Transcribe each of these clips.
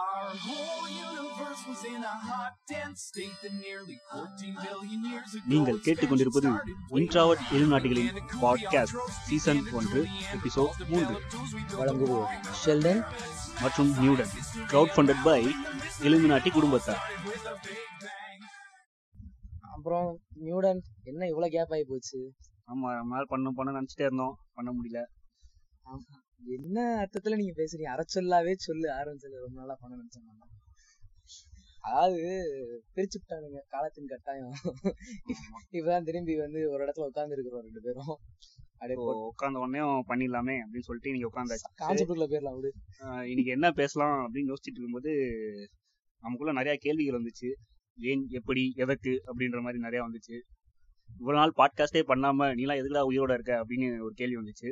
Our whole universe was in a hot, dense state that nearly 14 billion years ago நீங்கள் கேட்டுக்கொண்டிருப்பது. Introvert இளநாட்டிகளின் podcast season ஒன்று episode மூன்று வழங்குவோர் ஷெல்டன் மற்றும் Newton. Crowd funded by Illuminati குடும்பத்தார் அப்புறம் நியூடன் என்ன இவ்வளவு கேப் ஆகி போச்சு? ஆமா நம்ம நாள் பண்ண பண்ண நினைச்சிட்டே இருந்தோம். பண்ண முடியல. என்ன அர்த்தத்துல நீங்க பேசுறீங்க? அரைச்சொல்லாவே சொல்லு ஆரம்பிச்சது ரொம்ப நாளா பண்ண நினைச்சேன் அதாவது பிரிச்சு விட்டானுங்க காலத்தின் கட்டாயம். இப்பதான் திரும்பி வந்து ஒரு இடத்துல உட்கார்ந்து இருக்கிறோம் ரெண்டு பேரும். உட்கார்ந்த உடனே பண்ணிடலாமே அப்படின்னு சொல்லிட்டு நீங்க உட்காந்தாச்சு கான்செப்டுக்குள்ள போயிடலாம் விடு. இன்னைக்கு என்ன பேசலாம் அப்படின்னு யோசிச்சுட்டு இருக்கும்போது நமக்குள்ள நிறைய கேள்விகள் வந்துச்சு. ஏன் எப்படி எதற்கு அப்படின்ற மாதிரி நிறைய வந்துச்சு. இவ்வளவு நாள் பாட்காஸ்டே பண்ணாம நீலாம் எதுக்குடா உயிரோட இருக்க அப்படின்னு ஒரு கேள்வி வந்துச்சு.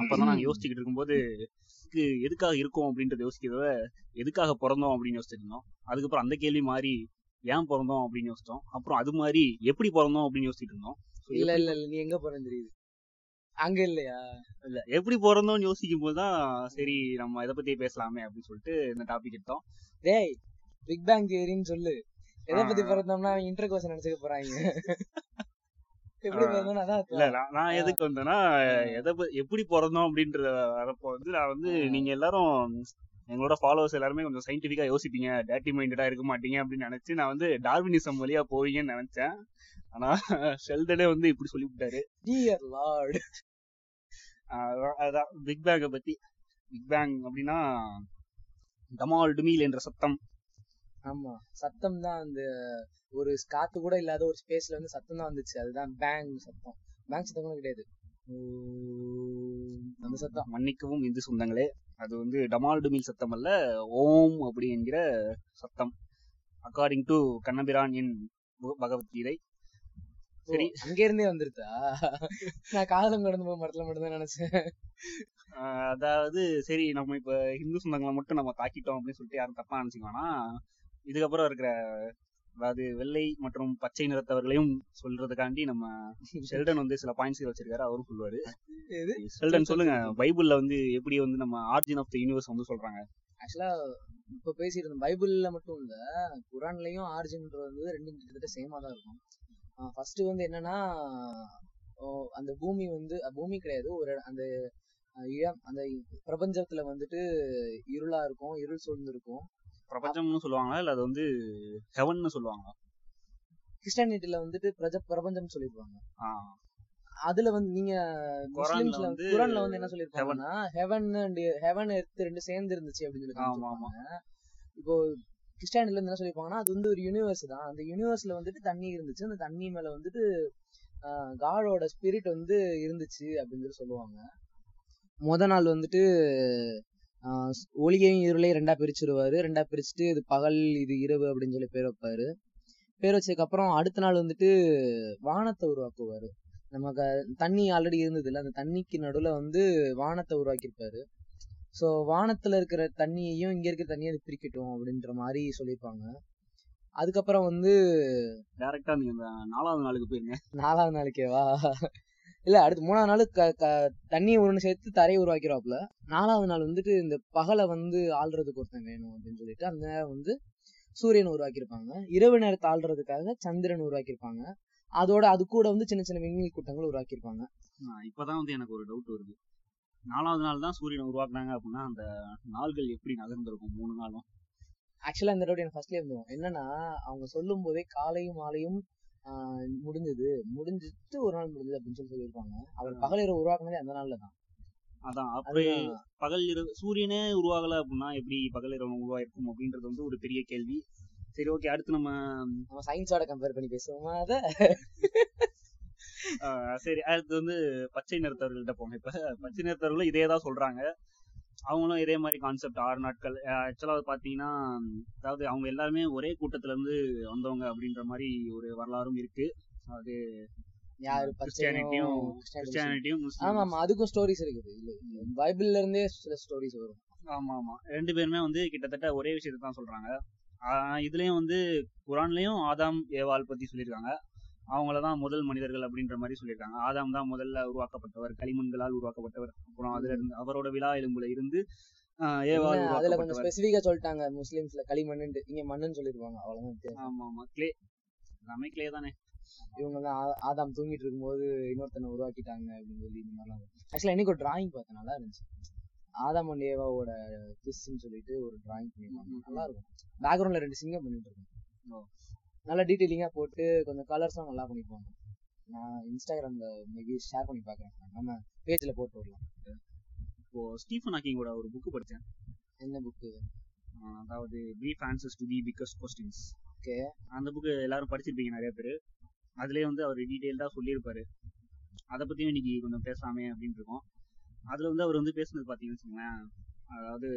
அப்பதான் நாங்க யோசிச்சுக்கிட்டு இருக்கும்போது இதுக்கு எதுக்காக இருக்கோம் அப்படின்றத யோசிக்கிறத எதுக்காக பிறந்தோம் அப்படின்னு யோசிச்சுட்டு இருந்தோம். அதுக்கப்புறம் அந்த கேள்வி மாதிரி ஏன் பிறந்தோம் அப்படின்னு யோசிச்சோம். அப்புறம் அது மாதிரி எப்படி பிறந்தோம் அப்படின்னு யோசிச்சுட்டு இருந்தோம். இல்ல இல்ல இல்ல. நீ எங்க போறேன்னு தெரியுது? அங்க இல்லையா? இல்ல எப்படி பிறந்தோம்னு யோசிக்கும் போதுதான் சரி நம்ம இதை பத்தி பேசலாமே அப்படின்னு சொல்லிட்டு இந்த டாபிக் எடுத்தோம். டேய் பிக் பேங் தியரின்னு சொல்லு. எதை பத்தி. பிறந்தோம்னா இன்டர் கோர்ஸ் நினைச்சுக்க போறாங்க. நான் எதுக்கு வந்தேன்னா எதை எப்படி பிறந்தோம் அப்படின்றத வரப்போ வந்து நான் வந்து. நீங்க எல்லாரும் எங்களோட ஃபாலோவர்ஸ் எல்லாருமே கொஞ்சம் சயின்டிபிக்கா யோசிப்பீங்க. டேட்டி மைண்டடா இருக்க மாட்டீங்க அப்படின்னு நினைச்சு நான் வந்து டார்வினிசம் வழியா போவீங்கன்னு நினைச்சேன். ஆனா ஷெல்டனே வந்து இப்படி சொல்லிவிட்டாரு. டியர் லார்ட் அதான் பிக் பேங்கை பத்தி. பிக் பேங் அப்படின்னா டமால் டுமீல் என்ற சத்தம். ஆமா. சத்தம் தான் அந்த ஒரு காத்து கூட இல்லாத ஒரு ஸ்பேஸ்ல வந்து சத்தம் தான் வந்துச்சு. அதுதான் பேங் சத்தம். பேங் சத்தம் கூட கிடையாது. அந்த சத்தம். மன்னிக்கவும் இந்து சொந்தங்களே. அது வந்து டமால் டுமீல் சத்தம் அல்ல ஓம் அப்படி என்கிற சத்தம். According to Kannabiran in Bhagavad Gita. சரி. அங்க இருந்தே வந்துருதா நான் காதலம் கடந்து போக மரத்துல மட்டும் தான் நினைச்சேன் அதாவது சரி நம்ம இப்ப இந்து சொந்தங்களை மட்டும் நம்ம தாக்கிட்டோம் அப்படின்னு சொல்லிட்டு யாரும் தப்பா நினைச்சுக்க வேணாம் இதுக்கப்புறம் இருக்கிற அதாவது வெள்ளை மற்றும் பச்சை நிறத்தவர்களையும் சொல்றதுக்காண்டி நம்ம ஷெல்டன் வந்து சில பாயிண்ட்ஸ் வச்சிருக்காரு அவரும் சொல்லுவாரு. எது? ஷெல்டன் சொல்லுங்க. பைபிள்ல வந்து எப்படி வந்து நம்ம ஆர்ஜின் ஆஃப் த யூனிவர்ஸ் வந்து சொல்றாங்க? ஆக்சுவலா இப்ப பேசியிருந்தோம் பைபிள்ல மட்டும் இல்ல குரான்லயும் ஆரிஜின்றது வந்து ரெண்டும் கிட்டத்தட்ட சேமா தான் இருக்கும். ஃபர்ஸ்ட் வந்து என்னன்னா அந்த பூமி வந்து பூமி கிடையாது ஒரு அந்த இடம் அந்த பிரபஞ்சத்துல வந்துட்டு இருளா இருக்கும் இருள் சூழ்ந்து இருக்கும் பிரபஞ்சம்னு சொல்லுவாங்களா? இல்ல அது வந்து ஹெவன்னு சொல்லுவாங்களா? கிறிஸ்டானிட்டில வந்துட்டு பிரஜ பிரபஞ்சம் சொல்லிருப்பாங்க. ஆஹ் அதுல வந்து நீங்க முஸ்லிம்ஸ்ல வந்து குரான்ல வந்து என்ன சொல்லிருப்பாங்கன்னா ஹெவன் அண்ட் ஹெவன் எர்த் ரெண்டு சேர்ந்து இருந்துச்சு அப்படின்னு சொல்லி ஆமா, ஆமா. காமிச்சிருப்பாங்க. இப்போ வந்து என்ன சொல்லிருப்பாங்கன்னா அது வந்து ஒரு யூனிவர்ஸ் தான். அந்த யூனிவர்ஸ்ல வந்துட்டு தண்ணி இருந்துச்சு. அந்த தண்ணி மேல வந்துட்டு காடோட ஸ்பிரிட் வந்து இருந்துச்சு அப்படின்னு சொல்லி சொல்லுவாங்க. முத நாள் வந்துட்டு ஒளியையும் இருளையும் ரெண்டா பிரிச்சிருவாரு. ரெண்டா பிரிச்சுட்டு இது பகல் இது இரவு அப்படின்னு சொல்லி பேர் வைப்பாரு. பேர் வச்சதுக்கு அப்புறம் அடுத்த நாள் வந்துட்டு வானத்தை உருவாக்குவாரு. நமக்கு தண்ணி ஆல்ரெடி இருந்தது இல்ல அந்த தண்ணிக்கு நடுவுல வந்து வானத்தை உருவாக்கியிருப்பாரு. சோ வானத்துல இருக்கிற தண்ணியையும் இங்க இருக்கிற தண்ணியை அது பிரிக்கட்டும் அப்படின்ற மாதிரி சொல்லியிருப்பாங்க. அதுக்கப்புறம் வந்து டைரக்டா நீங்க இந்த நாலாவது நாளுக்கு போயிருங்க. நாலாவது நாளைக்கேவா? இல்ல அடுத்து மூணாவது நாள் க க- தண்ணியை ஒண்ணு சேர்த்து தரையை உருவாக்கிறாப்புல நாலாவது நாள் வந்துட்டு இந்த பகலை வந்து ஆள்றதுக்கு ஒருத்தன் வேணும் அப்படின்னு சொல்லிட்டு அந்த நேரம் வந்து சூரியன் உருவாக்கியிருப்பாங்க இரவு நேரத்தை ஆள்றதுக்காக சந்திரன் உருவாக்கியிருப்பாங்க அதோட அது கூட வந்து சின்ன சின்ன விண்வெளி கூட்டங்கள் உருவாக்கியிருப்பாங்க இப்பதான் வந்து எனக்கு ஒரு டவுட் வருது. நாலாவது நாள் தான் சூரியனை உருவாக்குனாங்க அப்படின்னா அந்த நாள்கள் எப்படி நகர்ந்திருக்கும்? மூணு நாளும்? ஆக்சுவலா இந்த டவுட் எனக்கு ஃபர்ஸ்ட்ல இருந்தோம் என்னன்னா அவங்க சொல்லும் போதே காலையும் மாலையும் முடிஞ்சது. முடிஞ்சிட்டு ஒரு நாள் முடிஞ்சது அப்படின்னு சொல்லி சொல்லியிருப்பாங்க. அவர் பகல் இரவு உருவாக்குனதே அந்த நாள்ல தான். அதான். அதுதான். பகல் இரவு சூரியனே உருவாகல அப்படின்னா எப்படி பகல் இரவு உருவாயிருக்கும் அப்படின்றது வந்து ஒரு பெரிய கேள்வி. சரி ஓகே. அடுத்து நம்ம நம்ம சயின்ஸோட கம்பேர் பண்ணி பேசுவோமா அத? சரி. அடுத்து வந்து பச்சை நிறத்தவர்கள்ட்ட போங்க இப்ப. பச்சை நிறத்தவர்களும் இதே தான் சொல்றாங்க. அவங்களும் இதே மாதிரி கான்செப்ட் ஆறு நாட்கள். ஆக்சுவலா பாத்தீங்கன்னா அதாவது அவங்க எல்லாருமே ஒரே கூட்டத்துல இருந்து வந்தவங்க அப்படின்ற மாதிரி ஒரு வரலாறும் இருக்கு. அது யாரு கிறிஸ்டியானிட்டியும். ஆமா ஆமா அதுக்கும் ஸ்டோரிஸ் இருக்குது. பைபிள்ல இருந்தே சில ஸ்டோரிஸ் வரும். ஆமா ஆமா ரெண்டு பேருமே வந்து கிட்டத்தட்ட ஒரே விஷயத்தை தான் சொல்றாங்க. இதுலயும் வந்து குரான்லயும் ஆதாம் ஏவாள் பத்தி சொல்லியிருக்காங்க. அவங்கள தான் முதல் மனிதர்கள் அப்படின்ற மாதிரி சொல்லியிருக்காங்க. ஆதாம் தான் முதல்ல உருவாக்கப்பட்டவர் களிமண்களால் உருவாக்கப்பட்டவர். அப்புறம் அதுல இருந்து அவரோட விழா எலும்புல இருந்து அதுல கொஞ்சம் ஸ்பெசிபிக்கா சொல்லிட்டாங்க முஸ்லிம்ஸ்ல. களிமண்ணுன்ட்டு. இங்க மண்ணுன்னு சொல்லிருப்பாங்க அவ்வளவுதான் ஆமா ஆமா கிளே எல்லாமே கிளே தானே. இவங்க தான் ஆதாம் தூங்கிட்டு இருக்கும்போது இன்னொருத்தனை உருவாக்கிட்டாங்க அப்படின்னு சொல்லி இந்த மாதிரிலாம் ஆக்சுவலா இன்னைக்கு ஒரு டிராயிங் பார்த்தேன். நல்லா இருந்துச்சு. ஆதாம் அண்ட் ஏவாவோட கிஸ்ன்னு சொல்லிட்டு ஒரு டிராயிங் ம். நல்லா இருக்கும். பேக்ரவுண்ட்ல ரெண்டு சிங்கம் பண்ணிட்டு. இருக்கோம் நல்லா டீட்டெயிலிங்கா போட்டு கொஞ்சம் கலர்ஸ்லாம் நல்லா பண்ணிருப்பாங்க நான் இன்ஸ்டாகிராம்ல மேபி ஷேர் பண்ணி பாக்குறேன். நம்ம பேஜ்ல போட்டு விடலாம். இப்போ ஸ்டீஃபன் ஹாக்கிங்கோட ஒரு புக் படிச்சேன். என்ன புக்கு அதாவது brief answers to the biggest questions okay அந்த புக்கு எல்லாரும் படிச்சிருப்பீங்க நிறைய பேர். அதுலயே வந்து அவர் டீட்டெயில்டாக சொல்லியிருப்பாரு. அதை பத்தியும் இன்னைக்கு கொஞ்சம் பேசலாமே அப்படின்னு இருக்கோம். அதுல வந்து அவர் வந்து பேசுனது பாத்தீங்கன்னு வச்சுக்கோங்களேன். அதாவது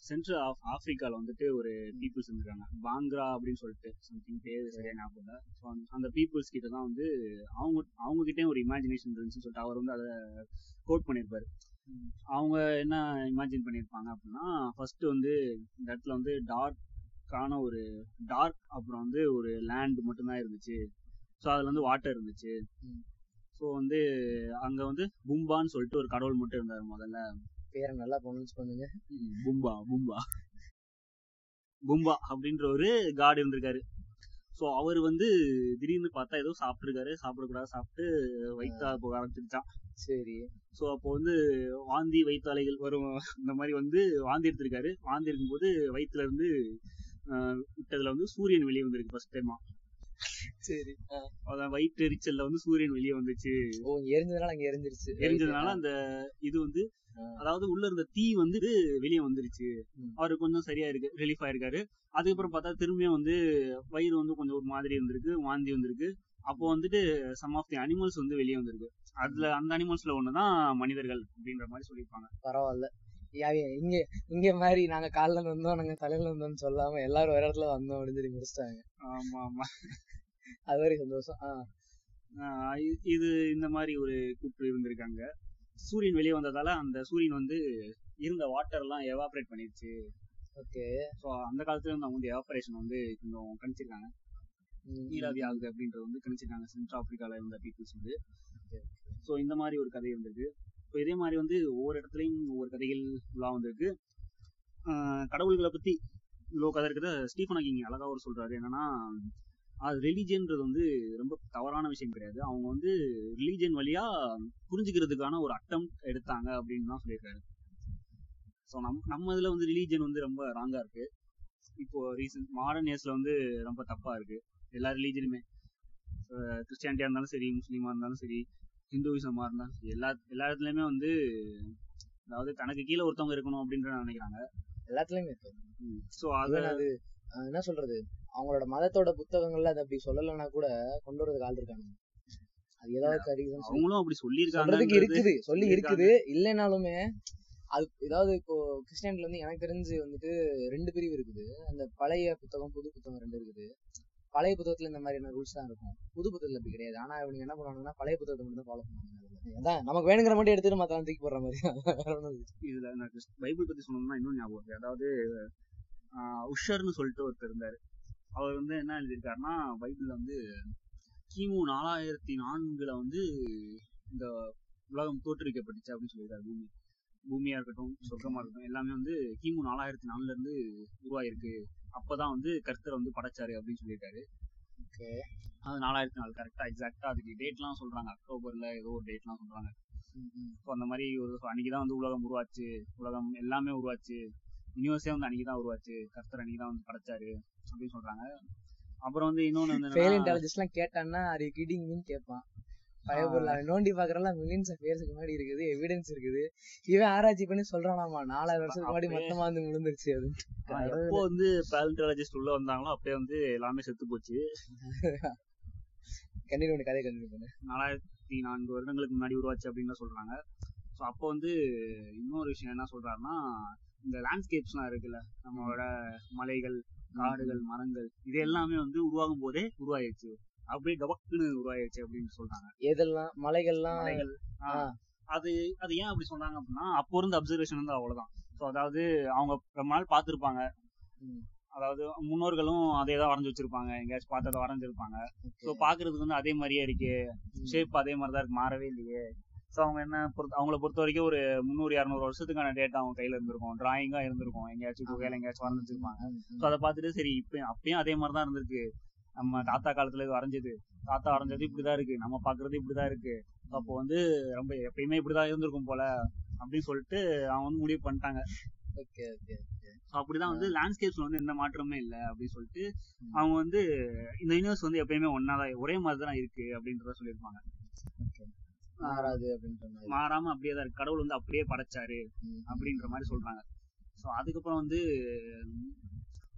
சென்ட்ரல் ஆஃப் ஆப்பிரிக்கால வந்துட்டு ஒரு பீப்புள்ஸ் இருந்திருக்காங்க. பாங்க்ரா அப்படின்னு சொல்லிட்டு சம்திங் பேர் சரியா ஞாபகம் ஸோ அந்த பீப்புள்ஸ் கிட்ட தான் வந்து அவங்க அவங்க கிட்டயும் ஒரு இமேஜினேஷன் இருந்துச்சுன்னு சொல்லிட்டு அவர் வந்து அதை கோட் பண்ணியிருப்பாரு. அவங்க என்ன இமேஜின் பண்ணியிருப்பாங்க அப்படின்னா ஃபர்ஸ்ட் வந்து இந்த இடத்துல வந்து டார்க்கான ஒரு டார்க் அப்புறம் வந்து ஒரு லேண்ட் மட்டும்தான் இருந்துச்சு. ஸோ அதுல வந்து வாட்டர் இருந்துச்சு. ஸோ வந்து அங்க வந்து பும்பான்னு சொல்லிட்டு ஒரு கடவுள் மட்டும் இருந்தார் முதல்ல. பேரை நல்லா ப்ரொனவுன்ஸ் பண்ணுங்க. பும்பா பும்பா. பும்பா அப்படின்ற ஒரு காட் இருந்திருக்காரு. ஸோ அவர் வந்து திடீர்னு பார்த்தா ஏதோ சாப்பிட்டுருக்காரு. சாப்பிடக்கூடாது சாப்பிட்டு வயிற்றா போக ஆரம்பிச்சிருச்சான் சரி. ஸோ அப்போ வந்து வாந்தி வயிற்றாலைகள் வரும். இந்த மாதிரி வந்து வாந்தி எடுத்திருக்காரு. வாந்தி எடுக்கும்போது வயிற்றுல இருந்து விட்டதுல வந்து சூரியன் வெளியே வந்திருக்கு ஃபர்ஸ்ட் டைமா சரி. அதான் வயிற்று எரிச்சல்ல வந்து சூரியன் வெளியே வந்துச்சு. ஓ எரிஞ்சதுனால அங்க எரிஞ்சிருச்சு. எரிஞ்சதுனால அந்த இது வந்து. அதாவது உள்ள இருந்த தீ வந்து வெளியே வந்துருச்சு. ம். அவருக்கு கொஞ்சம் சரியா இருக்கு ரிலீஃப் ஆயிருக்காரு. அதுக்கப்புறம் பார்த்தா திரும்பியும் வந்து வயிறு வந்து கொஞ்சம் ஒரு மாதிரி இருந்திருக்கு வாந்தி வந்திருக்கு. அப்போ வந்துட்டு சம் ஆஃப் தி அனிமல்ஸ் வந்து வெளியே வந்திருக்கு. அதுல அந்த அனிமல்ஸ்ல ஒண்ணுதான் மனிதர்கள் அப்படின்ற மாதிரி சொல்லியிருப்பாங்க. பரவாயில்ல. இங்க இங்க மாதிரி நாங்க கால்ல வந்தோம் நாங்க தலையில இருந்தோம்னு சொல்லாம எல்லாரும் ஒரு இடத்துல வந்தோம் அப்படின்னு சொல்லி முடிச்சிட்டாங்க. ஆமா ஆமா. அது வரைக்கும் சந்தோஷம். இது இந்த மாதிரி ஒரு கூற்று இருந்திருக்காங்க. சூரியன் வெளியே வந்ததால அந்த சூரியன் வந்து இருந்த வாட்டர் எல்லாம் எவாபரேட் பண்ணிருச்சு ஓகே. ஸோ அந்த காலத்துல இருந்து அவங்க வந்து எவாபரேஷன் வந்து கொஞ்சம் கணிச்சிருக்காங்க. நீராவி ஆகுது அப்படின்றது வந்து கணிச்சிருக்காங்க. சென்ட்ரல் ஆப்பிரிக்கால இருந்த பீப்புள்ஸ் வந்து. ஸோ இந்த மாதிரி ஒரு கதை இருந்திருக்கு. ஸோ இதே மாதிரி வந்து ஒவ்வொரு இடத்துலையும் ஒவ்வொரு கதைகள் உலா வந்திருக்கு. ஆஹ் கடவுள்களை பத்தி இவ்வளோ கதை இருக்குது. ஸ்டீஃபன் ஹாக்கிங் அழகா ஒரு சொல்றாரு. என்னன்னா அது ரிலீஜியன்றது வந்து ரொம்ப தவறான விஷயம் கிடையாது. அவங்க வந்து ரிலீஜியன் வழியா புரிஞ்சுக்கிறதுக்கான ஒரு அட்டம் எடுத்தாங்க அப்படின்னு தான் சொல்லியிருக்காரு. ஸோ நம் நம்ம இதுல வந்து ரிலீஜியன் வந்து ரொம்ப ராங்கா இருக்கு. இப்போ ரீசன்ட் மாடர்ன் இயர்ஸ்ல வந்து ரொம்ப தப்பா இருக்கு. எல்லா ரிலீஜனுமே கிறிஸ்டியானிட்டியா இருந்தாலும் சரி முஸ்லீமா இருந்தாலும் சரி ஹிந்துவிசமா இருந்தாலும் சரி எல்லா எல்லா இடத்துலயுமே வந்து அதாவது தனக்கு கீழே ஒருத்தவங்க இருக்கணும் அப்படின்ற நினைக்கிறாங்க. எல்லாத்துலயுமே இருக்கு ஸோ அதை என்ன சொல்றது? அவங்களோட மதத்தோட புத்தகங்கள்ல அது அப்படி சொல்லலைன்னா கூட கொண்டு வரதுக்கு ஆள் இருக்காங்க அது ஏதாவது ரீசன் அவங்களும் அப்படி சொல்லியிருக்காங்க இருக்குது சொல்லி இருக்குது இல்லைனாலுமே அது ஏதாவது இப்போ கிறிஸ்டியன்ல வந்து எனக்கு தெரிஞ்சு வந்துட்டு ரெண்டு பிரிவு இருக்குது. அந்த பழைய புத்தகம் புது புத்தகம் ரெண்டு இருக்குது. பழைய புத்தகத்துல இந்த மாதிரியான ரூல்ஸ் தான் இருக்கும். புது புத்தகத்துல அப்படி கிடையாது. ஆனா இவங்க என்ன பண்ணுவாங்கன்னா பழைய புத்தகத்தை மட்டும் தான் ஃபாலோ பண்ணுவாங்க. அதான் நமக்கு வேணுங்கிற மட்டும் எடுத்துட்டு மத்தவங்க தூக்கி போடுற மாதிரி. இதுல நான் பைபிள் பத்தி சொன்னோம்னா இன்னும் ஞாபகம் அதாவது உஷர்னு சொல்லிட்டு ஒருத்தர் இருந்தாரு. அவர் வந்து என்ன எழுதியிருக்காருன்னா பைபிள்ல வந்து கிமு நாலாயிரத்தி நான்குல வந்து இந்த உலகம் தோற்றுவிக்கப்பட்டுச்சு அப்படின்னு சொல்லியிருக்காரு. பூமி பூமியா இருக்கட்டும் சொர்க்கமா இருக்கட்டும் எல்லாமே வந்து கிமு நாலாயிரத்தி நாலுல இருந்து உருவாயிருக்கு. அப்பதான் வந்து கர்த்தர் வந்து படைச்சாரு அப்படின்னு சொல்லியிருக்காரு. Okay. அது நாலாயிரத்தி நாலு கரெக்டா எக்ஸாக்டா அதுக்கு டேட்லாம் சொல்றாங்க. அக்டோபர்ல ஏதோ ஒரு டேட்லாம் ம். ஸோ அந்த மாதிரி ஒரு அன்னைக்கு தான் வந்து உலகம் உருவாச்சு. உலகம் எல்லாமே உருவாச்சு. யூனிவர்ஸே வந்து அன்னைக்கு தான் உருவாச்சு. கர்த்தர் அன்னைக்கு தான் வந்து படைச்சாரு அப்படின்னு சொல்றாங்க. அப்புறம் வந்து இன்னொன்னு ஃபெயில் என்னன்னா, இன்டெலிஜென்ஸ் எல்லாம் கேட்டான்னா அது கிடிங் மீன் கேட்பான். பயபுள்ள நோண்டி பாக்குறலாம் மில்லியன்ஸ் ஆஃப் இயர்ஸ்க்கு முன்னாடி இருக்குது எவிடன்ஸ் இருக்குது. இவன் ஆராய்ச்சி பண்ணி சொல்றானாமா? நாலாயிரம் வருஷத்துக்கு முன்னாடி மொத்தமா வந்து விழுந்துருச்சு அது. எப்போ வந்து பேலண்டாலஜிஸ்ட் உள்ள வந்தாங்களோ அப்பயே வந்து எல்லாமே செத்து போச்சு. கண்டினியூ பண்ணு கதையை கண்டினியூ பண்ணு. நாலாயிரத்தி நான்கு வருடங்களுக்கு முன்னாடி உருவாச்சு அப்படின்னு சொல்றாங்க. ஸோ அப்போ வந்து இன்னொரு விஷயம் என்ன சொல்றாருன்னா இந்த லேண்ட்ஸ்கேப்ஸ்லாம் இருக்குல்ல நம்மளோட மலைகள் காடுகள் மரங்கள் இது எல்லாமே வந்து உருவாகும் போதே உருவாயிருச்சு. அப்படியே டபக்குன்னு உருவாயிருச்சு அப்படின்னு சொல்றாங்க. எதெல்லாம் மலைகள்லாம்? மலைகள். அது அது ஏன் அப்படி சொன்னாங்க அப்படின்னா அப்போ இருந்த அப்சர்வேஷன் வந்து அவ்வளவுதான். ஸோ அதாவது அவங்க ரொம்ப நாள் பார்த்துருப்பாங்க. அதாவது முன்னோர்களும் அதே தான் வரைஞ்சு வச்சிருப்பாங்க. எங்கேயாச்சும் பார்த்ததை வரைஞ்சிருப்பாங்க. ஸோ பாக்குறதுக்கு வந்து அதே மாதிரியே இருக்கு. ஷேப் அதே மாதிரி தான் இருக்கு. மாறவே இல்லையே. ஸோ அவங்க என்ன பொறுத்த அவங்கள பொறுத்த வரைக்கும் ஒரு முந்நூறு இரநூறு வருஷத்துக்கான டேட்டா அவங்க கையில இருந்திருக்கும். டிராயிங்கா இருந்திருக்கும். எங்கேயாச்சும் குகையில எங்கேயாச்சும் வரைஞ்சு வச்சிருப்பாங்க ஸோ அதை பார்த்துட்டு சரி இப்போ அப்பயும் அதே மாதிரி தான் இருந்திருக்கு. நம்ம தாத்தா காலத்துல இது வரைஞ்சது. தாத்தா வரைஞ்சது இப்படிதான் இருக்கு. நம்ம பாக்குறது இப்படிதான் இருக்கு. அப்போ வந்து ரொம்ப எப்பயுமே இப்படிதான் இருந்திருக்கும் போல அப்படின்னு சொல்லிட்டு அவங்க வந்து முடிவு பண்ணிட்டாங்க. ஓகே ஓகே அப்படிதான் வந்து லேண்ட்ஸ்கேப்ஸ்ல வந்து எந்த மாற்றமே இல்லை அப்படின்னு சொல்லிட்டு. அவங்க வந்து இந்த யூனிவர்ஸ் வந்து எப்பயுமே ஒன்னாதான் ஒரே மாதிரி தான் இருக்கு அப்படின்றத சொல்லியிருப்பாங்க. மாறாது அப்படின்ற மாறாம அப்படியே தான் இருக்கு. கடவுள் வந்து அப்படியே படைச்சாரு. அப்படின்ற மாதிரி சொல்றாங்க. ஸோ அதுக்கப்புறம் வந்து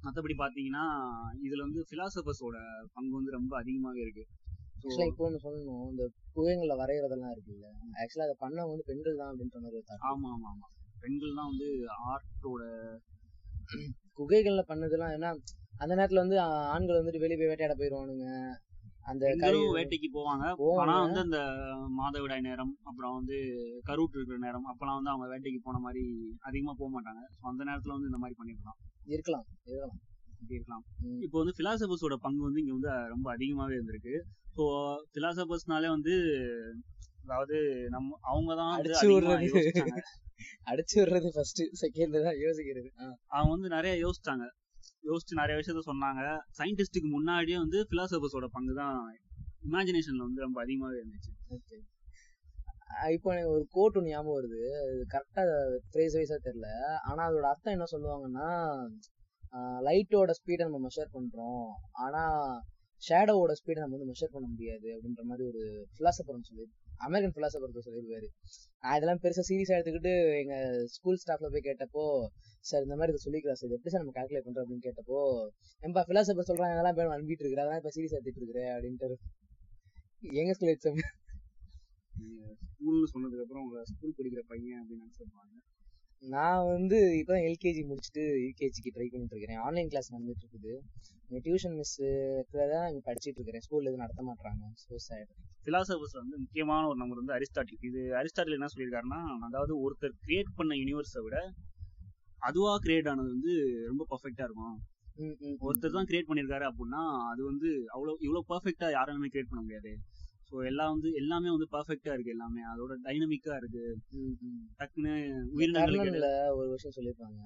மற்றபடி பார்த்தீங்கன்னா இதுல வந்து பிலாசபர்ஸோட பங்கு வந்து ரொம்ப அதிகமாவே இருக்கு. இப்போ சொல்லணும். இந்த குகைகள்ல வரைகிறதெல்லாம் இருக்குல்ல ஆக்சுவலா அதை பண்ணவங்க வந்து பெண்கள் தான் அப்படின்ற மாதிரி ஒரு thought. ஆமா ஆமா ஆமா. பெண்கள் தான் வந்து ஆர்ட்டோட குகைகள்ல பண்ணதெல்லாம் ஏன்னா அந்த நேரத்துல வந்து ஆண்கள் வந்துட்டு வெளியே போய் வேட்டையாட போயிருவானுங்க. அந்த கறி- வேட்டைக்கு போவாங்க. ஆனா வந்து அந்த மாதவிடாய் நேரம் அப்புறம் வந்து கருவுற்று இருக்கிற நேரம் அப்பெல்லாம் வந்து அவங்க வேட்டைக்கு போன மாதிரி அதிகமா போக மாட்டாங்க. அந்த நேரத்துல வந்து இந்த மாதிரி பண்ணிருக்கலாம் இருக்கலாம் இருக்கலாம். இப்போ வந்து பிலாசபர்ஸோட பங்கு வந்து இங்க வந்து ரொம்ப அதிகமாவே இருந்திருக்கு. ஸோ பிலாசபர்ஸ்னாலே வந்து அதாவது நம்ம அவங்க தான் வந்து அடிச்சு விடுறது. அடிச்சு விடுறது ஃபர்ஸ்ட் செகண்ட் தான் யோசிக்கிறது. அவங்க வந்து நிறைய யோசிச்சாங்க. யோசிச்சு நிறைய விஷயத்த சொன்னாங்க. சயின்டிஸ்டுக்கு முன்னாடியே வந்து பிலாசபர்ஸோட பங்கு தான் இமேஜினேஷன்ல வந்து ரொம்ப அதிகமாவே இருந்துச்சு. இப்போ எனக்கு ஒரு கோட் ஒன்று ஞாபகம் வருது. கரெக்டா ஃப்ரேஸ் வைஸா தெரியல. ஆனா அதோட அர்த்தம் என்ன சொல்லுவாங்கன்னா லைட்டோட ஸ்பீடை நம்ம மெஷர் பண்றோம். ஆனா ஷேடோவோட ஸ்பீடை நம்ம வந்து மெஷர் பண்ண முடியாது அப்படின்ற மாதிரி ஒரு பிலாசபர் சொல்லி அமெரிக்கன் பிலாசபர் சொல்லியிருப்பாரு நான் இதெல்லாம் பெருசா சீரியஸாக எடுத்துக்கிட்டு எங்க ஸ்கூல் ஸ்டாஃப்ல போய் கேட்டப்போ சார் இந்த மாதிரி இதை சொல்லிக்கிறா சார் எப்படி சார் நம்ம கால்குலேட் பண்றோம்? அப்படின்னு கேட்டப்போ எம்பா பிலாசபர் சொல்றாங்க அதெல்லாம் போய் அனுப்பிட்டு இருக்கிறேன் அதெல்லாம் இப்ப சீரியஸ் எடுத்துட்டு இருக்கிறேன் அப்படின்ட்டு. எங்க ஸ்கூல் எக்ஸாம் ஸ்கூல்னு சொன்னதுக்கு அப்புறம் உங்க ஸ்கூல் படிக்கிற பையன் அப்படின்னு நினைச்சிருப்பாங்க. நான் வந்து இப்பதான் எல்கேஜி முடிச்சுட்டு யூகேஜிக்கு ட்ரை பண்ணிட்டு இருக்கிறேன். ஆன்லைன் கிளாஸ் நடந்துட்டு இருக்குது. இங்க டியூஷன் மிஸ் தான் இங்க படிச்சிட்டு இருக்கிறேன். ஸ்கூல்ல எதுவும் நடத்த மாட்டாங்க ஸோ சேட் பிலாசபர்ஸ் வந்து முக்கியமான ஒரு நம்பர் வந்து அரிஸ்டாட்டில் இது அரிஸ்டாட்டில் என்ன சொல்லியிருக்காருன்னா அதாவது ஒருத்தர் கிரியேட் பண்ண யூனிவர்ஸை விட அதுவா கிரியேட் ஆனது வந்து ரொம்ப பர்ஃபெக்டா இருக்கும். ஒருத்தர் தான் கிரியேட் பண்ணியிருக்காரு அப்படின்னா அது வந்து அவ்வளோ இவ்வளோ பர்ஃபெக்டா யாராலுமே கிரியேட் பண்ண முடியாது. ஸோ எல்லாம் வந்து எல்லாமே வந்து பர்ஃபெக்டா இருக்கு எல்லாமே. அதோட டைனமிக்கா இருக்கு. டக்குன்னு உயிரினங்களுக்கு கர்ணன்ல ஒரு விஷயம் சொல்லியிருப்பாங்க.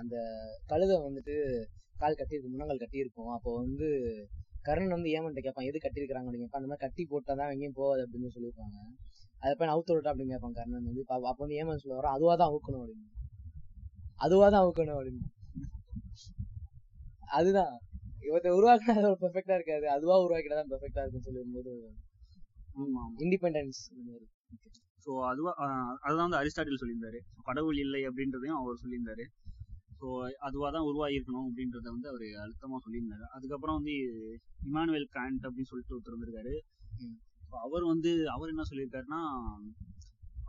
அந்த கழுதை வந்துட்டு கால் கட்டியிருக்கும் முன்னங்கால் கட்டியிருக்கும். அப்போ வந்து கர்ணன் வந்து ஏமன்ட்ட கேட்பான் எது கட்டியிருக்காங்க அப்படின்னு கேட்பான். அந்த மாதிரி கட்டி போட்டாதான் எங்கேயும் போகாது அப்படின்னு சொல்லியிருப்பாங்க. அதை போய் அவுத்து விட்டா அப்படின்னு கேட்பான் கர்ணன் வந்து. அப்ப வந்து ஏமன் சொல்ல வரோம் அதுவா தான் அவுக்கணும் அப்படின்னு. அதுவா தான் அவுக்கணும் அப்படின்னு. அதுதான். இவத்தை உருவாக்கினா அது பெர்ஃபெக்டா இருக்காது. அதுவா உருவாக்கினா தான் பெர்ஃபெக்டா இருக்குன்னு சொல்லும்போது இண்டிபெண்டன்ஸ் ஸோ அதுவா அதுதான் வந்து அரிஸ்டாட்டில் சொல்லியிருந்தாரு. கடவுள் இல்லை அப்படின்றதையும் அவர் சொல்லியிருந்தாரு. ஸோ அதுவாக தான் உருவாகிருக்கணும் அப்படின்றத வந்து அவர் அழுத்தமாக சொல்லியிருந்தாரு. அதுக்கப்புறம் வந்து இமானுவேல் காண்ட் அப்படின்னு சொல்லிட்டு ஒருத்தர் வந்திருக்காரு. அவர் வந்து அவர் என்ன சொல்லியிருக்காருன்னா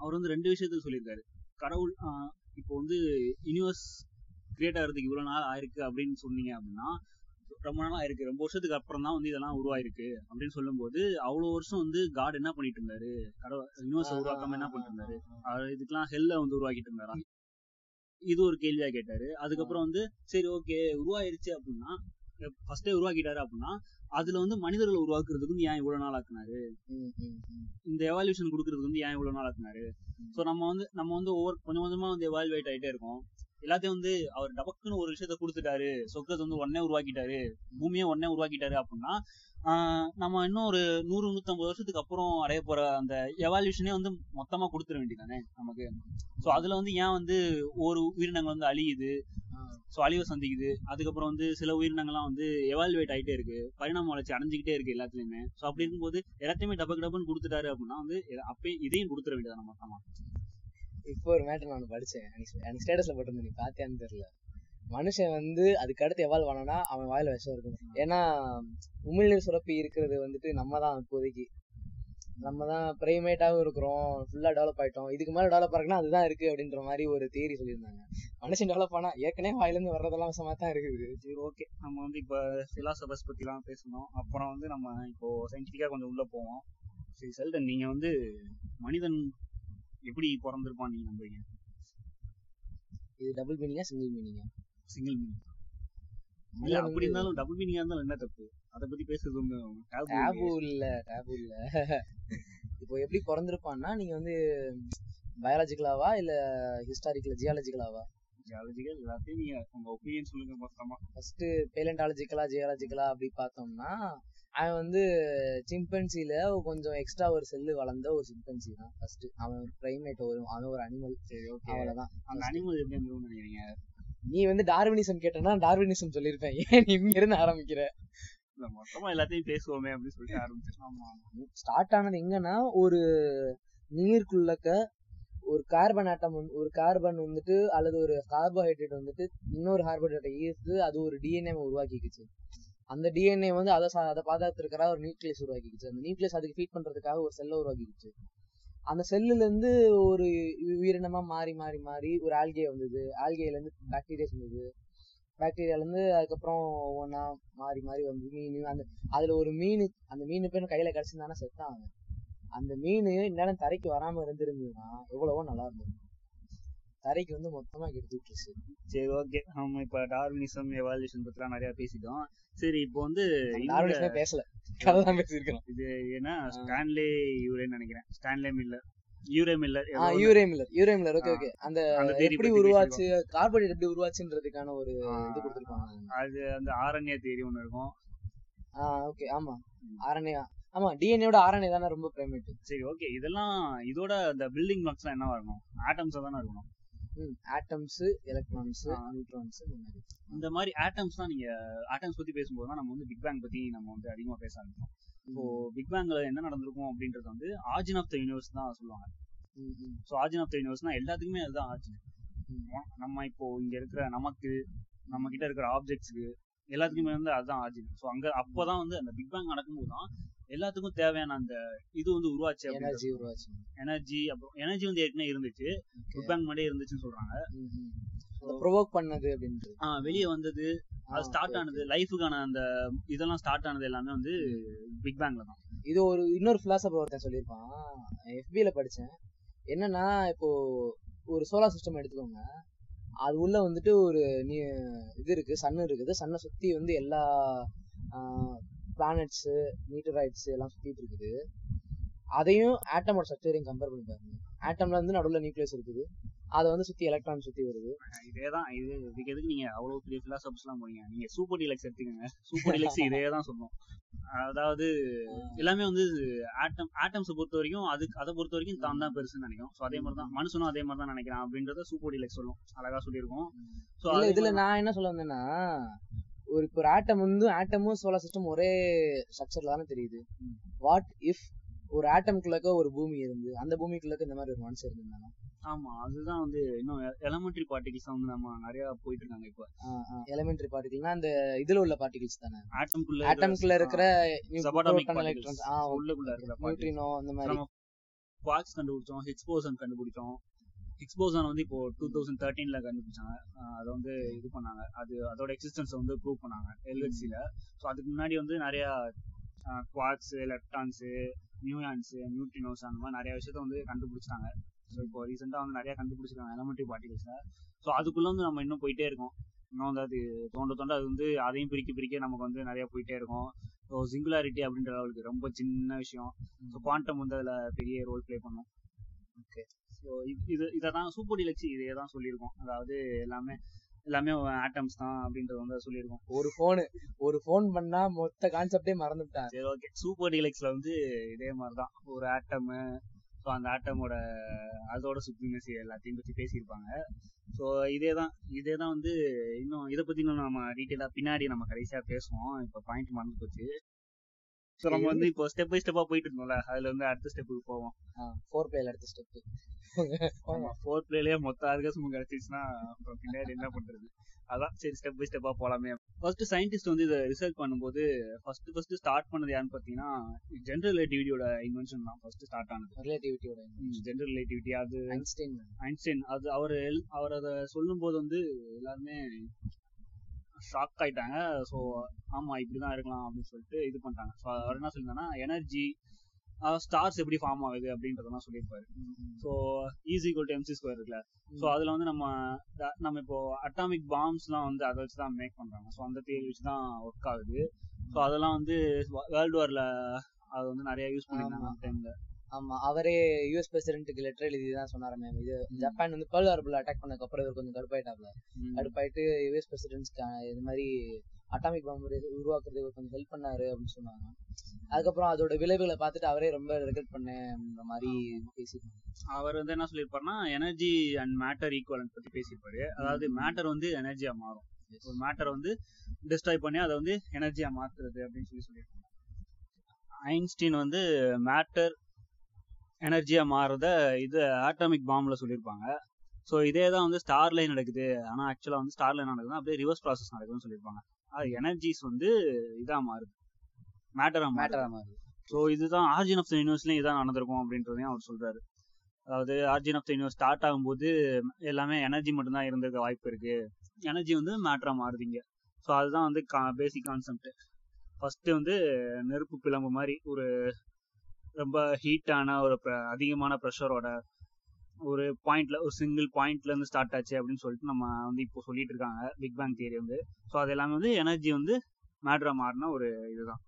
அவர் வந்து ரெண்டு விஷயத்துக்கு சொல்லியிருக்காரு. கடவுள் இப்போ வந்து யூனிவர்ஸ் கிரியேட் ஆகிறதுக்கு இவ்வளோ நாள் ஆயிருக்கு அப்படின்னு சொன்னீங்க அப்படின்னா ரொம்ப நாள் ஆயிருக்கு ரொம்ப வருஷத்துக்கு அப்புறம் தான் வந்து இதெல்லாம் உருவாயிருக்கு அப்படின்னு சொல்லும்போது அவ்வளோ வருஷம் வந்து காட் என்ன பண்ணிட்டு இருந்தாரு? கடவுள் யூனிவர்ஸ் உருவாக்காம என்ன பண்ணிட்டு இருந்தாரு? இதுக்கெல்லாம் ஹெல்ல வந்து உருவாக்கிட்டு இருந்தாரா? இது ஒரு கேள்வியா கேட்டாரு. அதுக்கப்புறம் வந்து சரி ஓகே உருவாயிருச்சு அப்படின்னா ஃபர்ஸ்டே உருவாக்கிட்டாரு அப்படின்னா அதுல வந்து மனிதர்களை உருவாக்குறதுக்கு ஏன் இவ்வளவு நாள் ஆக்குனாரு? இந்த எவால்யூஷன் கொடுக்கறதுக்கு வந்து ஏன் இவ்வளவு நாள் ஆக்குனாரு? ஸோ நம்ம வந்து நம்ம வந்து ஒவ்வொரு கொஞ்சம் கொஞ்சமா வந்து எவால்வேட் ஆயிட்டே இருக்கோம். எல்லாத்தையும் வந்து அவர் டபக்குன்னு ஒரு விஷயத்த கொடுத்துட்டாரு. சொர்க்கத்தை வந்து உடனே உருவாக்கிட்டாரு. பூமியை உடனே உருவாக்கிட்டாரு அப்படின்னா ஆஹ் நம்ம இன்னும் ஒரு நூறு நூத்தம்பது வருஷத்துக்கு அப்புறம் அடைய போற அந்த எவால்யூஷனே வந்து மொத்தமா கொடுத்துட வேண்டியதானே நமக்கு? ஸோ அதுல வந்து ஏன் வந்து ஒரு உயிரினங்கள் வந்து அழியுது? ஸோ அழிவை சந்திக்குது. அதுக்கப்புறம் வந்து சில உயிரினங்கள்லாம் வந்து எவால்வேட் ஆயிட்டே இருக்கு. பரிணாம வளர்ச்சி அடைஞ்சிக்கிட்டே இருக்கு எல்லாத்துலயுமே. ஸோ அப்படி இருக்கும்போது எல்லாத்தையுமே டபக்கு டபுன்னு கொடுத்துட்டாரு அப்படின்னா வந்து அப்பயே இதையும் கொடுத்துட வேண்டியது மொத்தமா. இப்போ ஒரு மேட்டர் நான் படிச்சேன். எனக்கு ஸ்டேட்டஸ்ல போட்டிருந்தேன் நீ பாத்தியான்னு தெரியல. மனுஷன் வந்து அதுக்கு அடுத்து எவால்வ் ஆனானா அவன் வாயில விஷம் இருக்கும். ஏன்னா உமிழ்நீர் சுரப்பி இருக்கிறது வந்துட்டு நம்ம தான் இப்போதைக்கு. நம்ம தான் பிரைமேட்டாகவும் இருக்கிறோம் ஃபுல்லா டெவலப் ஆயிட்டோம். இதுக்கு மேல டெவலப் ஆகுனா அதுதான் இருக்கு அப்படின்ற மாதிரி ஒரு தியரி சொல்லியிருந்தாங்க. மனுஷன் டெவலப் ஆனா ஏற்கனவே வாயிலிருந்து வர்றதெல்லாம் விஷமா தான் இருக்குது. சரி ஓகே நம்ம வந்து இப்போ பிலாசபர்ஸ் பற்றிலாம் பேசணும். அப்புறம் வந்து நம்ம இப்போ சயின்டிஃபிக்கா கொஞ்சம் உள்ள போவோம். சரி செல்டன் நீங்க வந்து மனிதன் எப்படி பிறந்திருப்பான் நீங்க நம்புறீங்க? இது டபுள் மீனிங்கா சிங்கிள் மீனிங்கா சிங்கிள் மீனிங் இல்ல அப்படி இருந்தாலும் டபுள் மீனிங்கா இருந்தாலும் என்ன தப்பு? அதை பத்தி பேசுறது taboo டேபு இல்ல டேபு இல்ல. இப்போ எப்படி பிறந்திருப்பான்னா நீங்க வந்து பயாலஜிக்கலாவா இல்ல ஹிஸ்டாரிக்கல் ஜியாலஜிக்கலாவா ஜியாலஜிக்கல் எல்லாத்தையும் நீங்க உங்க ஒப்பீனியன் சொல்லுங்க மொத்தமா. ஃபர்ஸ்ட் பேலண்டாலஜிக்கலா ஜியாலஜிக்கலா அப்படி பார்த்தோம்னா அவன் வந்து சிம்பன்சில கொஞ்சம் எக்ஸ்ட்ரா ஒரு செல்லு வளர்ந்த ஒரு சிம்பன்சி தான் ஃபர்ஸ்ட் அவன் ஒரு பிரைமேட் வரும் அவன் ஒரு அனிமல் சரி ஓகே அவ்வளவுதான். அந்த அனிமல் எப்படி இருந்துரும்னு நினைக்கிறீங்க நீ வந்து டார்வினிசம் கேட்டனா டார்வினிசம் சொல்லியிருப்பேன். ஏன் நீ இங்க இருந்து ஆரம்பிக்கிற? மொத்தமா எல்லாத்தையும் பேசுவோமே அப்படின்னு சொல்லிட்டு ஆரம்பிச்சிருக்கோம். ஸ்டார்ட் ஆனது எங்கன்னா ஒரு நீருக்குள்ளக்க ஒரு கார்பன் ஆட்டம் ஒரு கார்பன் வந்துட்டு அல்லது ஒரு கார்போஹைட்ரேட் வந்துட்டு இன்னொரு கார்போஹைட்ரேட்டை ஈர்த்து அது ஒரு டிஎன்ஏ உருவாக்கிக்குச்சு. அந்த டிஎன்ஏ வந்து அதை அதை பாதுகாத்துருக்கிற ஒரு நியூக்ளியஸ் உருவாக்கிடுச்சு அந்த நியூக்ளியஸ் அதுக்கு ஃபீட் பண்றதுக்காக ஒரு செல்லை உருவாக்கிச்சு அந்த செல்லுல இருந்து ஒரு உயிரினமா மாறி மாறி மாறி ஒரு ஆல்கே வந்தது. ஆல்கேல இருந்து பாக்டீரியாஸ் வந்தது. பாக்டீரியால இருந்து அதுக்கப்புறம் ஒவ்வொன்றா மாறி மாறி வந்து மீன் அந்த அதுல ஒரு மீன் அந்த மீன் பேர் கையில கிடைச்சிருந்தானா செத்தான் அந்த மீன் இந்நேரம் தரைக்கு வராம இருந்திருந்ததுன்னா எவ்வளவோ நல்லா இருந்திருக்கும். தரைக்கு வந்து மொத்தமா கெடுத்து விட்டுருச்சு. சரி ஓகே நம்ம இப்ப டார்வினிசம் எவால்யூஷன் பத்திலாம் நிறைய பேசிட்டோம். சரி இப்போ வந்து டார்வினிசமே பேசல. கதை தான் பேசியிருக்கிறோம். இது என்ன? ஸ்டான்லே யூரேன்னு நினைக்கிறேன். Stanley Miller Urey Miller Urey Miller Urey Miller okay ah. Okay அந்த எப்படி உருவாச்சு கார்போஹைட்ரேட் எப்படி உருவாச்சுன்றதுக்கான ஒரு. இது கொடுத்துருப்பாங்க. அது அந்த ஆரண்ய தேரி ஒண்ணு இருக்கும். ஆ ஓகே ஆமா. ஆர்என்ஏ ஆமா டிஎன்ஏட ஆர்என்ஏ தானே ரொம்ப பிரைமேட் சரி ஓகே இதெல்லாம் இதோட அந்த பில்டிங் பிளாக்ஸ் எல்லாம் என்னவா இருக்கணும்? ஆட்டம்ஸ் தானே இருக்கணும்? Atoms electrons. நியூட்ரான்ஸ் இந்த மாதிரி. இந்த மாதிரி ஆட்டம்ஸ் தான் நீங்க ஆட்டம்ஸ் பத்தி பேசும்போது தான் நம்ம வந்து பிக் பேங் பத்தி நம்ம வந்து அதிகமா பேச ஆரம்பிச்சோம் இப்போ பிக் பேங்ல என்ன நடந்திருக்கும் அப்படின்றது வந்து ஆர்ஜின் ஆஃப் த யூனிவர்ஸ் தான் சொல்லுவாங்க. ஸோ ஆர்ஜின் ஆஃப் த யூனிவர்ஸ்னா எல்லாத்துக்குமே அதுதான் ஆர்ஜின். நம்ம இப்போ இங்க இருக்கிற நமக்கு நம்ம கிட்ட இருக்கிற ஆப்ஜெக்ட்ஸ்க்கு எல்லாத்துக்குமே வந்து அதுதான் ஆர்ஜின் ஸோ அங்க அப்போதான் வந்து அந்த பிக் பேங் நடக்கும்போது தான் எல்லாத்துக்கும் தேவையான அந்த இது வந்து உருவாச்சு எனர்ஜி உருவாச்சு. எனர்ஜி அப்புறம் எனர்ஜி வந்து ஏற்கனவே இருந்துச்சு. பிக் பேங் முன்னாடியே இருந்துச்சுன்னு சொல்றாங்க. ப்ரொவோக் பண்ணது அப்படின்றது. ஆஹ் வெளியே வந்தது. ஆ, அது ஸ்டார்ட் ஆனது. லைஃபுக்கான அந்த இதெல்லாம் ஸ்டார்ட் ஆனது எல்லாமே வந்து பிக் பேங்ல தான். இது ஒரு இன்னொரு பிலாசபர் ஒருத்தன் சொல்லியிருப்பான். FB ல படிச்சேன். என்னன்னா இப்போ ஒரு சோலார் சிஸ்டம் எடுத்துக்கோங்க. அது உள்ள வந்துட்டு ஒரு நீ இது இருக்கு சன் இருக்குது. சன்னை சுத்தி வந்து எல்லா பிளானட்ஸ் மீட்டராய்ட்ஸ் எல்லாம் சுத்திட்டு இருக்குது. அதையும் ஆட்டமோட ஸ்ட்ரக்சரையும் கம்பேர் பண்ணி பாருங்க. ஆட்டம்ல வந்து நடுவுல நியூக்ளியஸ் இருக்குது. அதை வந்து சுத்தி எலக்ட்ரான் சுத்தி வருது. இதேதான் இது இதுக்கு எதுக்கு நீங்க அவ்வளவு பெரிய பிலாசபிஸ் எல்லாம் போறீங்க நீங்க சூப்பர் டிலக்ஸ் எடுத்துக்கோங்க. சூப்பர் டிலக்ஸ் இதே தான் சொல்லும் அதாவது எல்லாமே வந்து ஆட்டம் ஆட்டம்ஸ் பொறுத்த வரைக்கும் அதுக்கு அதை பொறுத்த வரைக்கும் தான் தான் பெருசுன்னு நினைக்கும் ஸோ அதே மாதிரி தான் மனுஷனும் அதே மாதிரி தான் நினைக்கிறான் அப்படின்றத சூப்பர் டிலக்ஸ் சொல்லும் அழகா சொல்லியிருக்கோம். ஸோ இதுல நான் என்ன சொல்ல வந்தேன்னா ஒரு இப்போ ஒரு ஆட்டம் வந்து ஆட்டமும் சோலார் சிஸ்டம் ஒரே ஸ்ட்ரக்சர்ல தானே தெரியுது. வாட் இஃப் ஒரு ஆட்டம்குள்ளக்க ஒரு பூமி இருந்து அந்த பூமிக்குள்ளக்க இந்த மாதிரி ஒரு மனுஷன் இருந்தாங்க ஆமா அதுதான் வந்து இன்னும் எலமெண்ட்ரி பார்ட்டிகிள்ஸ் வந்து நம்ம நிறைய போயிட்டு இருக்காங்க இப்போ எலிமெண்டரி பார்ட்டிகல்னா அந்த இதுல உள்ள பார்ட்டிகல்ஸ் தானே? ஆட்டம்குள்ள ஆட்டம்குள்ள இருக்கிற உள்ளுக்குள்ள இருக்கிற. நியூட்ரினோ அந்த மாதிரி. குவாக்ஸ் கண்டுபிடிச்சோம் ஹிக்ஸ் போசன் கண்டுபிடிச்சோம். ஹிக்ஸ்போசான் வந்து இப்போ டூ தௌசண்ட் தேர்ட்டீன்ல கண்டுபிடிச்சாங்க. அதை வந்து இது பண்ணாங்க. அது அதோட எக்ஸிஸ்டன்ஸ் வந்து ப்ரூவ் பண்ணாங்க எல்ஹெச்சில ஸோ அதுக்கு முன்னாடி வந்து நிறைய குவாக்ஸ் எலக்ட்ரான்ஸ் நியூயான்ஸ் நியூட்ரினோஸ் அந்த மாதிரி நிறைய விஷயத்த வந்து கண்டுபிடிச்சாங்க ஸோ இப்போ ரீசெண்டாக வந்து நிறைய கண்டுபிடிச்சிருக்காங்க எலமெண்ட்ரி பார்ட்டிகல்ஸை ஸோ அதுக்குள்ள வந்து நம்ம இன்னும் போயிட்டே இருக்கோம். இன்னும் வந்து அது தோண்ட தோண்ட அது வந்து அதையும் பிரிக்க பிரிக்க நமக்கு வந்து நிறைய போயிட்டே இருக்கும். ஸோ சிங்குலாரிட்டி அப்படின்ற லெவலுக்கு ரொம்ப சின்ன விஷயம். ஸோ குவாண்டம் வந்து அதில் பெரிய ரோல் ப்ளே பண்ணும். ஓகே ஸோ இது இதை தான் சூப்பர் டிலக்ஸி இதே தான் சொல்லியிருக்கோம். அதாவது எல்லாமே எல்லாமே ஆட்டம்ஸ் தான் அப்படின்றத வந்து சொல்லியிருக்கோம். ஒரு போனு ஒரு போன் பண்ணா மொத்த கான்செப்டே மறந்துட்டான். சரி ஓகே சூப்பர் டிலக்ஸ்ல வந்து இதே மாதிரி தான் ஒரு ஆட்டமு ஸோ அந்த ஆட்டமோட அதோட சுப்ரீமசி எல்லாத்தையும் பற்றி பேசியிருப்பாங்க. ஸோ இதே தான் இதே தான் வந்து இன்னும் இதை பற்றி இன்னும் நம்ம டீட்டெயிலாக பின்னாடி நம்ம கடைசியாக பேசுவோம். இப்போ பாயிண்ட் மறந்து போச்சு. ஸோ நம்ம வந்து இப்போ ஸ்டெப் பை ஸ்டெப்பாக போயிட்டு இருந்தோம்ல அதில் வந்து அடுத்த ஸ்டெப்புக்கு போவோம். ஃபோர் பிளேல அடுத்த ஸ்டெப் ஆமா ஃபோர்த் பிளேலயே மொத்த ஆர்கசமும் கிடைச்சிச்சுன்னா அப்புறம் பின்னாடி என்ன பண்றது? அதான் சரி ஸ்டெப் பை ஸ்டெப்பா போலாமே. ஃபர்ஸ்ட் சயின்டிஸ்ட் வந்து இதை ரிசர்ச் பண்ணும்போது ஃபர்ஸ்ட் ஃபர்ஸ்ட் ஸ்டார்ட் பண்ணது யாருன்னு பாத்தீங்கன்னா ஜென்ரல் ரிலேட்டிவிட்டியோட இன்வென்ஷன் தான். ஃபர்ஸ்ட் ஸ்டார்ட் ஆனது. ரிலேட்டிவிட்டியோட ஜென்ரல் ரிலேட்டிவிட்டி அது ஐன்ஸ்டைன் ஐன்ஸ்டைன் அது அவர் அவர் அதை சொல்லும்போது வந்து எல்லாருமே ஷாக் ஆயிட்டாங்க. ஸோ ஆமா இப்படிதான் இருக்கலாம் அப்படின்னு சொல்லிட்டு இது பண்ணிட்டாங்க. ஸோ அவர் என்ன சொல்லியிருந்தாங்கன்னா எனர்ஜி ஸ்டார்ஸ் எப்படி ஃபார்ம் ஆகுது? அப்படின்றதெல்லாம் சொல்லியிருப்பாரு. So easy equal to M C square இருக்குல்ல. ஸோ அதில் வந்து நம்ம நம்ம இப்போ அட்டாமிக் பாம்ஸ்லாம் வந்து அதை வச்சு தான் மேக் பண்ணுறாங்க ஸோ அந்த தியரி வச்சு தான் ஒர்க் ஆகுது. ஸோ அதெல்லாம் வந்து வேர்ல்டு வாரில் அது வந்து நிறைய யூஸ் பண்ணியிருந்தாங்க அந்த டைமில் ஆமா அவரே யூஎஸ் பிரசிடென்ட்டுக்கு லெட்டர் எழுதி தான் சொன்னாராமே. இது ஜப்பான் வந்து பேர்ல் ஹார்பர்ல அட்டாக் பண்ணதுக்கு அப்புறம் இவர் கொஞ்சம் கடுப்பாயிட்டாப்ல. கடுப்பாயிட்டு யூஎஸ் பிரசிடென்ட்ஸ்க்கு இது மாதிரி அட்டாமிக் பாம்பு உருவாக்குறதுக்கு இவர் கொஞ்சம் ஹெல்ப் பண்ணாரு அப்படின்னு சொன்னாங்க. அதுக்கப்புறம் அதோட விளைவுகளை பார்த்துட்டு அவரே ரொம்ப ரெகுலேட் பண்ணேன்ற மாதிரி பேசியிருந்தாங்க அவர் வந்து என்ன சொல்லியிருப்பாருன்னா எனர்ஜி அண்ட் மேட்டர் ஈக்குவலன்ட் பத்தி பேசியிருப்பாரு. அதாவது மேட்டர் வந்து எனர்ஜியா மாறும். ஒரு மேட்டர் வந்து டிஸ்ட்ராய் பண்ணி அதை வந்து எனர்ஜியா மாத்துறது அப்படின்னு சொல்லி சொல்லியிருப்பாங்க. ஐன்ஸ்டீன் வந்து மேட்டர் எனர்ஜியா மாறுறத இது ஆட்டமிக் பாம்ல சொல்லியிருப்பாங்க ஸோ இதே தான் வந்து ஸ்டார்ல நடக்குது. ஆனால் ஆக்சுவலாக வந்து ஸ்டார்ல நடக்குதுன்னா அப்படியே ரிவர்ஸ் ப்ராசஸ் நடக்குதுன்னு சொல்லியிருப்பாங்க அது எனர்ஜிஸ் வந்து இதா மாறுது. மேட்டரா மாறுது. மேட்டரா மாதிரி ஸோ இதுதான் ஆர்ஜின் ஆஃப் த யூனிவர்ஸ்லையும் இதான் நடந்திருக்கும் அப்படின்றதையும் அவர் சொல்றாரு. அதாவது origin of the universe start ஆகும்போது எல்லாமே எனர்ஜி மட்டும்தான் இருந்திருக்க வாய்ப்பு இருக்கு. எனர்ஜி வந்து மேட்டரா மாறுதிங்க ஸோ அதுதான் வந்து பேசிக் கான்செப்ட் ஃபர்ஸ்ட் வந்து நெருப்பு பிளம்பு மாதிரி ஒரு ரொம்ப ஹீட்டான ஒரு அதிகமான ப்ரெஷரோட ஒரு பாயிண்ட்ல ஒரு சிங்கிள் பாயிண்ட்ல இருந்து ஸ்டார்ட் ஆச்சு அப்படின்னு சொல்லிட்டு நம்ம வந்து இப்போ சொல்லிட்டு இருக்காங்க பிக் பேங் தியரி வந்து. ஸோ அது எல்லாமே வந்து எனர்ஜி வந்து மேட்ரா மாறின ஒரு இதுதான்.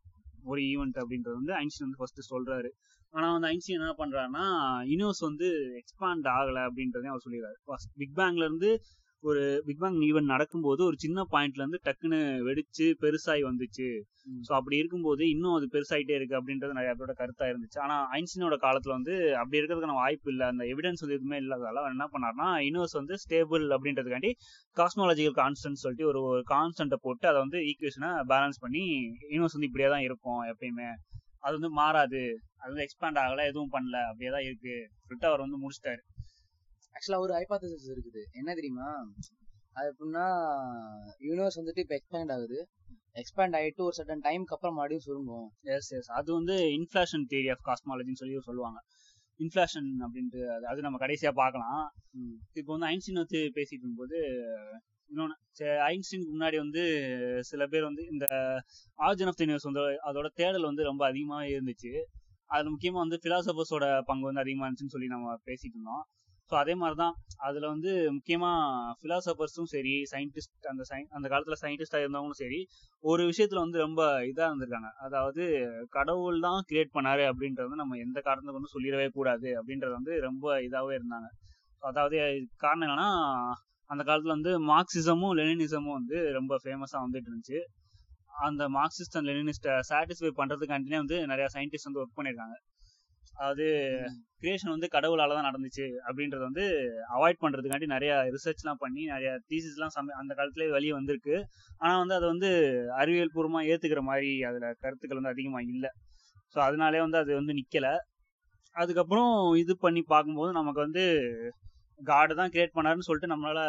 ஒரு ஈவெண்ட் அப்படின்றது வந்து ஐன்ஸ்டீன் வந்து ஃபர்ஸ்ட் சொல்றாரு. ஆனா வந்து ஐன்ஸ்டீன் என்ன பண்றாருன்னா யூனிவர்ஸ் வந்து எக்ஸ்பாண்ட் ஆகல அப்படின்றதையும் அவர் சொல்லிடுறாரு. பிக் பேங்ல இருந்து ஒரு பிக் பேங் ஈவெண்ட் நடக்கும்போது ஒரு சின்ன பாயிண்ட்ல இருந்து டக்குன்னு வெடிச்சு பெருசாகி வந்துச்சு. ஸோ அப்படி இருக்கும்போது இன்னும் அது பெருசாயிட்டே இருக்கு அப்படின்றது நிறைய பேரோட கருத்தா இருந்துச்சு. ஆனா ஐன்ஸ்டீனோட காலத்துல வந்து அப்படி இருக்கிறதுக்கான வாய்ப்பு இல்லை. அந்த எவிடன்ஸ் வந்து எதுவுமே இல்லாததால அவர் என்ன பண்ணாருன்னா யூனிவர்ஸ் வந்து ஸ்டேபிள் அப்படின்றதுக்காண்டி காஸ்மாலஜிக்கல் கான்ஸ்டன்ட் சொல்லிட்டு ஒரு ஒரு கான்ஸ்டன்ட்டை போட்டு அதை வந்து ஈக்குவேஷனை பேலன்ஸ் பண்ணி யூனிவர்ஸ் வந்து இப்படியே தான் இருக்கும் எப்பயுமே. அது வந்து மாறாது. அது வந்து எக்ஸ்பேண்ட் ஆகல எதுவும் பண்ணல. அப்படியே தான் இருக்கு. சொல்லிட்டு அவர் வந்து முடிச்சிட்டாரு. ஆக்சுவலா ஒரு ஹைபாத்தசிஸ் இருக்குது. என்ன தெரியுமா? அது எப்படின்னா யூனிவர்ஸ் வந்துட்டு இப்போ எக்ஸ்பேண்ட் ஆகுது. எக்ஸ்பேண்ட் ஆயிட்டு ஒரு சர்டன் டைம்க்கு அப்புறம் மறுபடியும் சுருங்கும். எஸ் எஸ் அது வந்து இன்ஃபிளேஷன் தியரி ஆஃப் காஸ்மாலஜின்னு சொல்லி சொல்லுவாங்க. இன்ஃபிளேஷன் அப்படின்ட்டு அது நம்ம கடைசியா பார்க்கலாம். இப்போ வந்து ஐன்ஸ்டீன் வச்சு பேசிட்டு இருக்கும்போது இன்னொன்று ஐன்ஸ்டீனுக்கு முன்னாடி வந்து சில பேர் வந்து இந்த ஆர்ஜன் ஆஃப் த யூனிவர்ஸ் வந்து அதோட தேடல் வந்து ரொம்ப அதிகமாக இருந்துச்சு. அது முக்கியமாக வந்து பிலாசபர்ஸோட பங்கு வந்து அதிகமாக இருந்துச்சுன்னு சொல்லி நம்ம பேசிட்டு இருந்தோம். ஸோ அதே மாதிரி தான் அதில் வந்து முக்கியமாக ஃபிலாசபர்ஸும் சரி சயின்டிஸ்ட் அந்த சயின் அந்த காலத்தில் சயின்டிஸ்டாக இருந்தவங்களும் சரி ஒரு விஷயத்தில் வந்து ரொம்ப இதாக இருந்திருக்காங்க. அதாவது கடவுள் தான் கிரியேட் பண்ணாரு அப்படின்றது நம்ம எந்த காரணத்துக்கு வந்து சொல்லிடவே கூடாது அப்படின்றது வந்து ரொம்ப இதாகவே இருந்தாங்க. அதாவது காரணம் என்னன்னா அந்த காலத்தில் வந்து மார்க்சிசமும் லெனினிசமும் வந்து ரொம்ப ஃபேமஸாக வந்துட்டு இருந்துச்சு. அந்த மார்க்சிஸ்ட் அண்ட் லெனினிஸ்ட்டை சாட்டிஸ்ஃபை பண்றதுக்காண்டினே வந்து நிறைய சயின்டிஸ்ட் வந்து ஒர்க் பண்ணியிருக்காங்க. அதாவது கிரியேஷன் வந்து கடவுளால தான் நடந்துச்சு அப்படின்றத வந்து அவாய்ட் பண்றதுக்காண்டி நிறைய ரிசர்ச்லாம் பண்ணி நிறைய தீசிஸ்லாம் சம அந்த காலத்திலே வெளியே வந்திருக்கு. ஆனா வந்து அதை வந்து அறிவியல் பூர்வமா ஏத்துக்கிற மாதிரி அதுல கருத்துக்கள் வந்து அதிகமா இல்லை. ஸோ அதனாலே வந்து அது வந்து நிக்கல. அதுக்கப்புறம் இது பண்ணி பார்க்கும்போது நமக்கு வந்து காடு தான் கிரியேட் பண்ணாருன்னு சொல்லிட்டு நம்மளால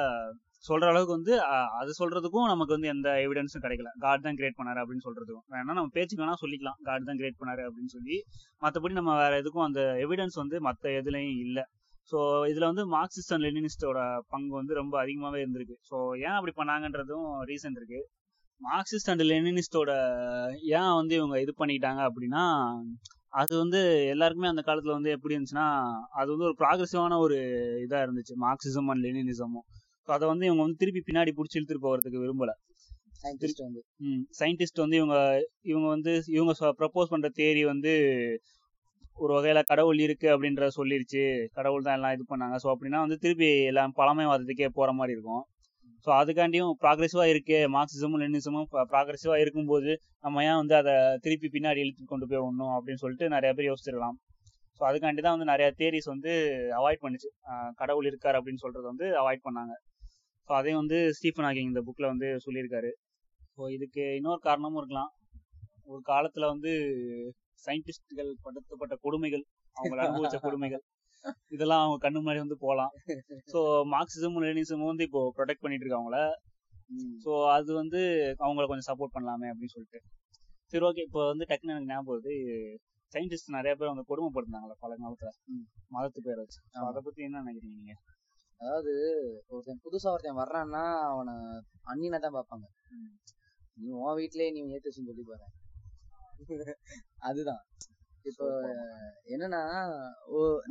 சொல்ற அளவுக்கு வந்து அது சொல்றதுக்கும் நமக்கு வந்து எந்த எவிடன்ஸும் கிடைக்கல. காட் தான் கிரியேட் பண்ணாரு அப்படின்னு சொல்றதுக்கும். வேணா நம்ம பேச்சுக்கு வேணா சொல்லிக்கலாம். காட் தான் கிரியேட் பண்ணாரு அப்படின்னு சொல்லி மற்றபடி நம்ம வேற எதுக்கும் அந்த எவிடன்ஸ் வந்து மற்ற எதுலையும் இல்லை. ஸோ இதுல வந்து மார்க்சிஸ்ட் அண்ட் லெனினிஸ்டோட பங்கு வந்து ரொம்ப அதிகமாவே இருந்திருக்கு. ஸோ ஏன் அப்படி பண்ணாங்கன்றதும் ரீசன் இருக்கு. மார்க்சிஸ்ட் அண்ட் லெனினிஸ்டோட ஏன் வந்து இவங்க இது பண்ணிட்டாங்க அப்படின்னா அது வந்து எல்லாருக்குமே அந்த காலத்துல வந்து எப்படி இருந்துச்சுன்னா அது வந்து ஒரு ப்ராக்ரெசிவான ஒரு இதா இருந்துச்சு. மார்க்சிசம் அண்ட் லெனினிசமும் அதை வந்து இவங்க வந்து திருப்பி பின்னாடி பிடிச்சி இழுத்துட்டு போகிறதுக்கு விரும்பல. சயின்டிஸ்ட் வந்து. சயின்டிஸ்ட் வந்து இவங்க இவங்க வந்து இவங்க ப்ரப்போஸ் பண்ற தேரி வந்து ஒரு வகையில கடவுள் இருக்கு அப்படின்றத சொல்லிருச்சு. கடவுள் தான் எல்லாம் இது பண்ணாங்க. ஸோ அப்படின்னா வந்து திருப்பி எல்லாம் பழமைவாதத்துக்கே போற மாதிரி இருக்கும். ஸோ அதுக்காண்டியும் ப்ராக்ரெசிவா இருக்கு. மார்க்சிசமும் லெனிசமும் ப்ராக்ரெசிவா இருக்கும்போது நம்ம ஏன் வந்து அதை திருப்பி பின்னாடி இழுத்து கொண்டு போய் விடணும் அப்படின்னு சொல்லிட்டு நிறைய பேர் யோசிச்சிருக்கலாம். ஸோ அதுக்காண்டி தான் வந்து நிறைய தேரிஸ் வந்து அவாய்ட் பண்ணுச்சு. கடவுள் இருக்கார் அப்படின்னு சொல்றது வந்து அவாய்ட் பண்ணாங்க. ஸோ அதையும் வந்து ஸ்டீஃபன் ஹாக்கிங் இந்த புக்ல வந்து சொல்லியிருக்காரு. ஸோ இதுக்கு இன்னொரு காரணமும் இருக்கலாம். ஒரு காலத்துல வந்து சயின்டிஸ்ட்கள் படுத்தப்பட்ட கொடுமைகள் அவங்க அனுபவிச்ச கொடுமைகள் இதெல்லாம் அவங்க கண்ணு முன்னாடி வந்து போகலாம். ஸோ மார்க்சிசமும் லெனிசமும் வந்து இப்போ ப்ரொடெக்ட் பண்ணிட்டு இருக்காங்கள ஸோ அது வந்து அவங்கள கொஞ்சம் சப்போர்ட் பண்ணலாமே அப்படின்னு சொல்லிட்டு. சரி ஓகே இப்போ வந்து டக்குன்னு எனக்கு ஞாபகம் வருது. சயின்டிஸ்ட் நிறைய பேர் வந்து கொடுமைப்படுத்தாங்களே பல காலத்துல மதத்து பேர் வச்சு. அதை பத்தி என்ன நினைக்கிறீங்க நீங்க? அதாவது ஒருத்தன் புதுசா ஒருத்தன் வர்றான்னா அவனை அண்ணினா தான் பார்ப்பாங்க. நீ உன் வீட்லயே நீ ஏத்துச்சுன்னு சொல்லி பாரு அதுதான். இப்போ என்னன்னா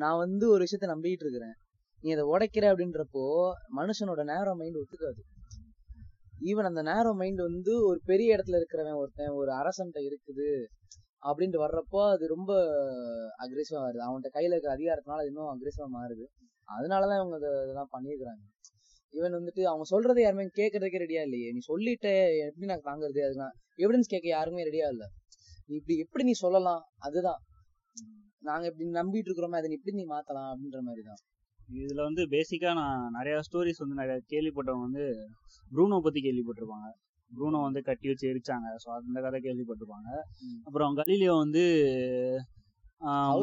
நான் வந்து ஒரு விஷயத்த நம்பிட்டு இருக்கிறேன். நீ அதை உடைக்கிற அப்படின்றப்போ மனுஷனோட நேரோ மைண்ட் ஒத்துக்காது. ஈவன் அந்த நேரோ மைண்ட் வந்து ஒரு பெரிய இடத்துல இருக்கிறவன் ஒருத்தன் ஒரு அரசன்ட்ட இருக்குது அப்படின்ட்டு வர்றப்போ அது ரொம்ப அக்ரெசிவா வருது. அவன்கிட்ட கையில இருக்க அதிகாரத்தினால அது இன்னும் அக்ரெசிவா மாறுது. அதனாலதான் இவங்க இத- இதெல்லாம் பண்ணியிருக்கிறாங்க. ஈவன் வந்துட்டு அவங்க சொல்றதை யாருமே கேட்கறதுக்கே ரெடியா இல்லையே. நீ சொல்லிட்ட எப்படி நான் தாங்குறது? அதுக்கு நான் எவிடன்ஸ் கேட்க யாருமே ரெடியா இல்ல. நீ இப்படி எப்படி நீ சொல்லலாம்? அதுதான். நாங்க இப்படி நம்பிட்டு இருக்கிறோமே அதை நீ எப்படி நீ மாத்தலாம் அப்படின்ற மாதிரி தான் இதுல வந்து பேசிக்கா நான் நிறைய ஸ்டோரிஸ் வந்து நிறைய கேள்விப்பட்டவங்க வந்து ப்ரூனோ பத்தி கேள்விப்பட்டிருப்பாங்க. ப்ரூனோ வந்து கட்டி வச்சு எரிச்சாங்க. ஸோ அந்த கதை கேள்விப்பட்டிருப்பாங்க. அப்புறம் கலீலியோ வந்து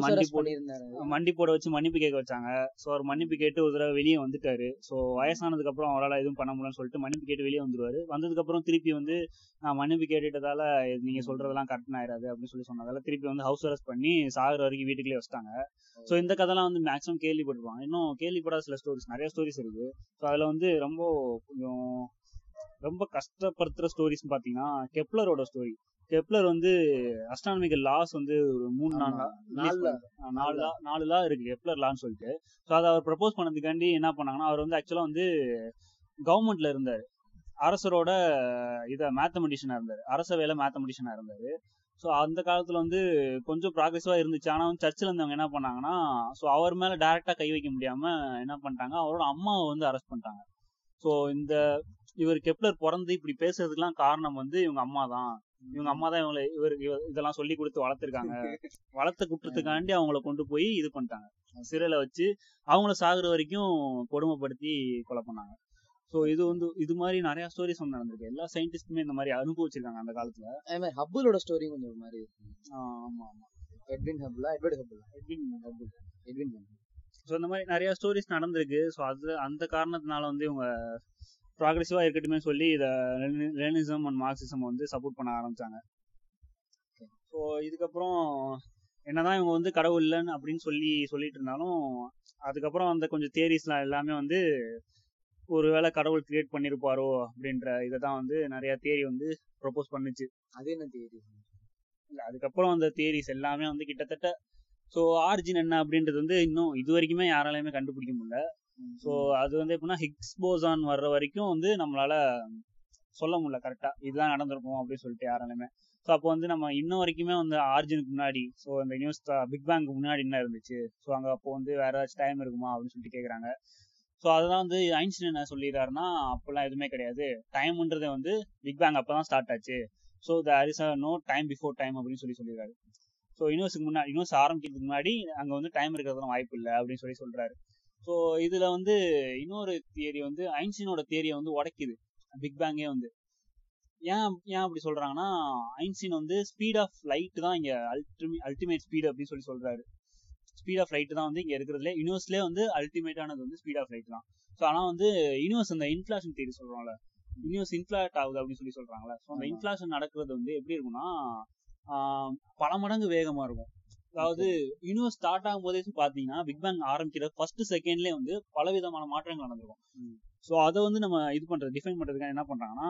மண்டி போட்டு மண்டி போட வச்சு மன்னிப்பு கேட்க வச்சாங்க. ஸோ அவர் மன்னிப்பு கேட்டு ஒரு தடவை வெளியே வந்துட்டாரு. ஸோ வயசானதுக்கு அப்புறம் அவரால் எதுவும் பண்ண முடியலன்னு சொல்லிட்டு மன்னிப்பு கேட்டு வெளியே வந்துருவாரு. வந்ததுக்கு அப்புறம் திருப்பி வந்து நான் மன்னிப்பு கேட்டுட்டதால நீங்க சொல்றதெல்லாம் கரெக்ட் ஆயிராது அப்படின்னு சொல்லி சொன்னதால திருப்பி வந்து ஹவுஸ் அரெஸ்ட் பண்ணி சாகுற வரைக்கும் வீட்டுக்குள்ளே வச்சிட்டாங்க. ஸோ இந்த கதைலாம் வந்து மேக்ஸிமம் கேள்விப்பட்டிருப்பாங்க. இன்னும் கேள்விப்படாத சில ஸ்டோரிஸ் நிறைய ஸ்டோரிஸ் இருக்கு. ஸோ அதுல வந்து ரொம்ப கொஞ்சம் ரொம்ப கஷ்டப்படுத்துற ஸ்டோரிஸ் பாத்தீங்கன்னா கெப்லரோட ஸ்டோரி கெப்லர் வந்து அஸ்ட்ரானமிக்கல் லாஸ் வந்து ஒரு மூணு நாலு நாலு நாலு லா இருக்கு கெப்லர் லான்னு சொல்லிட்டு. ஸோ அதை அவர் ப்ரப்போஸ் பண்ணதுக்காண்டி என்ன பண்ணாங்கன்னா அவர் வந்து ஆக்சுவலா வந்து கவர்மெண்ட்ல இருந்தார். அரசரோட இத மேத்தமெட்டிஷனா இருந்தார். அரச வேலை மேத்தமெட்டிஷனா இருந்தாரு. ஸோ அந்த காலத்துல வந்து கொஞ்சம் ப்ராக்ரெசிவா இருந்துச்சு. ஆனா வந்து சர்ச்சில் இருந்தவங்க என்ன பண்ணாங்கன்னா ஸோ அவர் மேல டைரக்டா கை வைக்க முடியாம என்ன பண்ணிட்டாங்க அவரோட அம்மாவை வந்து அரெஸ்ட் பண்ணிட்டாங்க. ஸோ இந்த இவர் கெப்லர் பிறந்து இப்படி பேசுறதுக்கெல்லாம் காரணம் வந்து இவங்க அம்மா தான் இவங்க அம்மா தான் இவங்களை இவர் இவ- இதெல்லாம் சொல்லி கொடுத்து வளர்த்துருக்காங்க. வளர்த்த குற்றத்துக்காண்டி அவங்கள கொண்டு போய் இது பண்ணிட்டாங்க. சிறையில வச்சு அவங்கள சாகுற வரைக்கும் கொடுமைப்படுத்தி கொலை பண்ணாங்க. ஸோ இது வந்து இது மாதிரி நிறைய ஸ்டோரிஸ் வந்து நடந்திருக்கு. எல்லா சயின்டிஸ்டுமே இந்த மாதிரி அனுபவிச்சிருக்காங்க அந்த காலத்துல. அதே மாதிரி ஸ்டோரி கொஞ்சம் ஒரு மாதிரி ஆமா ஆமா. எட்வின் ஹப்பிளா எட்வர்ட் ஹப்பிளா எட்வின் ஹப்பிள் எட்வின் ஸோ இந்த மாதிரி நிறைய ஸ்டோரிஸ் நடந்திருக்கு. ஸோ அது அந்த காரணத்தினால வந்து இவங்க ப்ராக்ரெசிவா இருக்கட்டுமே சொல்லி இதை லெனிசம் அண்ட் மார்க்சிசம் வந்து சப்போர்ட் பண்ண ஆரம்பிச்சாங்க. ஸோ இதுக்கப்புறம் என்னதான் இவங்க வந்து கடவுள் இல்லைன்னு அப்படின்னு சொல்லி சொல்லிட்டு இருந்தாலும் அதுக்கப்புறம் அந்த கொஞ்சம் தேரிஸ்லாம் எல்லாமே வந்து ஒருவேளை கடவுள் கிரியேட் பண்ணியிருப்பாரோ அப்படின்ற இதை தான் வந்து நிறைய தேரி வந்து ப்ரொபோஸ் பண்ணுச்சு. அது என்ன தேரி இல்ல அதுக்கப்புறம் அந்த தியரிஸ் எல்லாமே வந்து கிட்டத்தட்ட ஸோ ஆரிஜின் என்ன அப்படின்றது வந்து இன்னும் இது வரைக்குமே யாராலையுமே கண்டுபிடிக்க முடியல. ஸோ அது வந்து எப்படின்னா ஹிக்ஸ் போசான் வர்ற வரைக்கும் வந்து நம்மளால சொல்ல முடியல கரெக்டா இதுதான் நடந்திருக்கும் அப்படின்னு சொல்லிட்டு யாராலுமே ஸோ அப்போ வந்து நம்ம இன்ன வரைக்குமே வந்து ஆரிஜினுக்கு முன்னாடி ஸோ இந்த நியூஸ் பிக் பேங்க்கு முன்னாடி என்ன இருந்துச்சு? ஸோ அங்கே அப்போ வந்து வேற ஏதாச்சும் டைம் இருக்குமா அப்படின்னு சொல்லிட்டு கேட்குறாங்க ஸோ அதெல்லாம் வந்து ஐன்ஸ்டைன் என்ன சொல்லிடுறாருன்னா அப்பெல்லாம் எதுவுமே கிடையாது. டைம்ன்றது வந்து பிக் பேங் அப்போ தான் ஸ்டார்ட் ஆச்சு. So there is a no time before time அப்படின்னு சொல்லி சொல்லிடுறாரு. ஸோ யூனிவர்ஸுக்கு முன்னாடி யூனிவர்ஸ் ஆரம்பிக்கிறதுக்கு முன்னாடி அங்கே வந்து டைம் இருக்கிறதுலாம் வாய்ப்பு இல்லை அப்படின்னு சொல்லி சொல்றாரு. ஸோ இதுல வந்து இன்னொரு தியரி வந்து ஐன்ஸ்டீனோட தியரியை வந்து உடைக்குது. பிக் பேங்கே வந்து. ஏன் ஏன் அப்படி சொல்றாங்கன்னா ஐன்ஸ்டீன் வந்து ஸ்பீட் ஆஃப் லைட் தான் இங்க அல்டிமே அல்டிமேட் ஸ்பீட் அப்படின்னு சொல்லி சொல்றாரு. ஸ்பீட் ஆஃப் லைட் தான் வந்து இங்க இருக்கிறதுல யூனிவர்ஸ்லேயே வந்து அல்டிமேட்டானது வந்து ஸ்பீட் ஆஃப் லைட் தான். ஸோ ஆனால் வந்து யூனிவர்ஸ் அந்த இன்ஃபிளாஷன் தியரி சொல்றோம்ல யூனிவர்ஸ் இன்ஃபிளாட் ஆகுது அப்படின்னு சொல்லி சொல்றாங்களே ஸோ அந்த. இன்ஃபிளாஷன் நடக்கிறது வந்து எப்படி இருக்கும்னா பல மடங்கு வேகமா இருக்கும். அதாவது யூனிவர்ஸ் ஸ்டார்ட் ஆகும் போதே பாத்தீங்கன்னா பிக் பேங் ஆரம்பிக்கிற ஃபர்ஸ்ட் செகண்ட்லயே வந்து பல விதமான மாற்றங்கள் நடந்திருக்கும். ஸோ அதை வந்து நம்ம இது பண்றது டிஃபைன் பண்றதுக்காக என்ன பண்றாங்கன்னா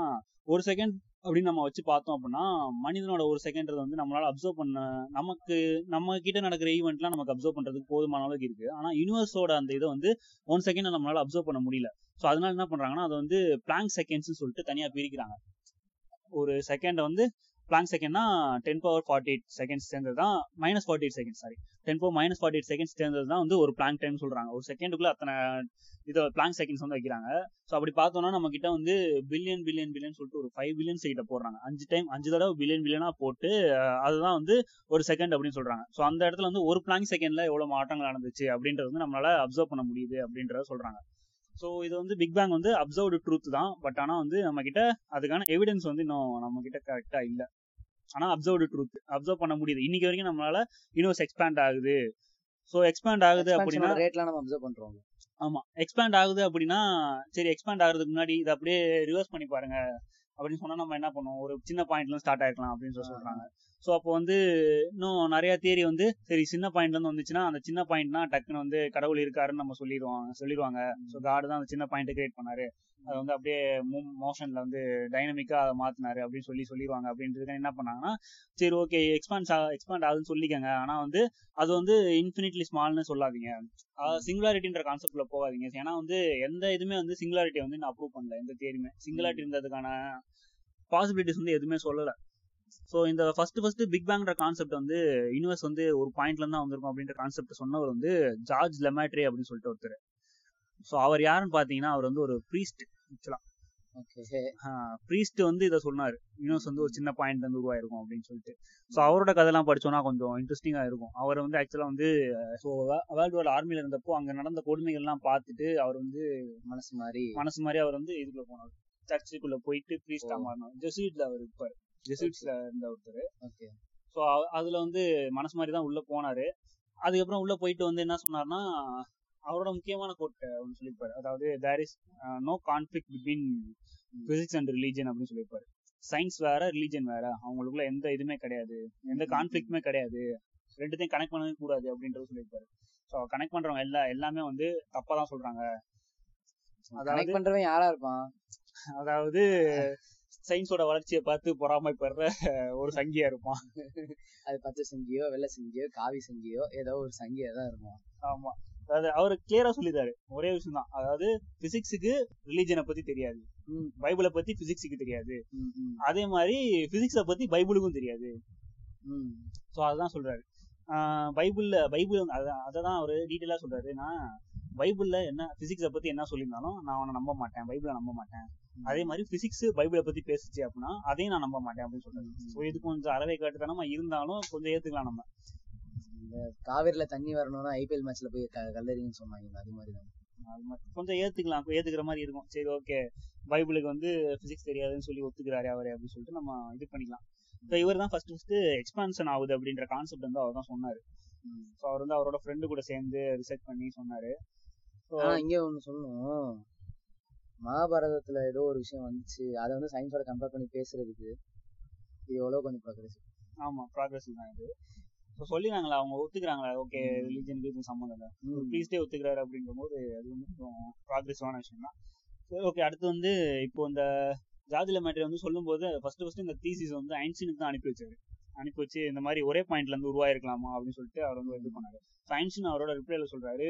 ஒரு செகண்ட் அப்படின்னு நம்ம வச்சு பார்த்தோம் அப்படின்னா மனிதனோட ஒரு செகண்ட் வந்து நம்மளால அப்சர்வ் பண்ண நமக்கு நம்ம கிட்ட நடக்கிற ஈவெண்ட்லாம் நமக்கு அப்சர்வ் பண்றதுக்கு போதுமான அளவுக்கு இருக்கு. ஆனா யூனிவர்ஸோட அந்த இதை வந்து ஒன் செகண்ட் நம்மளால அப்சர்வ் பண்ண முடியல. ஸோ அதனால என்ன பண்றாங்கன்னா அதை வந்து பிளாங்க் செகண்ட்ஸ் சொல்லிட்டு தனியா பிரிக்கிறாங்க. ஒரு செகண்ட் வந்து Planck செகண்ட்னா ten power forty eight seconds சேர்ந்தது தான் minus forty eight second sorry ten power minus forty eight seconds சேர்ந்தது தான் வந்து ஒரு பிளாங்க் டைம் சொல்றாங்க. ஒரு செகண்டுக்குள்ள அத்தனை இது பிளாங்க் செகண்ட்ஸ் வந்து வைக்கிறாங்க. ஸோ அப்படி பார்த்தோம்னா நம்ம கிட்ட வந்து பில்லியன் பில்லியன் பில்லியன் சொல்லிட்டு ஒரு ஃபைவ் பில்லியன்ஸ் கிட்ட போடுறாங்க. அஞ்சு டைம் அஞ்சு தடவை பில்லியன் பில்லியனா போட்டு அதுதான் வந்து ஒரு செகண்ட் அப்படின்னு சொல்றாங்க. ஸோ அந்த இடத்துல வந்து ஒரு பிளாங்க் செகண்ட்ல எவ்வளவு மாற்றங்கள் நடந்துச்சு அப்படின்றது வந்து நம்மளால அப்சர்வ் பண்ண முடியுது அப்படின்றத சொல்றாங்க. ஸோ இது வந்து பிக் பேங் வந்து அப்சர்வ்டு ட்ரூத் தான். பட் ஆனா வந்து நம்ம கிட்ட அதுக்கான எவிடன்ஸ் வந்து இன்னும் நம்ம கிட்ட கரெக்டாக இல்லை. ஆனா அப்சர்வ்டு ட்ரூத் அப்சர்வ் பண்ண முடியுது. இன்னைக்கு வரைக்கும் நம்மளால யூனிவர்ஸ் எக்ஸ்பேண்ட் ஆகுது. ஸோ எக்ஸ்பேண்ட் ஆகுது அப்படின்னா ரேட்லாம் நம்ம அப்சர்வ் பண்றோம் ஆமா. எக்ஸ்பேண்ட் ஆகுது அப்படின்னா சரி எக்ஸ்பேண்ட் ஆகுறதுக்கு முன்னாடி இதை அப்படியே ரிவர்ஸ் பண்ணி பாருங்க. அப்படின்னு சொன்னா நம்ம என்ன பண்ணுவோம்? ஒரு சின்ன பாயிண்ட்ல ஸ்டார்ட் ஆயிருக்கலாம் அப்படின்னு சொல்லி சொல்றாங்க. ஸோ அப்போ வந்து இன்னும் நிறைய தியரி வந்து சரி சின்ன பாயிண்ட்ல இருந்து வந்துச்சுன்னா அந்த சின்ன பாயிண்ட்னா டக்குன்னு வந்து கடவுள் இருக்காருன்னு நம்ம சொல்லிடுவோம் சொல்லிடுவாங்க. ஸோ காடு தான் அந்த சின்ன பாயிண்ட் கிரியேட் பண்ணாரு. அது வந்து அப்படியே மோஷன்ல வந்து டைனமிக்கா அதை மாத்தினாரு அப்படின்னு சொல்லி சொல்லிடுவாங்க அப்படின்றதுக்கு என்ன பண்ணாங்கன்னா சரி ஓகே எக்ஸ்பாண்ட் எக்ஸ்பாண்ட் ஆகுதுன்னு சொல்லிக்கங்க. ஆனா வந்து அது வந்து இன்ஃபினிட்லி ஸ்மால்னு சொல்லாதீங்க. சிங்குலாரிட்டின்ற கான்செப்ட்ல போகாதீங்க. ஏன்னா வந்து எந்த இதுமே வந்து சிங்குலாரிட்டி வந்து நான் அப்ரூவ் பண்ணல எந்த தியரியுமே சிங்குலாரிட்டி இருந்ததுக்கான பாசிபிலிட்டிஸ் வந்து எதுவுமே சொல்லல. ஸோ இந்த ஃபர்ஸ்ட் ஃபர்ஸ்ட் பிக் பேங்ன்ற கான்செப்ட் வந்து யூனிவர்ஸ் வந்து ஒரு பாயிண்ட்ல தான் வந்திருக்கும் அப்படின்ற கான்செப்ட் சொன்னவர் வந்து ஜார்ஜ் லெமாட்ரி அப்படின்னு சொல்லிட்டு ஒருத்தர். ஸோ அவர் யாருன்னு பார்த்தீங்கன்னா அவர் வந்து ஒரு ப்ரீஸ்ட் ஆக்சுவலா ப்ரீஸ்ட் வந்து இதை சொன்னார். யூனிவர்ஸ் வந்து ஒரு சின்ன பாயிண்ட் வந்து உருவாயிருக்கும் அப்படின்னு சொல்லிட்டு. ஸோ அவரோட கதைலாம் படிச்சோம்னா கொஞ்சம் இன்ட்ரெஸ்டிங்காக இருக்கும். அவர் வந்து ஆக்சுவலாக வந்து ஸோ வேர்ல்டு வார் ஆர்மியில் இருந்தப்போ அங்கே நடந்த கொடுமைகள்லாம் பார்த்துட்டு அவர் வந்து மனசு மாதிரி மனசு மாதிரி அவர் வந்து இதுக்குள்ள போனார். சர்ச்சுக்குள்ள போயிட்டு ப்ரீஸ்டா மாறினார். ஜெசுவிட்ல அவர் இருப்பார். ஜெசுவிட்ஸ்ல இருந்த ஒருத்தர். ஓகே. ஸோ அதுல வந்து மனசு மாதிரி தான் உள்ள போனாரு. அதுக்கப்புறம் உள்ள போயிட்டு வந்து என்ன சொன்னார்னா அவரோட முக்கியமான கோட்டை ஒன்று சொல்லியிருப்பாரு. அதாவது there is no conflict between physics and religion அப்படின்னு சொல்லியிருப்பாரு. சயின்ஸ் வேற ரிலீஜன் வேற. அவங்களுக்குள்ள எந்த இதுவுமே கிடையாது. எந்த கான்ஃபிளிக்மே கிடையாது. ரெண்டுத்தையும் கனெக்ட் பண்ணவே கூடாது அப்படின்றது சொல்லியிருப்பாரு. ஸோ கனெக்ட் பண்றவங்க எல்லா எல்லாமே வந்து தப்பா தான் சொல்றாங்க. கனெக்ட் பண்றவன் யாரா இருப்பான்? அதாவது சயின்ஸோட வளர்ச்சியை பார்த்து பொறாமைப்படுற ஒரு சங்கியா இருப்பான். அது பச்சை சங்கியோ வெள்ளை சங்கியோ காவி சங்கியோ ஏதோ ஒரு சங்கியா தான் இருக்கும் ஆமா. அதாவது அவர் கிளியரா சொல்லிட்டாரு. ஒரே விஷயம் தான் அதாவது பிசிக்ஸுக்கு ரிலீஜனை பத்தி தெரியாது. பைபிளை பத்தி பிசிக்ஸுக்கு தெரியாது. அதே மாதிரி பிசிக்ஸை பத்தி பைபிளுக்கும் தெரியாது. ஸோ அதுதான் சொல்றாரு. பைபிள்ல பைபிள் அதை தான் அவர் டீட்டெயிலா சொல்றாரு. நான் பைபிள்ல என்ன பிசிக்ஸை பத்தி என்ன சொல்லியிருந்தாலும் நான் அவனை நம்ப மாட்டேன். பைபிளை நம்ப மாட்டேன். அதே மாதிரி பிசிக்ஸ் பைபிளை பத்தி பேசுச்சு அப்படின்னா அதையும் நான் நம்ப மாட்டேன் அப்படின்னு சொல்றாரு. ஸோ இது கொஞ்சம் அறவை காட்டுத்தனமா இருந்தாலும் கொஞ்சம் ஏத்துக்கலாம் நம்ம. இந்த காவிரில தண்ணி வரணும்னா ஐபிஎல் மேட்ச்ல போய் க- கல்லறிங்கன்னு சொன்னாங்க. அது மாதிரி தான் அது கொஞ்சம் ஏத்துக்கலாம். ஏத்துக்கிற மாதிரி இருக்கும். சரி ஓகே பைபிளுக்கு வந்து பிசிக்ஸ் தெரியாதுன்னு சொல்லி ஒத்துக்கிறாரு அவரே அப்படின்னு சொல்லிட்டு நம்ம இது பண்ணிக்கலாம். ஸோ இவர் தான் ஃபர்ஸ்ட் ஃபர்ஸ்ட் எக்ஸ்பான்ஷன் ஆகுது அப்படின்ற கான்செப்ட் வந்து அவர் தான் சொன்னாரு. ஸோ அவர் வந்து அவரோட ஃப்ரெண்டு கூட சேர்ந்து ரிசர்ச் பண்ணி சொன்னாரு. இங்க ஒண்ணு சொல்லணும். மகாபாரதத்துல ஏதோ ஒரு விஷயம் வந்துச்சு. அதை வந்து சயின்ஸோட கம்பேர் பண்ணி பேசுறதுக்கு இது எவ்வளவு கொஞ்சம் ப்ரோக்ரஸ் ஆமா ப்ராக்ரஸ் தான் இது. ஸோ சொல்லிடுறாங்களா அவங்க ஒத்துக்கிறாங்களா? ஓகே ரிலீஜனுக்கு இது சம்மந்தம் இல்லை ஒரு ப்ரீஸ்டே ஒத்துக்கிறாரு அப்படின்ற போது அது வந்து கொஞ்சம் ப்ராக்ரெசிவான விஷயம் தான் ஓகே அடுத்து வந்து இப்போ இந்த ஜாதில மேட்ரி வந்து சொல்லும்போது ஃபர்ஸ்ட் ஃபர்ஸ்ட் இந்த தீசிஸ் வந்து ஐன்ஸ்டீனுக்கு தான் அனுப்பி வச்சாரு. அனுப்பி வச்சு இந்த மாதிரி ஒரே பாயிண்ட்ல இருந்து உருவாயிருக்கலாமா அப்படின்னு சொல்லிட்டு அவர் வந்து இது பண்ணாரு. ஐன்ஸ்டீன் அவரோட ரிப்ளைல சொல்றாரு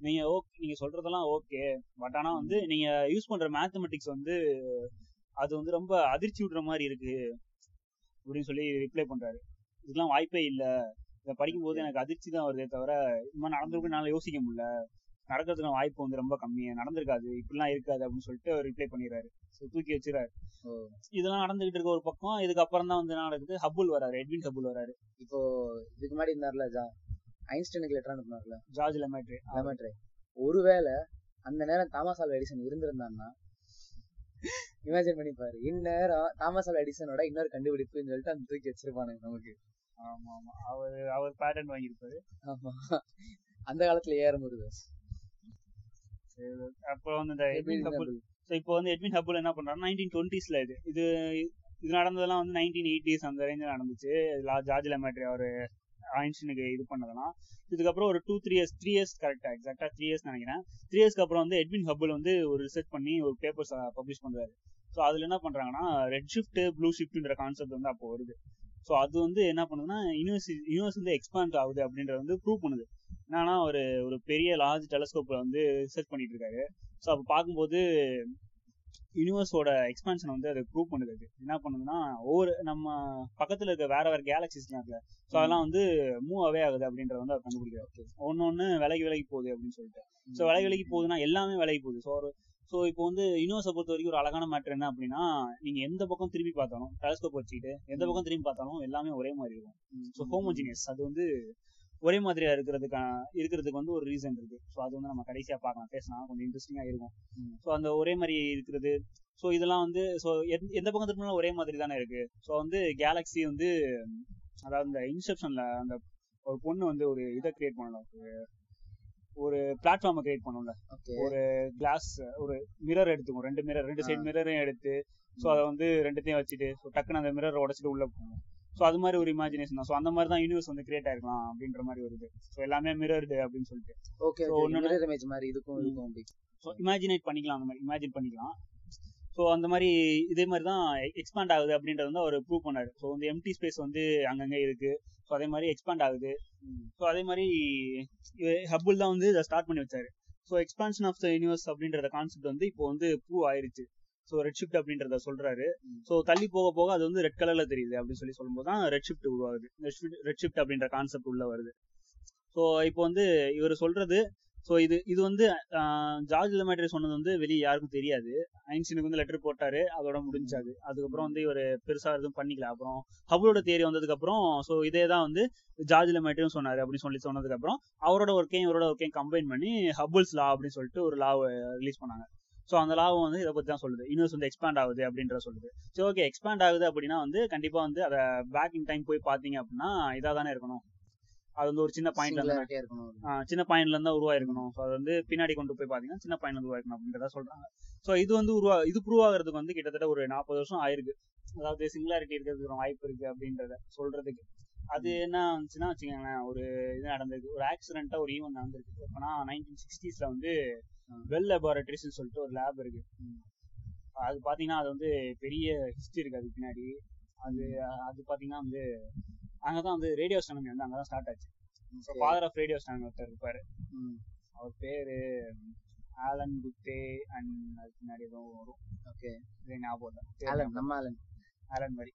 நீங்க ஓகே நீங்க சொல்றதெல்லாம் ஓகே பட் ஆனா வந்து நீங்க யூஸ் பண்ற மேத்தமெட்டிக்ஸ் வந்து அது வந்து ரொம்ப அதிர்ச்சி விடுற மாதிரி இருக்கு அப்படின்னு சொல்லி ரிப்ளை பண்றாரு. இதுக்கெல்லாம் வாய்ப்பே இல்ல. இதை படிக்கும்போது எனக்கு அதிர்ச்சி தான் வருதே தவிர இந்த மாதிரி நடந்திருக்கு என்னால யோசிக்க முடியல. நடக்கிறதுக்கான வாய்ப்பு வந்து ரொம்ப கம்மி நடந்திருக்காது. இப்படிலாம் இருக்காது அப்படின்னு சொல்லிட்டு அவர் ரிப்ளை பண்ணிடுறாரு. ஸோ தூக்கி வச்சிடறாரு. இதெல்லாம் நடந்துகிட்டு இருக்க ஒரு பக்கம். இதுக்கப்புறம் தான் வந்து நடக்குது? ஹபுல் வராரு எட்வின் ஹபுல் வராரு. இப்போ இதுக்கு முன்னாடி இருந்தார்ல ஜா ஐன்ஸ்டைனுக்கு லெட்டர் அனுப்புனார்ல? ஜார்ஜ் லெமேட்ரி லெமட்ரே ஒருவேளை அந்த நேரம் தாமஸ் ஆல்வா எடிசன் இருந்திருந்தான்னா இமேஜின் பண்ணி பாரு இந்நேரம் தாமஸ் ஆல்வா எடிசனோட இன்னொரு கண்டுபிடிப்புன்னு சொல்லிட்டு அந்த தூக்கி வச்சிருப்பானுங்க நமக்கு. ஆமா ஆமா அவர் அவர் பேட்டன் வாங்கியிருப்பாரு. ஆமா. அந்த காலத்துல ஏற முருகஸ் அப்புறம் வந்து இந்த எட்வின் ஹபுல் ஸோ இப்போ வந்து எட்வின் ஹபுல் என்ன பண்றாரு நைன்டீன் டுவெண்ட்டிஸ்ல இது. இது இது நடந்ததெல்லாம் வந்து நைன்டீன் எயிட்டிஸ் அந்த ரேஞ்சில் நடந்துச்சு. ஜார்ஜ் லெமேட்ரி அவர் ஐன்ஸ்டீனுக்கு இது பண்ணதெல்லாம். இதுக்கப்புறம் ஒரு two three years three years கரெக்டா எக்ஸாக்டா த்ரீ இயர்ஸ் நினைக்கிறேன். த்ரீ இயர்ஸ்க்கு அப்புறம் வந்து எட்வின் ஹபுல் வந்து ஒரு ரிசர்ச் பண்ணி ஒரு பேப்பர்ஸ் பப்ளிஷ் பண்றாரு. ஸோ அதுல என்ன பண்றாங்கன்னா ரெட் ஷிஃப்ட் ப்ளூ ஷிஃப்ட்ன்ற கான்செப்ட் வந்து அப்போ வருது. ஸோ அது வந்து என்ன பண்ணுதுன்னா யூனிவர்ஸ் யூனிவர்ஸ் வந்து எக்ஸ்பாண்ட் ஆகுது அப்படின்றத வந்து ப்ரூவ் பண்ணுது. என்னன்னா ஒரு ஒரு பெரிய லார்ஜ் டெலஸ்கோப்ல வந்து ரிசர்ச் பண்ணிட்டு இருக்காரு ஸோ அப்போ பார்க்கும்போது யூனிவர்ஸோட எக்ஸ்பான்ஷன் வந்து அது ப்ரூவ் பண்ணுது என்ன பண்ணுதுன்னா ஒவ்வொரு நம்ம பக்கத்துல இருக்க வேற வேற கேலக்சிஸ்லாம் இருக்குல்ல ஸோ அதெல்லாம் வந்து மூவ் அவே ஆகுது அப்படின்றத வந்து அவர் கண்டுபிடிக்கிறார். ஒன்னு ஒன்னு விலகி விலகி போகுது அப்படின்னு சொல்லிட்டு. ஸோ விலகி விலகி போகுதுன்னா எல்லாமே விலகி போகுது. ஸோ ஒரு ஸோ இப்போ வந்து யூனிவர்ஸை பொறுத்த வரைக்கும் ஒரு அழகான மேட்டர் என்ன அப்படின்னா நீங்க எந்த பக்கம் திரும்பி பார்த்தாலும் டெலஸ்கோப் வச்சுக்கிட்டு எந்த பக்கம் திரும்பி பார்த்தாலும் எல்லாமே ஒரே மாதிரி இருக்கும். ஸோ ஹோமோஜினியஸ் அது வந்து ஒரே மாதிரியா இருக்கிறதுக்கான இருக்கிறதுக்கு வந்து ஒரு ரீசன் இருக்கு. ஸோ அது வந்து நம்ம கடைசியா பார்க்கலாம். பேசலாம் கொஞ்சம் இன்ட்ரெஸ்டிங்கா இருக்கும். ஸோ அந்த ஒரே மாதிரி இருக்கிறது. ஸோ இதெல்லாம் வந்து ஸோ எந்த பக்கம் திரும்பினாலும் ஒரே மாதிரி தானே இருக்கு. ஸோ வந்து கேலக்ஸி வந்து அதாவது இந்த இன்செப்ஷன்ல அந்த ஒரு பொண்ணு வந்து ஒரு இதை கிரியேட் பண்ணலாம் ஒரு- ஒரு பிளாட்ஃபார்மை கிரியேட் பண்ணும்ல. ஒரு கிளாஸ் ஒரு மிரர் எடுத்துக்கும் ரெண்டு மிரர் ரெண்டு சைடு மிரரையும் எடுத்து ஸோ அதை வந்து ரெண்டுத்தையும் வச்சுட்டு ஸோ டக்குன்னு அந்த மிரர் உடச்சிட்டு உள்ள போகும் ஸோ அது மாதிரி ஒரு இமேஜினேஷன் தான். ஸோ அந்த மாதிரி தான் யூனிவர்ஸ் வந்து கிரியேட் ஆயிருக்கலாம் அப்படின்ற மாதிரி வருது ஸோ எல்லாமே மிரர்டு அப்படின்னு சொல்லிட்டு. ஓகே மிரர் மாதிரி இதுக்கும் ஸோ இமேஜினேட் பண்ணிக்கலாம் அந்த மாதிரி. இமேஜின் பண்ணிக்கலாம். ஸோ அந்த மாதிரி இதே மாதிரி தான் எக்ஸ்பாண்ட் ஆகுது அப்படின்றது வந்து அவர் ப்ரூவ் பண்ணாரு. ஸோ வந்து எம்டி ஸ்பேஸ் வந்து அங்கங்கே இருக்கு. ஸோ அதே மாதிரி எக்ஸ்பாண்ட் ஆகுது. ஸோ அதே மாதிரி ஹப்புல் தான் வந்து இதை ஸ்டார்ட் பண்ணி வச்சாரு. So expansion of the universe அப்படின்ற கான்செப்ட் வந்து இப்போ வந்து ப்ரூவ் ஆயிருச்சு. ஸோ ரெட் ஷிஃப்ட் அப்படின்றத சொல்றாரு. ஸோ தள்ளி போக போக அது வந்து ரெட் கலர்ல தெரியுது அப்படின்னு சொல்லி சொல்லும்போது தான் ரெட் ஷிஃப்ட் உருவாகுது. ரெட் ஷிஃப்ட் அப்படின்ற கான்செப்ட் உள்ள வருது. ஸோ இப்போ வந்து இவர் சொல்றது ஸோ இது இது வந்து ஜார்ஜ் லெமேட்ரி சொன்னது வந்து வெளியே யாருக்கும் தெரியாது. ஐன்ஸ்டீனுக்கு வந்து லெட்டர் போட்டாரு அதோட முடிஞ்சாது. அதுக்கப்புறம் வந்து இவர் பெருசா எதுவும் பண்ணிக்கல. அப்புறம் ஹபுளோட தேரி வந்ததுக்கு அப்புறம் ஸோ இதே தான் வந்து ஜார்ஜ் லெமேட்ரியும் சொன்னார் அப்படின்னு சொல்லி சொன்னதுக்கு அப்புறம் அவரோட ஒர்க்கையும் இவரோட ஒர்க்கையும் கம்பைன் பண்ணி ஹபுல்ஸ் லா அப்படின்னு சொல்லிட்டு ஒரு லாவை ரிலீஸ் பண்ணாங்க. ஸோ அந்த லாவும் வந்து இதை பற்றி தான் சொல்லுது. யூனிவர்ஸ் வந்து எக்ஸ்பேண்ட் ஆகுது அப்படின்ற சொல்லுது. ஸோ ஓகே எக்ஸ்பேண்ட் ஆகுது அப்படின்னா வந்து கண்டிப்பா வந்து அதை பேக் இன் டைம் போய் பார்த்தீங்க அப்படின்னா இதாக தானே இருக்கணும். அது வந்து ஒரு சின்ன பாயிண்ட்ல இருந்து இருக்கணும் சின்ன பாயிண்ட்ல இருந்தா உருவாயிருக்கணும். ஸோ அது வந்து பின்னாடி கொண்டு போய் பாத்தீங்கன்னா சின்ன பாயிண்ட்ல உருவாயிருக்கணும் அப்படின்றத சொல்றாங்க. ஸோ இது வந்து உருவா இது ப்ரூவ் ஆகிறதுக்கு வந்து கிட்டத்தட்ட ஒரு நாற்பது வருஷம் ஆயிருக்கு. அதாவது சிங்குலாரிட்டி இருக்கிறதுக்கு ஒரு வாய்ப்பு இருக்கு அப்படின்றத சொல்றதுக்கு. அது என்ன வந்துச்சுன்னா வச்சுக்கோங்களேன் ஒரு இது நடந்திருக்கு ஒரு ஆக்சிடென்ட்டா ஒரு ஈவெண்ட் நடந்திருக்கு. எப்பனா நைன்டீன் சிக்ஸ்டீஸ்ல வந்து வெல் லெபார்டரிஸ்னு சொல்லிட்டு ஒரு லேப் இருக்கு. அது பாத்தீங்கன்னா அது வந்து பெரிய ஹிஸ்டரி இருக்கு அது பின்னாடி. அது அது பாத்தீங்கன்னா வந்து அங்கதான் வந்து ரேடியோ astronomy வந்து அங்கதான் ஸ்டார்ட் ஆச்சு. ஃபாதர் ஆஃப் ரேடியோ astronomy ஒருத்தர் இருப்பாரு. அவர் பேரு ஆலன் குத்தே அண்ட் அதுக்கு முன்னாடி ஏதோ வரும். Okay. இது ஞாபகம் ஆலன் நம்ம ஆலன். ஆலன் மாதிரி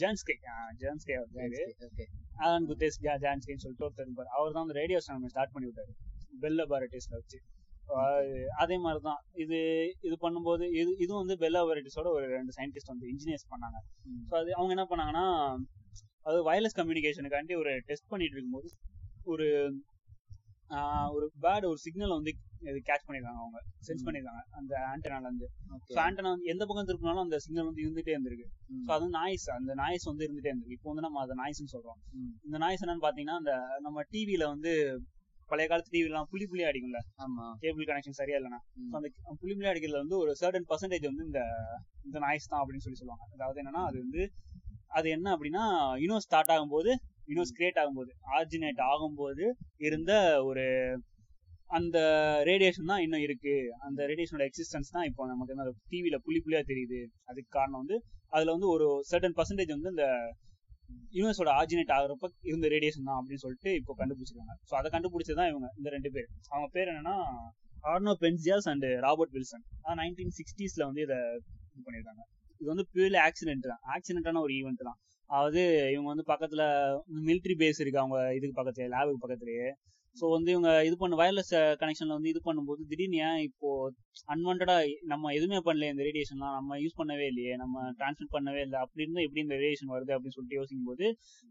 ஜான்ஸ்கே ஜான்ஸ்கே அவர் பேரு. ஓகே. ஆலன் குத்தேஸ் ஜா ஜான்ஸ்கேன்னு சொல்லிட்டு ஒருத்தர் இருப்பார். அவர் தான் வந்து ரேடியோ astronomy ஸ்டார்ட் பண்ணி விட்டாரு பெல் லெபார்டரிஸ்ல வச்சு. அதே மாதிரி தான் இது இது பண்ணும்போது இது இதுவும் வந்து பெல் லெபார்டரிஸோட ஒரு ரெண்டு சயின்டிஸ்ட் வந்து இன்ஜினியர்ஸ் பண்ணாங்க. ஸோ அது அவங்க என்ன பண்ணாங்கன்னா அது வயர்லெஸ் கம்யூனிகேஷனுக்காண்டி ஒரு டெஸ்ட் பண்ணிட்டு இருக்கும்போது ஒரு ஒரு பேட் ஒரு சிக்னல் வந்து இது கேட்ச் பண்ணிருக்காங்க அவங்க சென்ஸ். பண்ணிருக்காங்க அந்த ஆண்டனால இருந்து ஸோ ஆண்டனா வந்து எந்த பக்கம் திருப்பினாலும் அந்த சிக்னல் வந்து இருந்துட்டே இருந்திருக்கு. ஸோ அது நாய்ஸ் அந்த நாய்ஸ் வந்து இருந்துட்டே இருந்திருக்கு இப்போ வந்து நம்ம அதை நாய்ஸ்னு சொல்றோம். இந்த நாய்ஸ் என்னன்னு பாத்தீங்கன்னா அந்த நம்ம டிவில வந்து பழைய காலத்து டிவி எல்லாம் புள்ளி புள்ளி அடிக்கும்ல? ஆமா. கேபிள் கனெக்ஷன் சரியா. So அந்த புள்ளி புள்ளி அடிக்கிறதுல வந்து ஒரு சர்டன் பர்சன்டேஜ் வந்து இந்த இந்த நாய்ஸ் தான் அப்படின்னு சொல்லி சொல்லுவாங்க. அதாவது என்னன்னா அது வந்து அது என்ன அப்படின்னா யூனிவர்ஸ் ஸ்டார்ட் ஆகும்போது யூனிவர்ஸ் கிரியேட் ஆகும்போது ஆர்ஜினேட் ஆகும்போது இருந்த ஒரு அந்த ரேடியேஷன் தான் இன்னும் இருக்கு. அந்த ரேடியேஷனோட எக்ஸிஸ்டன்ஸ் தான் இப்போ நமக்கு வந்து டிவில புள்ளி புள்ளியா தெரியுது. அதுக்கு காரணம் வந்து அதுல வந்து ஒரு சர்டன் பர்சன்டேஜ் வந்து இந்த யூனிவர்ஸோட ஆர்ஜினேட் ஆகிறப்ப இருந்த ரேடியேஷன் தான் அப்படின்னு சொல்லிட்டு இப்போ கண்டுபிடிச்சிருக்காங்க. ஸோ அதை கண்டுபிடிச்சதான் இவங்க இந்த ரெண்டு பேர். அவங்க பேர் என்னன்னா Arno Penzias and Robert Wilson nineteen சிக்ஸ்டீஸ்ல வந்து இதை இது பண்ணியிருக்காங்க. இது வந்து பியூர்லி ஆக்சிடென்ட் தான். ஆக்சிடென்டான ஒரு ஈவெண்ட் தான். அதாவது இவங்க வந்து பக்கத்துல மிலிட்ரி பேஸ் இருக்கு அவங்க இதுக்கு பக்கத்துலயே லேபுக்கு பக்கத்துலயே. ஸோ வந்து இவங்க இது பண்ண வயர்லெஸ் கனெக்ஷன்ல வந்து இது பண்ணும்போது திடீர்னு ஏன் இப்போ அன்வான்டா நம்ம எதுவுமே பண்ணல இந்த ரேடியேஷன்லாம் நம்ம யூஸ் பண்ணவே இல்லையே. நம்ம டிரான்ஸ்மிட் பண்ணவே இல்லை. அப்படி இருந்தும் எப்படி இந்த ரேடியேஷன் வருது அப்படின்னு சொல்லிட்டு யோசிக்கும் போது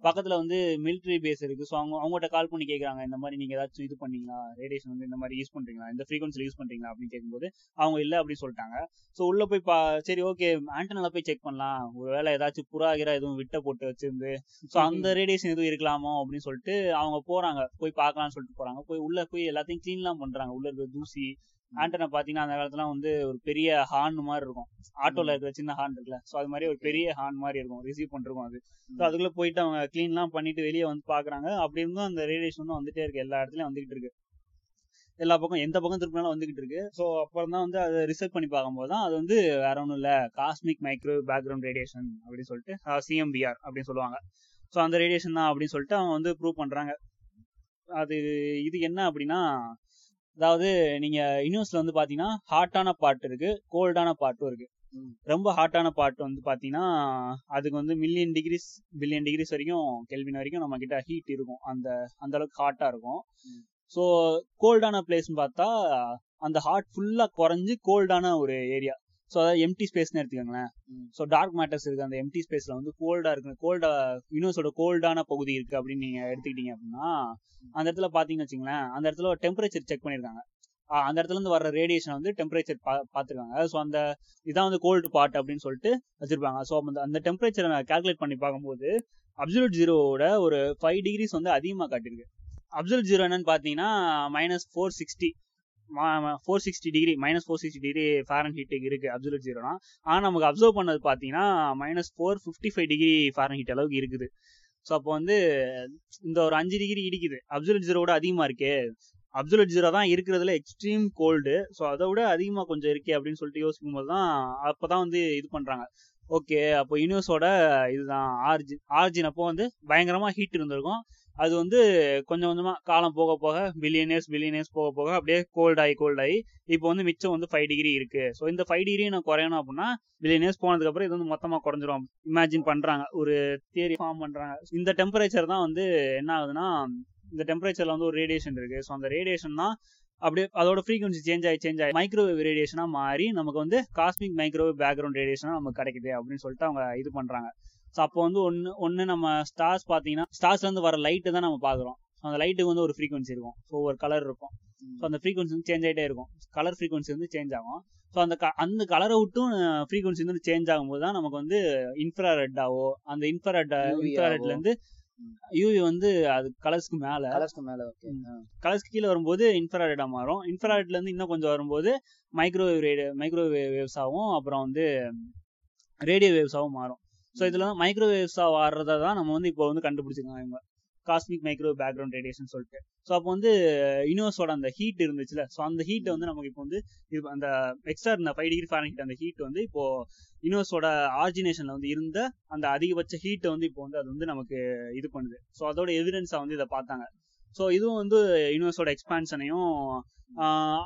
பக்கத்துல வந்து மிலிட்ரி பேஸ் இருக்கு. ஸோ அவங்க அவங்ககிட்ட கால் பண்ணி கேட்குறாங்க இந்த மாதிரி நீங்க ஏதாச்சும் இது பண்ணீங்களா? ரேடியேஷன் வந்து இந்த மாதிரி யூஸ் பண்றீங்களா? இந்த ஃப்ரீக்வன்சில யூஸ் பண்றீங்களா? அப்படின்னு கேட்கும்போது அவங்க இல்லை அப்படின்னு சொல்லிட்டாங்க. ஸோ உள்ள போய் பா சரி ஓகே ஆண்டனால போய் செக் பண்ணலாம். ஒருவேளை ஏதாச்சும் புறா கிரா எதுவும் விட்ட போட்டு வச்சிருந்து. ஸோ அந்த ரேடியேஷன் எதுவும் இருக்கலாமோ அப்படின்னு சொல்லிட்டு அவங்க போறாங்க. போய் பார்க்கலாம்னு சொல்லிட்டு போறாங்க. போய் உள்ள போய் எல்லாத்தையும் க்ளீன்லாம் பண்றாங்க. உள்ள இருக்கிற தூசி ஆண்டனா பாத்தீங்கன்னா அந்த காலத்துல வந்து ஒரு பெரிய ஹார்ன் மாதிரி இருக்கும். ஆட்டோல இருக்கிற சின்ன ஹார்ன் இருக்குல்ல. சோ அது மாதிரி ஒரு பெரிய ஹார்ன் மாதிரி இருக்கும். ரிசீவ் பண்ணிருக்கும் அது. ஸோ அதுக்குள்ள போயிட்டு அவங்க க்ளீன்லாம் பண்ணிட்டு வெளியே வந்து பாக்குறாங்க. அப்படி இருந்தும் அந்த ரேடியேஷன் வந்து வந்துட்டே இருக்கு. எல்லா இடத்துலயும் வந்துகிட்டு இருக்கு. எல்லா பக்கம் எந்த பக்கம் திருப்பினாலும் வந்துகிட்டு இருக்கு. ஸோ அப்புறம் தான் வந்து அதை ரிசர்ச் பண்ணி பார்க்கும்போது தான் அது வந்து வேற ஒன்றும் இல்லை. காஸ்மிக் மைக்ரோ பேக்ரவுண்ட் ரேடியேஷன் அப்படின்னு சொல்லிட்டு சிஎம்பிஆர் அப்படின்னு சொல்லுவாங்க. ஸோ அந்த ரேடியேஷன் தான் அப்படின்னு சொல்லிட்டு அவங்க வந்து ப்ரூவ் பண்றாங்க. அது இது என்ன அப்படின்னா அதாவது நீங்க யூனிவர்ஸ்ல வந்து பாத்தீங்கன்னா ஹாட்டான பார்ட் இருக்கு கோல்டான பார்ட்டும் இருக்கு. ரொம்ப ஹாட்டான பார்ட் வந்து பாத்தீங்கன்னா அதுக்கு வந்து மில்லியன் டிகிரிஸ் பில்லியன் டிகிரிஸ் வரைக்கும் கெல்வின் வரைக்கும் நம்ம கிட்ட ஹீட் இருக்கும் அந்த அந்த அளவுக்கு ஹாட்டா இருக்கும். ஸோ கோல்டான பிளேஸ்னு பார்த்தா அந்த ஹாட் ஃபுல்லா குறைஞ்சு கோல்டான ஒரு ஏரியா ஸோ அதாவது எம்டி ஸ்பேஸ்னு எடுத்துக்கோங்களேன். ஸோ டார்க் மேட்டர்ஸ் இருக்கு. அந்த எம்டி ஸ்பேஸ்ல வந்து கோல்டா இருக்கு. கோல்டா யூனிவர்ஸோட கோல்டான பகுதி இருக்கு அப்படின்னு நீங்க எடுத்துக்கிட்டீங்க அப்படின்னா அந்த இடத்துல பாத்தீங்கன்னு வச்சுங்களேன் அந்த இடத்துல ஒரு டெம்பரேச்சர் செக் பண்ணிருக்காங்க ஆஹ் அந்த இடத்துல இருந்து வர்ற ரேடியேஷன் வந்து டெம்பரேச்சர் பார்த்துருக்காங்க. ஸோ அந்த இதான் வந்து கோல்டு பார்ட் அப்படின்னு சொல்லிட்டு வச்சிருப்பாங்க. ஸோ அந்த அந்த டெம்பரேச்சரை கால்குலேட் பண்ணி பார்க்கும்போது அப்சல்யூட் ஜீரோவோட ஒரு ஃபைவ் டிகிரிஸ் வந்து அதிகமாக காட்டியிருக்கு. அப்சல்யூட் ஜீரோ என்னன்னு பார்த்தீங்கன்னா minus four sixty four sixty degree minus four sixty degree ஃபேரன் ஹீட்டுக்கு இருக்கு அப்சல்யூட் ஜீரோனா ஆனால் நமக்கு அப்சர்வ் பண்ணது பார்த்தீங்கன்னா minus four fifty five degree Fahrenheit அளவுக்கு இருக்குது. ஸோ அப்போ வந்து இந்த ஒரு அஞ்சு டிகிரி இடிக்குது. அப்சல்யூட் ஜீரோட அதிகமாக இருக்கே. அப்சல்யூட் ஜீரோ தான் இருக்கிறதுல எக்ஸ்ட்ரீம் கோல்டு ஸோ அதை விட அதிகமாக கொஞ்சம் இருக்கே அப்படின்னு சொல்லிட்டு யோசிக்கும் போது தான் அப்போதான் வந்து இது பண்ணுறாங்க ஓகே அப்போ யூனிவர்ஸோட இதுதான் ஆர்ஜின் ஆர்ஜின் அப்போ வந்து பயங்கரமாக ஹீட் இருந்திருக்கும். அது வந்து கொஞ்சம் கொஞ்சமா காலம் போக போக பில்லியனர்ஸ் பில்லியனர்ஸ் போக போக அப்படியே கோல்ட் ஆகி கோல்ட் ஆகி இப்போ வந்து மிச்சம் வந்து ஃபைவ் டிகிரி இருக்கு. ஸோ இந்த ஃபைவ் டிகிரி நான் குறையணும் அப்படின்னா பில்லியனர்ஸ் போனதுக்கப்புறம் இது வந்து மொத்தமா குறைஞ்சிரும். இமேஜின் பண்றாங்க. ஒரு தியரி ஃபார்ம் பண்றாங்க. இந்த டெம்பரேச்சர் தான் வந்து என்ன ஆகுதுன்னா இந்த டெம்பரேச்சர்ல வந்து ஒரு ரேடியேஷன் இருக்கு. ஸோ அந்த ரேடியேஷன் தான் அப்படியே அதோட ஃப்ரீக்வன்சி சேஞ்ச் ஆகி சேஞ்ச் ஆகி மைக்ரோவேவ் ரேடியேஷனா மாறி நமக்கு வந்து காஸ்மிக் மைக்ரோவேவ் பேக்ரவுண்ட் ரேடியேஷனா நமக்கு கிடைக்குது அப்படின்னு சொல்லிட்டு அவங்க இது பண்றாங்க. ஸோ அப்போ வந்து ஒன்று ஒன்று நம்ம ஸ்டார்ஸ் பார்த்தீங்கன்னா ஸ்டார்ஸ்ல இருந்து வர லைட்டு தான் நம்ம பார்க்குறோம். ஸோ அந்த லைட்டுக்கு வந்து ஒரு ஃப்ரீக்வன்சி இருக்கும். ஸோ ஒரு கலர் இருக்கும். ஸோ அந்த ஃப்ரீக்வன்சி வந்து சேஞ்ச் ஆகிட்டே இருக்கும். கலர் ஃப்ரீக்வன்சி வந்து சேஞ்ச் ஆகும். ஸோ அந்த க- அந்த கலரை விட்டும் ஃப்ரீக்வன்சி வந்து சேஞ்ச் ஆகும்போது தான் நமக்கு வந்து இன்ஃப்ராரெட்டாவோ அந்த இன்ஃப்ராரெட் இருந்து யூவி வந்து அது கலர்ஸ்க்கு மேல. கலர்ஸ்க்கு மேல ஓகே கலர்ஸ்க்கு கீழே வரும்போது இன்ஃப்ராரெட்டா மாறும். இன்ஃப்ராரெட்ல இருந்து இன்னும் கொஞ்சம் வரும்போது மைக்ரோவேவ் ரேடியோ மைக்ரோவேவ் வேவ்ஸ் ஆகும் அப்புறம் வந்து ரேடியோ வேவ்ஸாகவும் மாறும். ஸோ இதுல வந்து மைக்ரோவேவ்ஸா வர்றதை தான் நம்ம வந்து இப்போ வந்து கண்டுபிடிச்சிருக்காங்க இவங்க. காஸ்மிக் மைக்ரோ பேக்ரவுண்ட் ரேடியேஷன் சொல்லிட்டு. ஸோ அப்போ வந்து யூனிவர்ஸோட அந்த ஹீட் இருந்துச்சுல. ஸோ அந்த ஹீட்டை வந்து நமக்கு இப்போ வந்து இது அந்த எக்ஸ்ட்ரா இருந்த ஃபைவ் டிகிரி ஃபாரன்ஹீட் அந்த ஹீட் வந்து இப்போ யூனிவர்ஸோட ஆர்ஜினேஷன்ல வந்து இருந்த அந்த அதிகபட்ச ஹீட்டை வந்து இப்போ வந்து அது வந்து நமக்கு இது பண்ணுது. ஸோ அதோட எவிடன்ஸாக வந்து இதை பார்த்தாங்க. ஸோ இதுவும் வந்து யூனிவர்ஸோட எக்ஸ்பான்ஷனையும்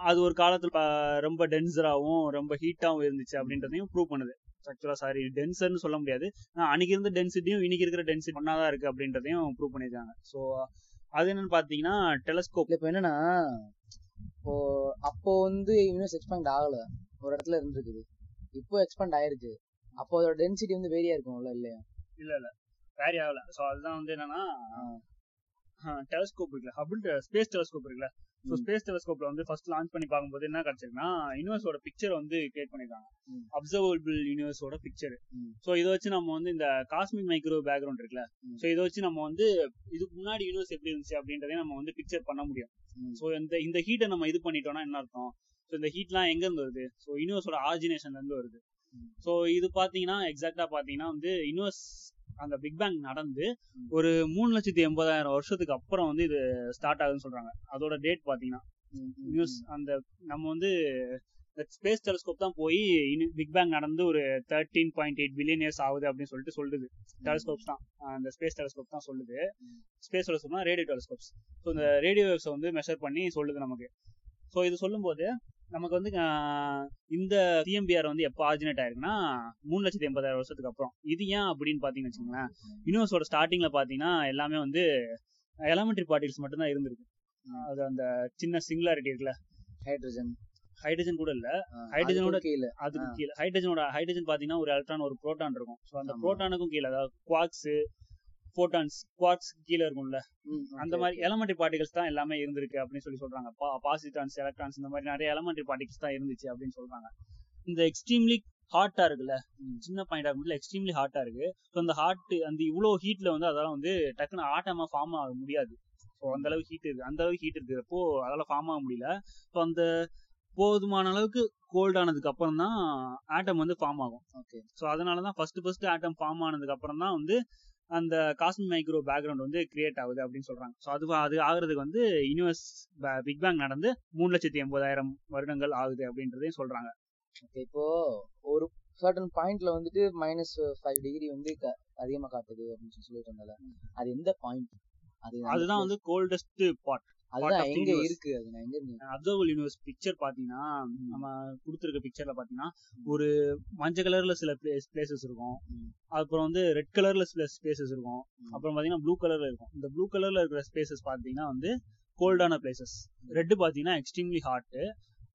அது ஒரு காலத்துல ரொம்ப டென்சராகவும் ரொம்ப ஹீட்டாகவும் இருந்துச்சு அப்படின்றதையும் ப்ரூவ் பண்ணுது. ஆக்சுவலா சாரி டென்சர்னு சொல்ல முடியாது. அன்னைக்கு இருந்த டென்சிட்டியும் இன்னைக்கு இருக்கிற டென்சிட்டி ஒன்னாதான் இருக்கு அப்படின்றதையும் ப்ரூவ் பண்ணிருக்காங்க ஸோ அது என்னன்னு பாத்தீங்கன்னா டெலஸ்கோப் இப்ப என்னன்னா இப்போ அப்போ வந்து யூனிவர்ஸ் எக்ஸ்பேண்ட் ஆகல. ஒரு இடத்துல இருந்திருக்குது. இப்போ எக்ஸ்பேண்ட் ஆயிருக்கு அப்போ அதோட டென்சிட்டி வந்து வேரியா இருக்கும்ல இல்லையா? இல்ல இல்ல. வேரி ஆகல. ஸோ அதுதான் வந்து என்னன்னா டெலஸ்கோப் இருக்குல்ல ஹபிள் ஸ்பேஸ் டெலஸ்கோப் இருக்குல்ல ஸோ. ஸ்பேஸ் டெலஸ்கோப்ல வந்து ஃபர்ஸ்ட் லான்ச் பண்ணி பார்க்கும்போது என்ன கிடைச்சிருக்குன்னா யூனிவர்ஸோட பிக்சர் வந்து கிரியேட் பண்ணிருக்காங்க. அப்சர்வபிள் யூனிவர்ஸோட பிக்சர். ஸோ இதை வச்சு நம்ம வந்து இந்த காஸ்மிக் மைக்ரோ பேக்ரவுண்ட் இருக்குல்ல. ஸோ இதை வச்சு நம்ம வந்து இதுக்கு முன்னாடி யூனிவர்ஸ் எப்படி இருந்துச்சு அப்படின்றதையும் நம்ம வந்து பிக்சர் பண்ண முடியும். ஸோ இந்த இந்த ஹீட்டை நம்ம இது பண்ணிட்டோம்னா என்ன அர்த்தம் ஸோ இந்த ஹீட்லாம் எங்க இருந்து வருது ஸோ யூனிவர்ஸோட ஆர்ஜினேஷன்ல இருந்து வருது. ஸோ இது பாத்தீங்கன்னா எக்ஸாக்டா பாத்தீங்கன்னா வந்து யூனிவர்ஸ் அந்த பிக் பேங் நடந்து. ஒரு மூணு லட்சத்தி எண்பதாயிரம் வருஷத்துக்கு அப்புறம் வந்து இது ஸ்டார்ட் ஆகுதுன்னு சொல்றாங்க. அதோட டேட் பாத்தீங்கன்னா நியூஸ் அந்த நம்ம வந்து ஸ்பேஸ் டெலஸ்கோப் தான் போய் பிக் பேங் நடந்து ஒரு thirteen point eight billion years ஆகுது அப்படின்னு சொல்லிட்டு சொல்லுது. டெலஸ்கோப்ஸ் தான். அந்த ஸ்பேஸ் டெலஸ்கோப் தான் சொல்லுது. ஸ்பேஸ் டெலஸ்கோப்னா ரேடியோ டெலஸ்கோப்ஸ் ஸோ இந்த ரேடியோ வேவ்ஸை வந்து மெஷர் பண்ணி சொல்லுது நமக்கு. ஸோ இது சொல்லும்போது நமக்கு வந்து இந்த சிஎம்பிஆர் வந்து எப்போ ஆர்ஜினேட் ஆயிருக்குன்னா மூணு லட்சத்தி எண்பதாயிரம் வருஷத்துக்கு அப்புறம். இது ஏன் அப்படின்னு பார்த்தீங்கன்னு வச்சுக்கோங்களேன். யூனிவர்ஸோட ஸ்டார்டிங்ல பார்த்தீங்கன்னா எல்லாமே வந்து எலமெண்ட்ரி பார்ட்டிகல்ஸ் மட்டும்தான் இருந்திருக்கு. அது அந்த சின்ன சிங்குலாரிட்டி இருக்குல்ல. ஹைட்ரஜன் ஹைட்ரஜன் கூட இல்ல. ஹைட்ரஜனோட கீழே. அதுக்கு. கீழே. ஹைட்ரஜனோட ஹைட்ரஜன் பாத்தீங்கன்னா ஒரு எலக்ட்ரான் ஒரு புரோட்டான் இருக்கும். ஸோ அந்த. புரோட்டானுக்கும் கீழே அதாவது குவாக்ஸ் ஃபோட்டான்ஸ் குவாக்ஸ் கீழே இருக்கும்ல. அந்த மாதிரி. எலமெண்ட்ரி பார்ட்டிகல்ஸ் தான் எல்லாமே இருந்திருக்கு அப்படின்னு சொல்லி சொல்றாங்க. பாசிட்ரான்ஸ் எலக்ட்ரான்ஸ் இந்த மாதிரி நிறைய எலமெண்ட்ரி பார்ட்டிகல்ஸ் தான் இருந்துச்சு அப்படின்னு சொல்றாங்க. இந்த எக்ஸ்ட்ரீம்லி ஹாட்டா இருக்குல்ல. சின்ன பாயிண்ட் ஆகும்போது எக்ஸ்ட்ரீம்லி ஹாட்டா இருக்கு. ஸோ அந்த ஹாட் அந்த இவ்வளோ ஹீட்ல வந்து அதெல்லாம் வந்து டக்குன்னு ஆட்டமா ஃபார்ம் ஆக முடியாது. ஸோ அந்த அளவுக்கு ஹீட் இருக்கு. அந்த அளவுக்கு ஹீட் இருக்கிறப்போ அதால ஃபார்ம் ஆக முடியல. ஸோ அந்த போதுமான அளவுக்கு கோல்ட் ஆனதுக்கு அப்புறம் தான் ஆட்டம் வந்து ஃபார்ம் ஆகும். Okay. ஸோ அதனால தான் ஃபர்ஸ்ட் ஃபர்ஸ்ட் ஆட்டம் ஃபார்ம் ஆனதுக்கு அப்புறம் தான் வந்து அந்த காஸ்மிக் மைக்ரோ பேக்ரவுண்ட் வந்து கிரியேட் ஆகுது அப்படின்னு சொல்றாங்க. ஸோ அது அது ஆகுறதுக்கு வந்து யூனிவர்ஸ் பிக் பேங் நடந்து மூணு லட்சத்தி எண்பதாயிரம் வருடங்கள் ஆகுது அப்படின்றதையும் சொல்றாங்க. இப்போ ஒரு சர்டன் பாயிண்ட்ல வந்துட்டு மைனஸ் ஃபைவ் டிகிரி வந்து அதிகமா காட்டுது அப்படின்னு சொல்லி சொல்லிட்டு இருந்தால அது எந்த பாயிண்ட் அதுதான் வந்து கோல்டஸ்ட் பார்ட் அதுதான் of the எங்க universe. இருக்கு அது நான் எங்க இருக்கு அப்சர்வல் யூனிவர்ஸ் பிக்சர் பாத்தீங்கன்னா நம்ம கொடுத்துருக்க பிக்சர்ல பாத்தீங்கன்னா ஒரு மஞ்சள் கலர்ல சில பிளேசஸ் இருக்கும். அப்புறம் வந்து ரெட் கலர்ல சில ஸ்பேசஸ் இருக்கும். அப்புறம் பாத்தீங்கன்னா ப்ளூ கலர்ல இருக்கும். இந்த ப்ளூ கலர்ல இருக்கிற ஸ்பேசஸ் பாத்தீங்கன்னா வந்து கோல்டான பிளேசஸ் ரெட் பாத்தீங்கன்னா எக்ஸ்ட்ரீம்லி ஹாட்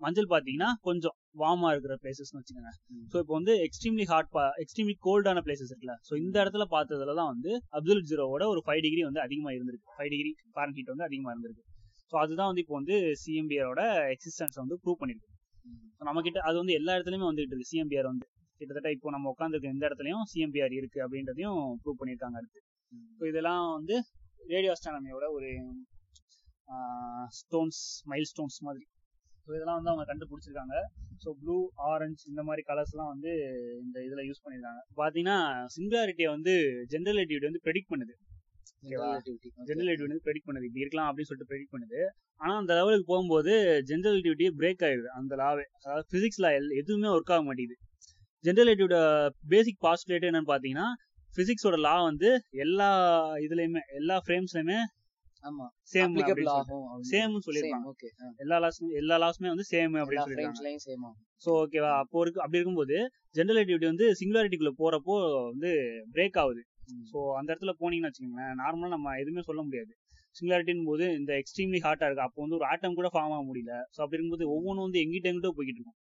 மஞ்சள் பாத்தீங்கன்னா கொஞ்சம் வார்மா இருக்கிற பிளேசஸ்னு வச்சுக்கோங்க. ஸோ இப்போ வந்து எக்ஸ்ட்ரீம்லி ஹாட் எக்ஸ்ட்ரீம்லி கோல்டான பிளேசஸ் இருக்குல்ல. ஸோ இந்த இடத்துல பார்த்ததுல தான் வந்து அப்துல் ஜீரோவோட ஒரு ஃபைவ் டிகிரி வந்து அதிகமா இருந்திருக்கு. ஃபைவ் டிகிரி ஃபாரன் ஹீட் வந்து அதிகமா இருந்திருக்கு. ஸோ அதுதான் வந்து இப்போ வந்து சிஎம்பிஆரோட எக்ஸிஸ்டன்ஸ் வந்து ப்ரூவ் பண்ணிருக்கு. நம்ம கிட்ட அது வந்து எல்லா இடத்துலயுமே வந்துட்டு இருக்கு. சிஎம்பிஆர் வந்து கிட்டத்தட்ட இப்போ நம்ம உட்காந்துருக்க எந்த இடத்துலயும் சிஎம்பிஆர் இருக்கு அப்படின்றதையும் ப்ரூவ் பண்ணியிருக்காங்க அடுத்து. ஸோ இதெல்லாம் வந்து ரேடியோ அஸ்ட்ரானமியோட ஒரு ஸ்டோன்ஸ் மைல் ஸ்டோன்ஸ் மாதிரி. ஸோ இதெல்லாம் வந்து அவங்க கண்டுபிடிச்சிருக்காங்க. ஸோ ப்ளூ ஆரஞ்சு இந்த மாதிரி கலர்ஸ்லாம் வந்து இந்த இதில் யூஸ் பண்ணியிருக்காங்க. பார்த்தீங்கன்னா சிங்குலாரிட்டியை வந்து ஜென்ரல் வந்து ப்ரெடிக்ட் பண்ணுது. ஜென்ரல் வந்து ப்ரெடிக்ட் பண்ணுது. இப்படி இருக்கலாம் அப்படின்னு சொல்லிட்டு ப்ரெடிக்ட் பண்ணுது. ஆனா அந்த லெவலுக்கு போகும்போது ஜென்ரல் ரிலேட்டிவிட்டி பிரேக் ஆயிடுது. அந்த லாவே அதாவது பிசிக்ஸ்ல எதுவுமே ஒர்க் ஆக மாட்டேங்குது. ஜென்ரல் ரிலேட்டிவோட பேசிக் பாஸ்டுலேட் என்னன்னு பாத்தீங்கன்னா பிசிக்ஸோட லா வந்து எல்லா இதுலயுமே எல்லா ஃப்ரேம்ஸ்லயுமே ஆமா. சேம் எல்லா லாஸும் எல்லா லாஸுமே வந்து சேம் அப்படின்னு சொல்லிருக்காங்க. ஓகேவா அப்போ இருக்கு அப்படி இருக்கும்போது ஜென்ரல் ரிலேட்டிவிட்டி வந்து சிங்குலாரிட்டிக்குள்ள போறப்போ வந்து பிரேக் ஆகுது. ஸோ அந்த இடத்துல போனீங்கன்னு வச்சுக்கோங்களேன் நார்மலாக நம்ம எதுவுமே சொல்ல முடியாது. சிங்குலாரிட்டின் போது இந்த எக்ஸ்ட்ரீம்லி ஹார்ட்டா இருக்கு. அப்போ வந்து ஒரு ஆட்டம் கூட ஃபார்ம் ஆக முடியல. ஸோ அப்படி இருக்கும்போது ஒவ்வொன்றும் வந்து எங்கிட்ட எங்கிட்ட போய்கிட்டு இருக்கும்.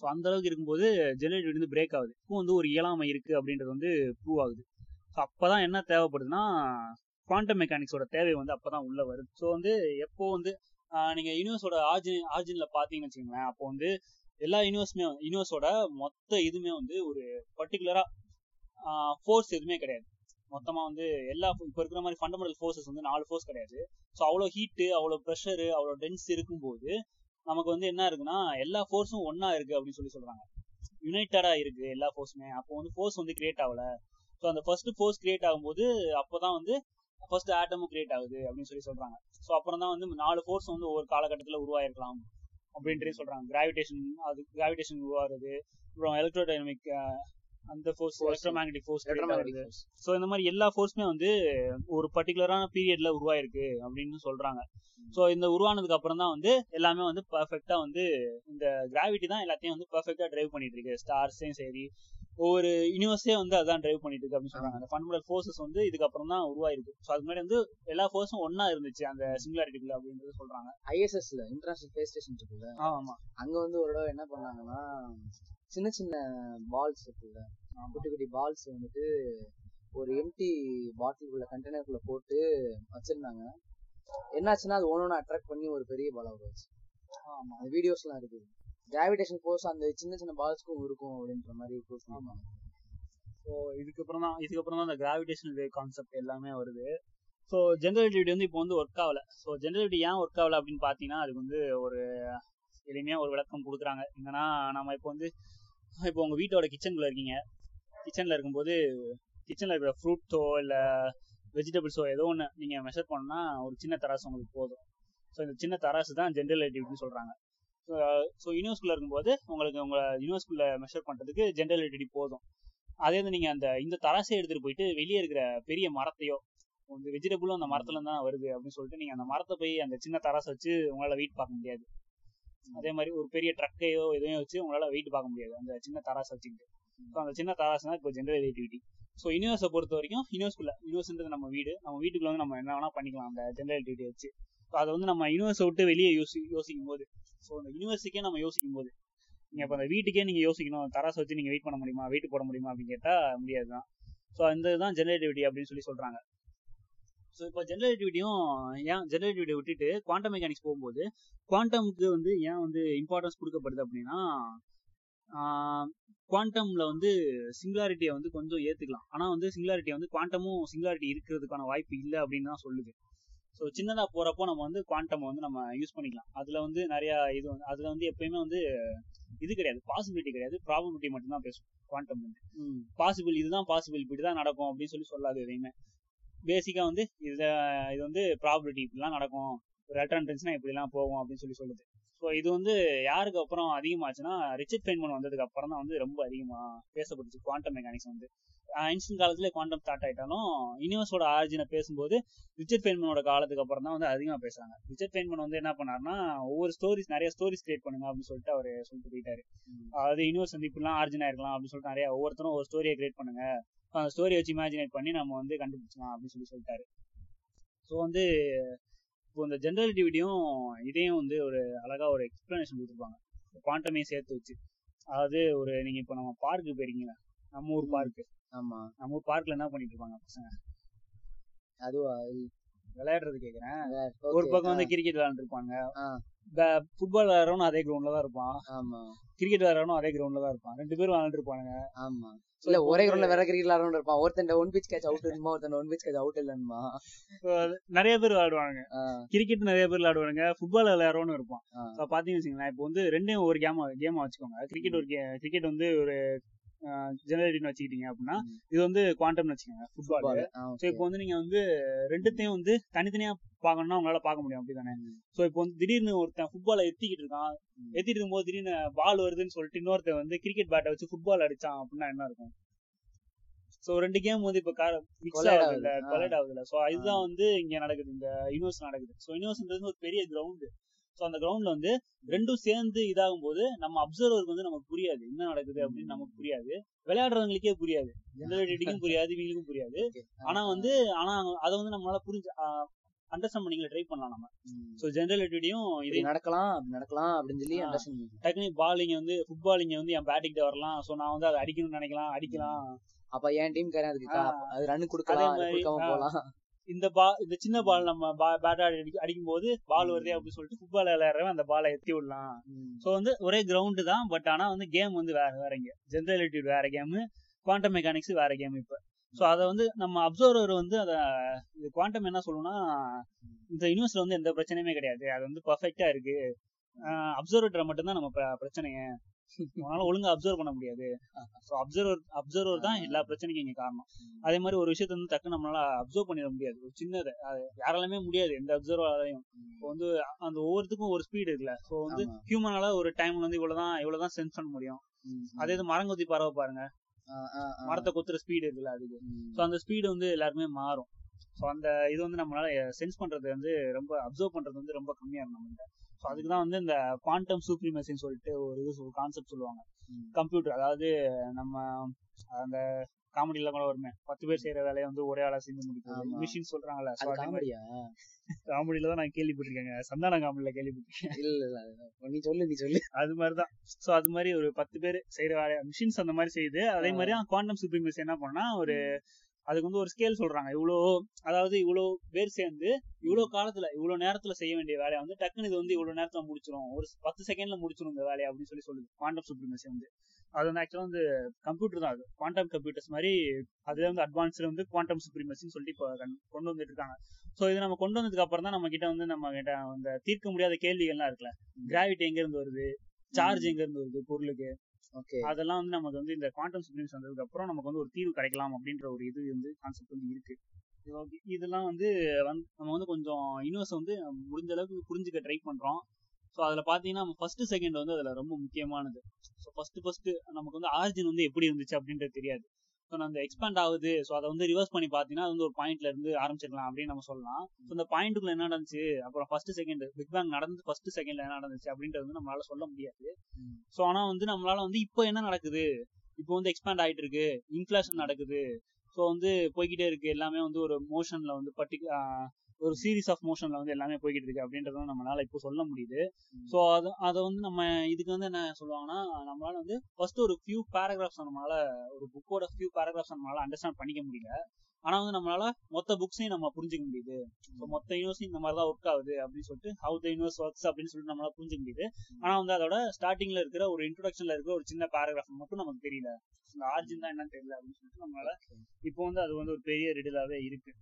ஸோ அந்த அளவுக்கு இருக்கும்போது ஜெனரேட்டிவ் வந்து பிரேக் ஆகுது. இப்போ வந்து ஒரு இயலாமை இருக்கு அப்படின்றது வந்து ப்ரூவ் ஆகுது. ஸோ அப்பதான் என்ன தேவைப்படுதுன்னா குவாண்டம் மெக்கானிக்ஸோட தேவை வந்து அப்பதான் உள்ள வருது. ஸோ வந்து எப்போ வந்து ஆஹ் நீங்க யூனிவர்ஸோட ஆர்ஜின் ஆர்ஜின்ல பாத்தீங்கன்னு வச்சுக்கோங்களேன் அப்போ வந்து எல்லா யூனிவர்ஸுமே யூனிவர்ஸோட மொத்த இதுமே வந்து ஒரு பர்டிகுலரா ஃபோர்ஸ் எதுவுமே கிடையாது. மொத்தமா வந்து எல்லா இப்போ இருக்கிற மாதிரி ஃபண்டமெண்டல் ஃபோர்ஸஸ் வந்து நாலு ஃபோர்ஸ் கிடையாது. ஸோ அவ்வளோ ஹீட்டு அவ்வளோ ப்ரெஷரு அவ்வளோ டென்ஸ் இருக்கும்போது நமக்கு வந்து என்ன இருக்குன்னா எல்லா ஃபோர்ஸும் ஒன்றா இருக்கு அப்படின்னு சொல்லி சொல்றாங்க. யுனைட்டடா இருக்கு எல்லா ஃபோர்ஸுமே அப்போ வந்து ஃபோர்ஸ் வந்து கிரியேட் ஆகல. ஸோ அந்த ஃபர்ஸ்ட் ஃபோர்ஸ் கிரியேட் ஆகும்போது அப்போதான் வந்து ஃபர்ஸ்ட் ஆட்டமும் கிரியேட் ஆகுது அப்படின்னு சொல்லி சொல்றாங்க. ஸோ அப்புறம் தான் வந்து நாலு ஃபோர்ஸ் வந்து ஒவ்வொரு காலகட்டத்தில் உருவாயிருக்கலாம் அப்படின்ட்டு சொல்றாங்க. கிராவிடேஷன் அது கிராவிடேஷன் உருவாகுது அப்புறம் எலக்ட்ரோடைனமிக் அந்த force electromagnetic force so இந்த மாதிரி எல்லா ஃபோர்ஸுமே வந்து ஒரு பர்டிகுலரான பீரியட்ல உருவாயிருக்கு அப்படின்னு சொல்றாங்க. ஸோ இந்த உருவானதுக்கு அப்புறம் தான் வந்து எல்லாமே வந்து பர்ஃபெக்டா வந்து இந்த கிராவிட்டி தான் எல்லாத்தையும் வந்து பர்ஃபெக்டா டிரைவ் பண்ணிட்டு இருக்கு. ஸ்டார்ஸையும் சரி ஒவ்வொரு யூனிவர்ஸே வந்து அதான் டிரைவ் பண்ணிட்டு இருக்கு அப்படின்னு சொல்றாங்க. அந்த ஃபண்டமெண்டல் ஃபோர்ஸஸ் வந்து இதுக்கப்புறம் தான் உருவாயிருக்கு. ஸோ அதுக்கு முன்னாடி வந்து எல்லா ஃபோர்ஸும் ஒன்னா இருந்துச்சு அந்த சிங்குலாரிட்டிக்குள்ள அப்படின்றது சொல்றாங்க. ஐஎஸ்எஸ்ல இன்டர்நேஷனல் ஸ்பேஸ் ஸ்டேஷன் இருக்குல்ல? ஆமா. அங்க வந்து ஒரு தடவை என்ன பண்ணாங்கன்னா சின்ன சின்ன பால்ஸ் இருக்குல்ல? குட்டி குட்டி பால்ஸ் வந்துட்டு ஒரு எம்டி பாட்டிலுக்குள்ள கண்டெய்னருக்குள்ள போட்டு வச்சிருந்தாங்க. என்னாச்சுன்னா அது ஒன்று அட்ராக்ட் பண்ணி ஒரு பெரிய பாலா உருவாச்சு ஆமா. அந்த வீடியோஸ்லாம் இருக்குது கிராவிடேஷன் ஃபோர்ஸ் அந்த சின்ன சின்ன பால்ஸ்க்கும் இருக்கும் அப்படின்ற மாதிரி ப்ரூவ் பண்ணிருப்பாங்க ஸோ இதுக்கப்புறம் தான் இதுக்கப்புறம் தான் அந்த கிராவிடேஷனல் வேவ் கான்செப்ட் எல்லாமே வருது. ஸோ ஜென்ரலிட்டிவிட்டி வந்து இப்போ வந்து ஒர்க் ஆகல. ஸோ ஜென்ரலிட்டி ஏன் ஒர்க் ஆகல அப்படின்னு பார்த்தீங்கன்னா அதுக்கு வந்து ஒரு எளிமையாக ஒரு விளக்கம் கொடுக்குறாங்க. என்னன்னா நம்ம இப்போ வந்து இப்போ உங்கள் வீட்டோட கிச்சனுக்குள்ள இருக்கீங்க. கிச்சனில் இருக்கும்போது கிச்சனில் இருக்கிற ஃப்ரூட்ஸோ இல்லை வெஜிடபிள்ஸோ ஏதோ ஒன்று நீங்கள் மெஷர் பண்ணால் ஒரு சின்ன தராசு உங்களுக்கு போதும். ஸோ இந்த சின்ன தராசு தான் ஜென்ரல் ரிலேட்டிவிட்டின்னு சொல்கிறாங்க ஸோ யூனிவர்ஸ்குள்ளே இருக்கும்போது உங்களுக்கு உங்கள் யூனிவர்ஸ்குள்ளே மெஷர் பண்ணுறதுக்கு ஜென்ரல் ரிலேட்டிவிட்டி போதும். அதே வந்து நீங்கள் அந்த இந்த தராசை எடுத்துகிட்டு போயிட்டு வெளியே இருக்கிற பெரிய மரத்தையோ இந்த வெஜிடபிளும் அந்த மரத்துல தான் வருது அப்படின்னு சொல்லிட்டு நீங்கள் அந்த மரத்தை போய் அந்த சின்ன தராசை வச்சு உங்களால் வெயிட் பார்க்க முடியாது. அதே மாதிரி ஒரு பெரிய ட்ரக்கையோ எதையும் வச்சு உங்களால் வெயிட் பார்க்க முடியாது. அந்த சின்ன தராசை வச்சுக்கிட்டு. ஸோ அந்த சின்ன தராசு தான் இப்போ ஜென்ரல் ரிலேட்டிவிட்டி ஸோ யூனிவர்ஸை பொறுத்த வரைக்கும் யூனிவர்ஸ்குள்ள யூனிவர்ஸ்ன்றது நம்ம வீடு. நம்ம வீட்டுக்குள்ள வந்து நம்ம என்ன வேணா பண்ணிக்கலாம் அந்த ஜென்ரல் ரிலேட்டிவிட்டி வச்சு. ஸோ அதை வந்து நம்ம யூனிவர்ஸை விட்டு வெளியே யோசி யோசிக்கும் போது ஸோ அந்த யூனிவர்ஸுக்கே நம்ம யோசிக்கும் போது நீங்க இப்போ அந்த வீட்டுக்கே நீங்க யோசிக்கணும். தராசை வச்சு நீங்க வெயிட் பண்ண முடியுமா? வெயிட் போட முடியுமா? அப்படின்னு கேட்டால் முடியாது தான் ஸோ அந்த இதுதான் ஜெனரேட்டிவிட்டி அப்படின்னு சொல்லி சொல்றாங்க. ஸோ இப்போ ஜெனரேட்டிவிட்டியும் ஏன் ஜெனரேட்டிவிட்டியை விட்டுட்டு குவாண்டம் மெக்கானிக்ஸ் போகும்போது குவாண்டமுக்கு வந்து ஏன் வந்து இம்பார்ட்டன்ஸ் கொடுக்கப்படுது அப்படின்னா குவாண்டம்ல வந்து சிங்குலாரிட்டியை வந்து கொஞ்சம் ஏத்துக்கலாம். ஆனா வந்து சிங்குலாரிட்டி வந்து குவாண்டமும் சிங்குலாரிட்டி இருக்கிறதுக்கான வாய்ப்பு இல்லை அப்படின்னு தான் சொல்லுது. ஸோ சின்னதா போறப்போ நம்ம வந்து குவாண்டம் வந்து நம்ம யூஸ் பண்ணிக்கலாம். அதுல வந்து நிறைய இது வந்து அதுல வந்து எப்பயுமே வந்து இது கிடையாது. பாசிபிலிட்டி கிடையாது. ப்ராபபிலிட்டி மட்டும்தான் பேசும். குவாண்டம் வந்து. பாசிபிள் இதுதான் பாசிபிள் இப்படிதான் நடக்கும் அப்படின்னு சொல்லி சொல்லாது எதையுமே. பேசிக்கா வந்து இது இது வந்து ப்ராபபிலிட்டி இப்படிலாம் நடக்கும். ஒரு எலக்ட்ரான் டென்ஸ்னா இப்படிலாம் போகும் அப்படின்னு சொல்லி சொல்லுது. ஸோ இது வந்து யாருக்கு அப்புறம் அதிகமாச்சுன்னா ரிச்சர்ட் ஃபெய்ன்மன் வந்ததுக்கு அப்புறம் தான் வந்து ரொம்ப அதிகமா பேசப்பட்டுச்சு குவாண்டம் மெக்கானிக்ஸ் வந்து. ஐன்ஸ்டின் காலத்துல குவாண்டம் ஸ்டார்ட் ஆயிட்டாலும் யூனிவர்ஸோட ஆரிஜினை பேசும்போது ரிச்சர்ட் ஃபெய்ன்மனோட காலத்துக்கு அப்புறம் தான் வந்து அதிகமா பேசுறாங்க. ரிச்சர்ட் ஃபெய்ன்மன் வந்து என்ன பண்ணாருன்னா ஒவ்வொரு ஸ்டோரிஸ் நிறைய ஸ்டோரிஸ் கிரியேட் பண்ணுங்க அப்படின்னு சொல்லிட்டு அவர் சொல்லிட்டு போயிட்டாரு. அதாவது யூனிவர்ஸ் வந்து இப்படிலாம் ஆரிஜினா இருக்கலாம் அப்படின்னு சொல்லிட்டு நிறைய ஒவ்வொருத்தரும் ஒரு ஸ்டோரியை கிரியேட் பண்ணுங்க. அந்த ஸ்டோரி வச்சு இமேஜினேட் பண்ணி நம்ம வந்து கண்டுபிடிச்சலாம் அப்படின்னு சொல்லி சொல்லிட்டாரு. ஸோ வந்து இப்போ இந்த ஜென்ரலிட்டிவிட்டியும் இதையும் வந்து ஒரு அழகா ஒரு எக்ஸ்பிளனேஷன் கொடுத்துருப்பாங்க. குவாண்டமையும் சேர்த்து வச்சு. அதாவது ஒரு நீங்க இப்போ நம்ம பார்க்கு போயிருக்கீங்களா? நம்ம ஊர் பார்க்கு ஆமா. நம்ம ஊர் பார்க்ல என்ன பண்ணிட்டு இருப்பாங்க பசங்க? அதுவா? விளையாடுறது கேக்குறேன். Okay, ஒரு பக்கம் வந்து கிரிக்கெட் விளையாண்டு இருப்பாங்க ஆ. ஃபுட்பால் விளையாடுறவனும் அதே கிரவுண்ட்ல தான் இருப்பான். ஆமா. கிரிக்கெட் விளையாடுறவனும் அதே கிரவுண்ட்ல தான் இருப்பான். ரெண்டு பேரும் விளையாண்டு இருப்பாங்க ஆமா. இல்ல ஒரே கிரவுண்ட்ல வேற கிரிக்கெட் விளையாடுறவன் இருப்பான். ஒருத்தன் ஒன் பிச் கேட்ச் அவுட் இருக்குமா ஒருத்தன் ஒன் பிச் கேட்ச் அவுட் இல்லன்னுமா? நிறைய பேர் விளையாடுவாங்க கிரிக்கெட் நிறைய பேர் விளையாடுவாங்க ஃபுட்பால் விளையாடுறவனும் இருப்பான். பாத்தீங்கன்னு வச்சுங்களேன் இப்போ வந்து ரெண்டையும் ஒரு கேமா கேமா வச்சுக்கோங்க. கிரிக்கெட் ஒரு கிரிக்கெட் வந்து ஒரு ஜெனரேட்டிவ்னு வச்சுக்கிட்டீங்க அப்படின்னா. இது வந்து குவாண்டம்னு வச்சுக்கோங்க ஃபுட்பால் ஸோ. இப்போ வந்து நீங்க வந்து ரெண்டுத்தையும் வந்து தனித்தனியா பார்க்கணும்னா உங்களால பார்க்க முடியும் அப்படிதானே? ஸோ இப்போ வந்து திடீர்னு ஒருத்தன் ஃபுட்பாலை எத்திக்கிட்டு இருக்கான். எத்திட்டு இருக்கும்போது திடீர்னு பால் வருதுன்னு சொல்லிட்டு இன்னொருத்தன் வந்து கிரிக்கெட் பேட்டை வச்சு ஃபுட்பால் அடிச்சான் அப்படின்னா என்ன இருக்கும்? சோ ரெண்டு கேம் வந்து இப்ப மிக்ஸ் Collide ஆகுது. இல்ல. கொலைட் ஆகுது இல்ல சோ இதுதான் வந்து இங்க நடக்குது இந்த யூனிவர்ஸ் நடக்குது. சோ யூனிவர்ஸ்ன்றது ஒரு பெரிய கிரவுண்ட் சோ அந்த கிரவுண்ட்ல வந்து ரெண்டும் சேர்ந்து இதாகும் போது நம்ம அப்சர்வருக்கு வந்து நமக்கு புரியாது. என்ன நடக்குது அப்படின்னு நமக்கு புரியாது. விளையாடுறவங்களுக்கே புரியாது. ஜெனரல் எடிட்டிங்கும் புரியாது இவங்களுக்கும் புரியாது. ஆனா வந்து ஆனா அதை வந்து நம்மளால புரிஞ்சு அண்டர்ஸ்டாண்ட் பண்ணிக்கல ட்ரை பண்ணலாம் நம்ம. சோ ஜெனரல் எடிட்டியும் இது. நடக்கலாம் நடக்கலாம் அப்படின்னு சொல்லி. அண்டர்ஸ்டாண்ட் டக்குனு பாலிங்க வந்து ஃபுட்பால் இங்க வந்து என் பேட்டிங் வரலாம். சோ நான் வந்து அதை அடிக்கணும்னு நினைக்கலாம் அடிக்கலாம். அப்ப என் டீம் காரன் அதுக்கு கா- ஆ. அது ரன் கொடுக்கலாம். போலாம் இந்த பா இந்த சின்ன பால் நம்ம பேட் அடி அடிக்கும் போது பால் வருதே அப்படின்னு சொல்லிட்டு ஃபுட்பால் விளையாடுறவன் அந்த பாலை எத்தி விடலாம். சோ வந்து ஒரே கிரவுண்டு தான் பட் ஆனா வந்து கேம் வந்து வேற வேற இங்க. ஜென்ரல் வேற கேம் குவாண்டம் மெக்கானிக்ஸ் வேற கேம் இப்ப. சோ அத வந்து நம்ம அப்சர்வர் வந்து அத இந்த குவாண்டம் என்ன சொல்லணும்னா இந்த யூனிவர்ஸ்ல வந்து எந்த பிரச்சனையுமே கிடையாது. அது வந்து பர்ஃபெக்டா இருக்கு. அப்சர்வேட்டரை மட்டும்தான் நம்ம பிர- பிரச்சனைய அதனால ஒழுங்கா அப்சர்வ் பண்ண முடியாது. ஸோ அப்சர்வர் அப்சர்வர் தான் எல்லா பிரச்சனைக்கும் இங்க காரணம். அதே மாதிரி ஒரு விஷயத்த வந்து டக்கு நம்மளால அப்சர்வ் பண்ணிட முடியாது. ஒரு சின்னது. யாராலுமே முடியாது. எந்த அப்சர்வராலையும் இப்போ வந்து அந்த ஒவ்வொருத்துக்கும் ஒரு ஸ்பீடு இருக்குல்ல. ஸோ வந்து. ஹியூமனால ஒரு டைம்ல வந்து இவ்வளவுதான் இவ்வளவுதான் சென்ஸ் பண்ண முடியும். அதே இது மரங்கொத்தி பறவை பாருங்க. மரத்தை கொத்துற ஸ்பீடு இருக்குல்ல அதுக்கு. ஸோ அந்த ஸ்பீடு வந்து எல்லாருமே மாறும். ஸோ அந்த இது வந்து நம்மளால சென்ஸ் பண்றது வந்து ரொம்ப அப்சர்வ் பண்றது வந்து ரொம்ப கம்மியா இருக்கும் நம்மகிட்ட. ஸோ அதுக்கு தான் வந்து இந்த குவாண்டம் சூப்ரிமசின்னு சொல்லிட்டு ஒரு இது கான்செப்ட் சொல்லுவாங்க. கம்ப்யூட்டர் அதாவது நம்ம அந்த காமெடியில கூட வருமே. பத்து பேர் செய்யற வேலையை வந்து ஒரே ஆளா செஞ்சு முடிக்கிறது. மிஷின் சொல்றாங்கல்ல. காமெடியா? காமெடியில தான் நான் கேள்விப்பட்டிருக்கேங்க. சந்தான காமெடியில கேள்விப்பட்டிருக்கேன். இல்ல இல்ல. நீ சொல்லு நீ சொல்லு. அது மாதிரிதான். சோ அது மாதிரி ஒரு பத்து பேர் செய்யற வேலை மிஷின்ஸ் அந்த மாதிரி செய்யுது. அதே மாதிரி குவாண்டம் சூப்ரிமசி என்ன பண்ணா ஒரு அதுக்கு வந்து ஒரு ஸ்கேல் சொல்றாங்க. இவ்வளோ அதாவது இவ்வளோ பேர் சேர்ந்து இவ்வளோ காலத்துல இவ்வளோ நேரத்துல செய்ய வேண்டிய வேலையை வந்து டக்குனு இது வந்து இவ்வளோ நேரத்துல முடிச்சிரும். ஒரு பத்து செகண்ட்ல முடிச்சிரும் இந்த வேலையை அப்படின்னு சொல்லி சொல்லுது. குவாண்டம் சூப்ரிமசி வந்து. அது வந்து ஆக்சுவலா வந்து கம்ப்யூட்டர் தான் அது. குவாண்டம் கம்ப்யூட்டர்ஸ் மாதிரி அதுல வந்து அட்வான்ஸ்ல வந்து குவாண்டம் சூப்ரிமசின்னு சொல்லிட்டு இப்போ கண்- கொண்டு வந்துட்டு இருக்காங்க. சோ இது நம்ம கொண்டு வந்ததுக்கு அப்புறம் தான் நம்ம கிட்ட வந்து நம்ம கிட்ட அந்த தீர்க்க முடியாத கேள்விகள்லாம் இருக்குல்ல. கிராவிட்டி எங்க இருந்து வருது? சார்ஜ் எங்க இருந்து வருது பொருளுக்கு? அதெல்லாம் வந்து நமக்கு வந்து இந்த குவாண்டம் சூப்ரிம்ஸ் வந்ததுக்கு அப்புறம் நமக்கு வந்து ஒரு தீர்வு கிடைக்கலாம் அப்படின்ற ஒரு இது வந்து கான்செப்ட் வந்து இருக்கு. இதெல்லாம் வந்து நம்ம வந்து கொஞ்சம் யூனிவர்ஸ் வந்து முடிஞ்ச அளவுக்கு புரிஞ்சுக்க ட்ரை பண்றோம். ஸோ அதுல பாத்தீங்கன்னா நம்ம ஃபர்ஸ்ட் செகண்ட் வந்து அதுல ரொம்ப முக்கியமானது. ஸோ ஃபர்ஸ்ட் ஃபர்ஸ்ட் நமக்கு வந்து ஆரிஜின் வந்து எப்படி இருந்துச்சு அப்படின்றது தெரியாது. ஸோ அந்த எக்ஸ்பேண்ட் ஆகுது. ஸோ அதை வந்து ரிவர்ஸ் பண்ணி பார்த்தீங்கன்னா அது வந்து ஒரு பாயிண்ட்ல இருந்து ஆரம்பிச்சிடலாம் அப்படின்னு நம்ம சொல்லலாம். ஸோ இந்த பாயிண்ட்டுக்குள்ள என்ன நடந்துச்சு? அப்புறம் ஃபர்ஸ்ட் செகண்ட் பிக் பேங் நடந்து ஃபர்ஸ்ட் செகண்ட்ல என்ன நடந்துச்சு? அப்படின்றது வந்து நம்மளால சொல்ல முடியாது. ஸோ ஆனா வந்து நம்மளால வந்து இப்போ என்ன நடக்குது? இப்போ வந்து எக்ஸ்பேண்ட் ஆயிட்டு இருக்கு. இன்ஃபிளேஷன் நடக்குது. ஸோ வந்து போய்கிட்டே இருக்கு. எல்லாமே வந்து ஒரு மோஷன்ல வந்து பர்டிகு ஒரு சீரிஸ் ஆஃப் மோஷன்ல வந்து எல்லாமே போய்கிட்டு இருக்கு அப்படின்றத நம்மளால இப்போ சொல்ல முடியுது. ஸோ அது அதை வந்து நம்ம இதுக்கு வந்து என்ன சொல்லுவாங்கன்னா நம்மளால வந்து ஃபர்ஸ்ட் ஒரு ஃபியூ பேராகிராஃப்ஸ் நம்மளால ஒரு புக்கோட ஃபியூ பேராகிராஃப்ஸ் நம்மளால அண்டர்ஸ்டாண்ட் பண்ணிக்க முடியல. ஆனா வந்து நம்மளால மொத்த புக்ஸையும் நம்ம புரிஞ்சுக்க முடியுது. மொத்த யூனிவர்ஸும் இந்த மாதிரி தான் ஒர்க் ஆகுது அப்படின்னு சொல்லிட்டு ஹவு த யூனிவர்ஸ் ஒர்க்ஸ் அப்படின்னு சொல்லிட்டு நம்மளால புரிஞ்சுக்க முடியுது. ஆனா வந்து அதோட ஸ்டார்டிங்ல இருக்கிற ஒரு இன்ட்ரோடக்ஷன்ல இருக்கிற ஒரு சின்ன பேராகிராஃப் மட்டும் நமக்கு தெரியல. இந்த ஆர்ஜின் தான் என்னன்னு தெரியல அப்படின்னு சொல்லிட்டு நம்மளால இப்போ வந்து அது வந்து ஒரு பெரிய ரிடிலாவே இருக்கு.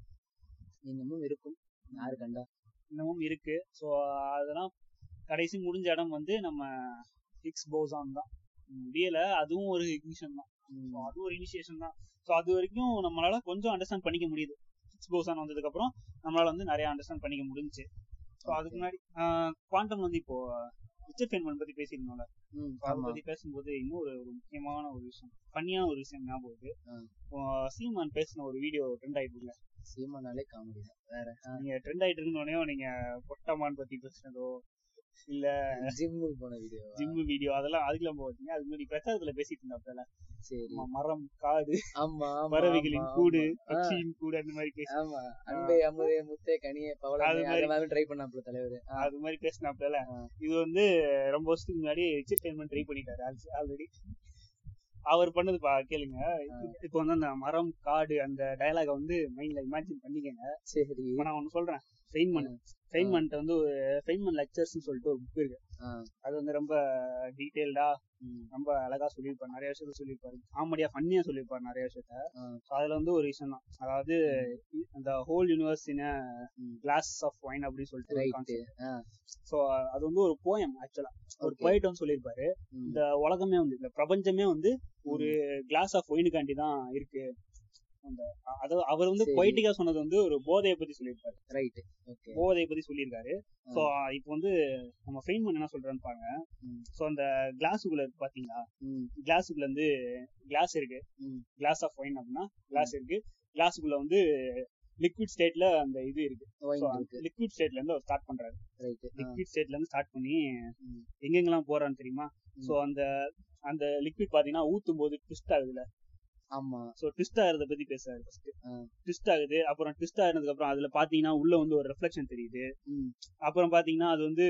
இன்னமும் இருக்கும். யாரு கண்டா? இன்னமும் இருக்கு. ஸோ அதெல்லாம் கடைசி முடிஞ்ச இடம் வந்து நம்ம ஹிக்ஸ் போசான் தான். முடியல அதுவும் ஒரு இக்னிஷன் தான். ம். So, அது ஒரு இனிஷியேஷன் தான். ஸோ அது வரைக்கும் நம்மளால கொஞ்சம் அண்டர்ஸ்டாண்ட் பண்ணிக்க முடியுது. ஹிக்ஸ் போசான் வந்ததுக்கு அப்புறம் நம்மளால வந்து நிறைய அண்டர்ஸ்டாண்ட் பண்ணிக்க முடிஞ்சுச்சு. ஸோ அதுக்கு முன்னாடி குவாண்டம் வந்து இப்போ ரிச்சர்ட் ஃபென்மன் பத்தி பேசியிருந்தோம்ல. அதை. பத்தி பேசும்போது இன்னும் ஒரு முக்கியமான ஒரு விஷயம் ஃபன்னியான ஒரு விஷயம் ஞாபகம் வருது. சீமான் பேசின ஒரு வீடியோ ட்ரெண்ட் ஆயிட்டு சீமானாலே காமெடி தான். வேற. நீங்க ட்ரெண்ட் ஆயிட்டு இருந்தோடனே நீங்க பொட்டமான் பத்தி பேசுனதோ இல்ல ஜிம்முக்கு போன வீடியோ ஜிம் வீடியோ அதெல்லாம் அதுக்கெல்லாம் போவீங்க அது மாதிரி பிரச்சாரத்துல பேசிட்டு இருந்தாப்ல. சரி. மரம் காடு ஆமா பறவைகளின் கூடு பட்சியின் கூடு அந்த மாதிரி பேசி ஆமா. அன்பே அமுதே முத்தே கனியே பவளமே அது மாதிரி. ட்ரை பண்ணாப்ல தலைவர். அது மாதிரி பேசினாப்ல. இது வந்து ரொம்ப வருஷத்துக்கு முன்னாடி என்டர்டைன்மெண்ட் ட்ரை பண்ணிட்டாரு. ஆல்ரெடி. அவர் பண்ணது பா கேளுங்க. இப்போ வந்து அந்த மரம் காடு அந்த டயலாக வந்து மைண்ட்ல இமேஜின் பண்ணிக்கங்க. சரி. நான் ஒண்ணு சொல்றேன். ஃபெயின்மன் ஃபெயின்மன்ட் வந்து ஒரு ஃபெயின்மன் லெக்சர்ஸ்னு சொல்லிட்டு ஒரு புக் இருக்கு. அது வந்து ரொம்ப டீடைல்டா ரொம்ப அழகா சொல்லியிருப்பாரு. நிறைய விஷயத்த சொல்லியிருப்பாரு. காமெடியா ஃபன்னியா சொல்லியிருப்பாரு நிறைய விஷயத்த. அதுல வந்து ஒரு விஷயம் தான். அதாவது அந்த whole universe in. Glass of wine அப்படின்னு சொல்லிட்டு ஸோ அது வந்து ஒரு போயம் ஆக்சுவலா ஒரு. போயிட் வந்து சொல்லியிருப்பாரு. இந்த உலகமே வந்து இந்த பிரபஞ்சமே வந்து ஒரு கிளாஸ் ஆஃப் ஒயினுக்காண்டி தான் இருக்கு. அந்த அவர் வந்து. பொய்டிக்கா சொன்னது வந்து ஒரு போதையை பத்தி சொல்லியிருப்பாரு. ரைட் போதையை பத்தி சொல்லியிருக்காரு சோ இப்போ வந்து நம்ம ஃபெயின்மன் என்ன சொல்றான்னு பாருங்க. சோ அந்த கிளாஸுக்குள்ள இருக்கு பாத்தீங்களா? கிளாஸுக்குள்ள இருந்து கிளாஸ் இருக்கு. கிளாஸ் ஆஃப் ஒயின் அப்படின்னா கிளாஸ் இருக்கு. கிளாஸுக்குள்ள வந்து லிக்விட் ஸ்டேட்ல அந்த இது இருக்கு. லிக்விட் ஸ்டேட்ல இருந்து அவர் ஸ்டார்ட் பண்றாரு. லிக்விட் ஸ்டேட்ல இருந்து ஸ்டார்ட் பண்ணி. எங்கெங்கெல்லாம் போறான்னு தெரியுமா. சோ அந்த அந்த லிக்விட் பாத்தீங்கன்னா ஊத்தும் போது ட்விஸ்ட் ஆகுதுல ஆமா. சோ ட்விஸ்ட் ஆகுறத பத்தி பேசுறாரு ஃபர்ஸ்ட். ட்விஸ்ட் ஆகுது அப்புறம் ட்விஸ்ட் ஆகுனதுக்கு அப்புறம் அதுல பாத்தீங்கன்னா உள்ள வந்து ஒரு ரெஃப்ளெக்ஷன் தெரியுது. அப்புறம் பாத்தீங்கன்னா அது வந்து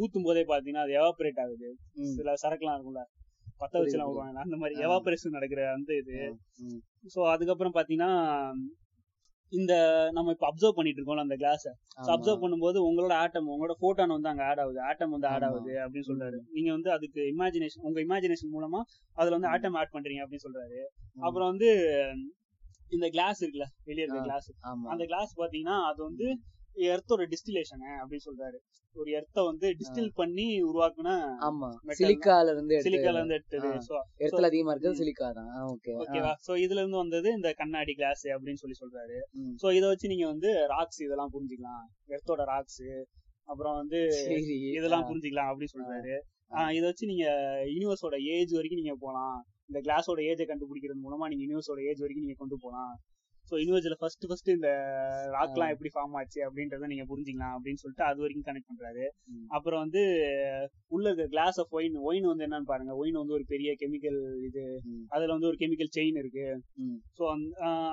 ஊத்தும் போதே பாத்தீங்கன்னா அது எவாபரேட் ஆகுது. சில சரக்குலாம் இருக்கும்ல பத்த வச்சுலாம் புரியுது. விடுவாங்க அந்த மாதிரி. எவாபரேஷன் நடக்கிற அந்த இது. சோ அதுக்கப்புறம் பாத்தீங்கன்னா இந்த நம்ம இப்ப அப்சர்வ் பண்ணிட்டு இருக்கோம்ல அந்த கிளாஸ். அப்சர்வ் பண்ணும்போது உங்களோட ஆட்டம் உங்களோட போட்டான் வந்து அங்க ஆட் ஆகுது ஆட்டம் வந்து ஆட். ஆகுது அப்படின்னு சொல்றாரு நீங்க வந்து அதுக்கு இமேஜினேஷன் உங்க இமேஜினேஷன் மூலமா அதுல வந்து ஆட்டம் ஆட் பண்றீங்க அப்படின்னு சொல்றாரு. அப்புறம் வந்து இந்த கிளாஸ் இருக்குல்ல வெளியே இருக்க. கிளாஸ் அந்த கிளாஸ் பாத்தீங்கன்னா அது வந்து எர்த்தோட டிஸ்டிலேஷன் அப்படின்னு சொல்றாரு. ஒரு எர்த்த வந்து டிஸ்டில் பண்ணி உருவாக்குன ஆமா. சிலிக்கால இருந்து சிலிக்கால இருந்து எடுத்தது. இடத்துல அதிகமா இருக்கிறது. சிலிக்கா தான். ஓகே. ஓகேவா சோ இதுல இருந்து வந்தது இந்த கண்ணாடி கிளாஸ் அப்படின்னு சொல்லி சொல்றாரு. சோ இத வச்சு நீங்க வந்து ராக்ஸ் இதெல்லாம் புரிஞ்சுக்கலாம். எர்த்தோட ராக்ஸ் அப்புறம் வந்து இதெல்லாம் புரிஞ்சுக்கலாம் அப்படின்னு சொல்றாரு. ஆஹ் இத வச்சு நீங்க யூனிவர்ஸோட ஏஜ் வரைக்கும் நீங்க போலாம். இந்த கிளாஸோட ஏஜை கண்டுபிடிக்கிறது மூலமா நீங்க யூனிவர்ஸோட ஏஜ் வரைக்கும் நீங்க கொண்டு போலாம். சோ யூனிவர்ஸ்ல ஃபர்ஸ்ட் ஃபர்ஸ்ட் இந்த ராக்லாம் எப்படி ஃபார்ம் ஆச்சு அப்படின்றத நீங்க புரிஞ்சுக்கலாம் அப்படின்னு சொல்லிட்டு அது வரைக்கும் கனெக்ட் பண்றாரு. அப்புறம் வந்து உள்ள இருக்க கிளாஸ் ஆஃப் ஒயின் ஒயின் வந்து என்னன்னு பாருங்க ஒயின் வந்து ஒரு பெரிய கெமிக்கல் இது. அதுல வந்து ஒரு கெமிக்கல் செயின் இருக்கு. சோ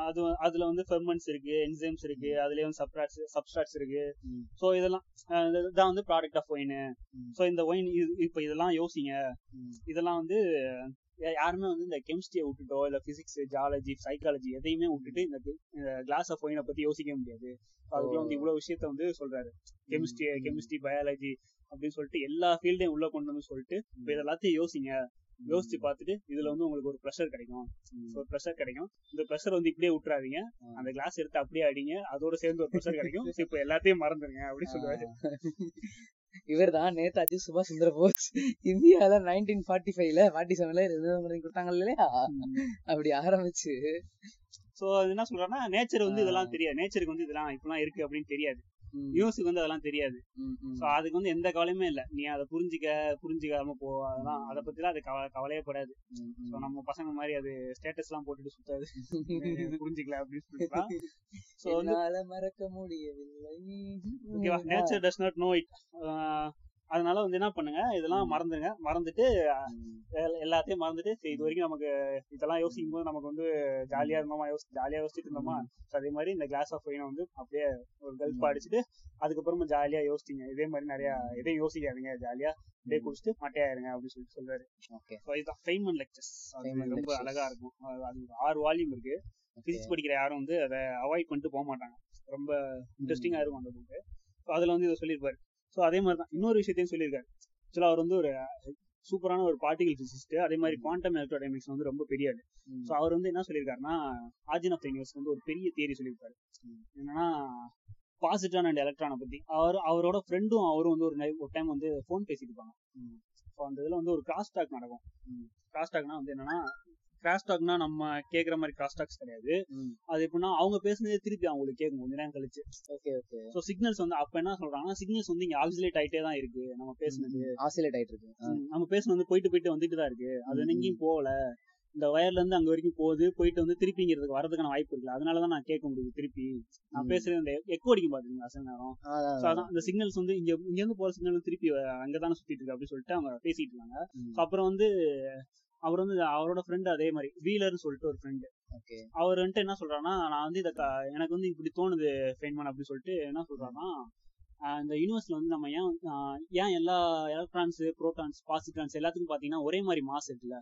அது அதுல வந்து ஃபெர்மெண்ட்ஸ் இருக்கு என்சைம்ஸ் இருக்கு அதுலயே வந்து சப்ஸ்ட்ராட்ஸ் சப்ஸ்ட்ராட்ஸ் இருக்கு. சோ இதெல்லாம் அஹ் இதுதான் வந்து ப்ராடக்ட் ஆஃப் ஒயின். சோ இந்த ஒயின் இப்ப இதெல்லாம் யோசிங்க. இதெல்லாம் வந்து யாருமே வந்து இந்த கெமிஸ்ட்ரியை விட்டுட்டோ இல்ல பிசிக்ஸ் ஜாலஜி சைக்காலஜி எதையுமே விட்டுட்டு இந்த கிளாஸ் ஆஃப் ஒயினை பத்தி யோசிக்க முடியாது. அதுக்குள்ள வந்து இவ்வளவு விஷயத்த வந்து சொல்றாரு. கெமிஸ்ட்ரி. கெமிஸ்ட்ரி பயாலஜி அப்படின்னு சொல்லிட்டு எல்லா ஃபீல்டையும் உள்ள கொண்டு வந்து சொல்லிட்டு இப்ப எல்லாத்தையும் யோசிங்க. யோசிச்சு பார்த்துட்டு இதுல வந்து உங்களுக்கு ஒரு ப்ரெஷர் கிடைக்கும். ஒரு ப்ரெஷர் கிடைக்கும். இந்த ப்ரெஷர் வந்து இப்படியே விட்டுறாதீங்க. அந்த கிளாஸ் எடுத்து அப்படியே அடிங்க. அதோட சேர்ந்து ஒரு ப்ரெஷர் கிடைக்கும். இப்ப எல்லாத்தையும் மறந்துருங்க அப்படின்னு சொல்லுவாரு. இவர் தான் நேதாஜி சுபாஷ் சந்திர போஸ். இந்தியால நைன்டீன் ஃபார்ட்டி ஃபைவ்ல ஃபார்ட்டி செவன்ல கொடுத்தாங்க இல்லையா? அப்படி ஆரம்பிச்சு. சோ அது என்ன சொல்றாருன்னா நேச்சர் வந்து. இதெல்லாம் தெரியாது. நேச்சருக்கு வந்து இதெல்லாம் இப்பெல்லாம் இருக்கு அப்படின்னு தெரியாது. ம், யூனிவர்ஸுக்கு வந்து அதெல்லாம் தெரியாது. சோ அதுக்கு வந்து எந்த கவலையுமே இல்ல. நீ அதை புரிஞ்சுக்க புரிஞ்சுக்காம போ அதெல்லாம் அதை பத்திலாம் அது கவ- கவலையே படாது. சோ நம்ம பசங்க மாதிரி அது ஸ்டேட்டஸ் எல்லாம் போட்டுட்டு சுத்தாது. புரிஞ்சுக்கல அப்படின்னு சொல்லிட்டு சோ வந்து மறக்க முடியவில்லை. ஓகேவா nature does not know it அதனால வந்து என்ன பண்ணுங்க இதெல்லாம் ம். மறந்துங்க மறந்துட்டு எல்லாத்தையும் மறந்துட்டு சரி இது வரைக்கும் நமக்கு இதெல்லாம் யோசிக்கும் போது நமக்கு வந்து ஜாலியா இருந்தோமா யோசி ஜாலியா யோசிச்சுட்டு இருந்தோமா? அதே மாதிரி இந்த கிளாஸ் ஆஃப் ஒயினை வந்து அப்படியே ஒரு கல்ப். அடிச்சுட்டு அதுக்கப்புறமா ஜாலியா யோசிச்சிங்க. இதே மாதிரி நிறைய எதையும் யோசிக்காதீங்க ஜாலியா அப்படியே குடிச்சிட்டு மட்டையாயிருங்க அப்படின்னு சொல்லிட்டு சொல்றாரு. இதுதான் ஃபெய்மன் லெக்சர்ஸ் ரொம்ப. அழகா இருக்கும். அது ஆறு வால்யூம் இருக்கு. பிசிக்ஸ் படிக்கிற யாரும் வந்து அதை அவாய்ட் பண்ணிட்டு போக மாட்டாங்க. ரொம்ப இன்ட்ரெஸ்டிங்கா இருக்கும் அந்த புக்கு அதுல வந்து இதை சொல்லியிருப்பாரு. ஸோ அதே மாதிரி தான். இன்னொரு விஷயத்தையும் சொல்லியிருக்காரு. ஆக்சுவலாக அவர் வந்து ஒரு சூப்பரான ஒரு பார்ட்டிகல் பிசிஸ்ட் அதே மாதிரி குவாண்டம் எலக்ட்ரோடைனமிக்ஸ் வந்து ரொம்ப பெரிய ஆளு ஸோ அவர் வந்து என்ன சொல்லியிருக்காருன்னா ஆர்ஜின் ஆஃப் யூனிவர்ஸ் வந்து ஒரு பெரிய தியரி சொல்லியிருக்காரு. என்னன்னா பாசிட்ரான் அண்ட் எலக்ட்ரானை பத்தி. அவர் அவரோட ஃப்ரெண்டும் அவரும் வந்து ஒரு டைம் வந்து ஃபோன் பேசிட்டு இருப்பாங்க. ஸோ அந்த இதுல வந்து ஒரு கிராஸ் டாக் நடக்கும். கிராஸ் டாக்னா வந்து என்னன்னா கிராஸ் டாக்னா நம்ம கேக்குற மாதிரி கிராஸ் டாக்ஸ் கிடையாது. அது எப்படின்னா அவங்க பேசுனதே திருப்பி அவங்களுக்கு கேட்கும். கொஞ்ச நேரம் கழிச்சு. ஓகே ஓகே ஸோ சிக்னல்ஸ் வந்து அப்ப என்ன சொல்றாங்கன்னா சிக்னல்ஸ் வந்து இங்க ஆக்சிலேட் ஆயிட்டே தான் இருக்கு நம்ம பேசுனது. ஆசிலேட் ஆயிட்டு இருக்கு. நம்ம பேசுனது வந்து போயிட்டு போயிட்டு வந்துட்டு தான் இருக்கு. அது வந்து எங்கேயும் போகல. இந்த வயர்ல இருந்து அங்க வரைக்கும் போகுது. போயிட்டு வந்து திருப்பிங்கிறதுக்கு வரதுக்கான வாய்ப்பு இருக்கு அதனாலதான் நான் கேட்க முடியுது திருப்பி. நான். பேசுறது இந்த எக்கோ அடிக்கும் பாத்தீங்களா அசல் நேரம்? அதான், இந்த சிக்னல்ஸ் வந்து இங்க இங்க இருந்து போற சிக்னல் திருப்பி அங்கதானே சுத்திட்டு இருக்கு அப்படின்னு சொல்லிட்டு அவங்க பேசிட்டு இருக்காங்க அப்புறம் வந்து அவர் வந்து அவரோட ஃப்ரெண்ட் அதே மாதிரி. வீலர்னு சொல்லிட்டு ஒரு ஃப்ரெண்டு அவர் வந்துட்டு என்ன சொல்றாருன்னா நான் வந்து இத எனக்கு வந்து இப்படி தோணுது ஃபெயின்மன் அப்படின்னு சொல்லிட்டு என்ன சொல்றாருன்னா இந்த யூனிவர்ஸ்ல வந்து நம்ம ஏன் ஏன் எல்லா எலக்ட்ரான்ஸ் புரோட்டான்ஸ் பாசிட்ரான்ஸ் எல்லாத்துக்கும் பாத்தீங்கன்னா ஒரே மாதிரி மாஸ் இருக்குல்ல.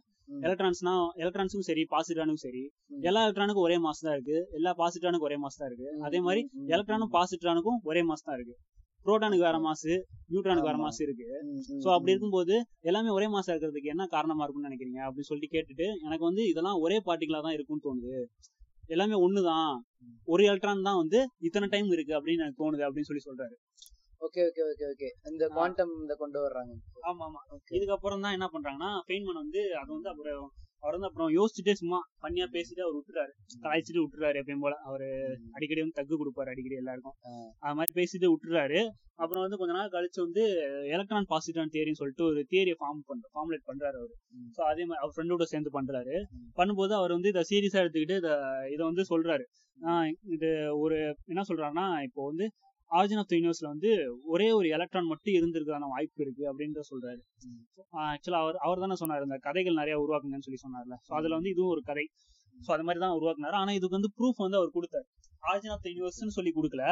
எலக்ட்ரான்ஸ்னா எலக்ட்ரான்ஸுக்கும் சரி பாசிட்ரானுக்கும் சரி. எல்லா எலக்ட்ரானுக்கும் ஒரே மாஸ் தான் இருக்கு. எல்லா பாசிட்ரானுக்கும் ஒரே மாஸ் தான் இருக்கு. அதே மாதிரி எலக்ட்ரானும் பாசிட்ரானுக்கும் ஒரே மாஸ் தான் இருக்கு. புரோட்டானுக்கு வேற மாஸ் நியூட்ரானுக்கு வேற. மாஸ் இருக்கு சோ அப்படி. இருக்கும்போது எல்லாமே ஒரே மாசம் இருக்கிறதுக்கு என்ன காரணமா இருக்கும்னு நினைக்கிறீங்க? அப்படின்னு சொல்லிட்டு கேட்டுட்டு எனக்கு வந்து இதெல்லாம் ஒரே பார்ட்டிகளா தான் இருக்கும்னு தோணுது. எல்லாமே ஒண்ணுதான். ஒரு எலக்ட்ரான் தான் வந்து இத்தனை டைம் இருக்கு அப்படின்னு எனக்கு தோணுது அப்படின்னு சொல்லி சொல்றாரு. Okay okay okay okay. இந்த குவாண்டம் இந்த கொண்டு வர்றாங்க. ஆமா ஆமா இதுக்கப்புறம் தான் என்ன பண்றாங்கன்னா ஃபெயின்மன் வந்து அது வந்து அப்புறம் அவர் வந்து அப்புறம் யோசிச்சுட்டே சும்மா பண்ணியா பேசிட்டு அவர் விட்டுறாரு. கலாய்ச்சிட்டு விட்டுறாரு எப்பயும் போல. அவரு அடிக்கடி வந்து தக்கு கொடுப்பாரு அடிக்கடி எல்லாருக்கும். அது மாதிரி பேசிட்டு விட்டுறாரு. அப்புறம் வந்து கொஞ்ச நாள் கழிச்சு வந்து எலக்ட்ரான் பாசிட்டிவ் தியரின்னு சொல்லிட்டு ஒரு தியரியை ஃபார்ம் பண்ற ஃபார்முலேட் பண்றாரு அவரு. ஸோ அதே மாதிரி அவர் ஃப்ரெண்டோட சேர்ந்து பண்றாரு. பண்ணும்போது அவர் வந்து இதை சீரியஸா எடுத்துக்கிட்டு இதை இதை வந்து சொல்றாரு. ஆஹ் இது ஒரு என்ன சொல்றாருன்னா இப்போ வந்து ஆரிஜின் ஆஃப் த யூனிவர்ஸ்ல வந்து ஒரே ஒரு எலக்ட்ரான் மட்டும் இருந்திருக்கான வாய்ப்பு இருக்கு அப்படின்றத சொல்றாரு. ஆக்சுவலா அவர் அவர் தானே சொன்னார் இந்த கதைகள் நிறைய உருவாக்குங்கன்னு சொல்லி சொன்னார்ல. ஸோ அதுல வந்து இதுவும் ஒரு கதை. ஸோ அது மாதிரி தான் உருவாக்குனாரு. ஆனா இதுக்கு வந்து ப்ரூஃப் வந்து அவர் கொடுத்தாரு. ஆரிஜின் ஆஃப் த யூனிவர்ஸ்னு சொல்லி கொடுக்கல.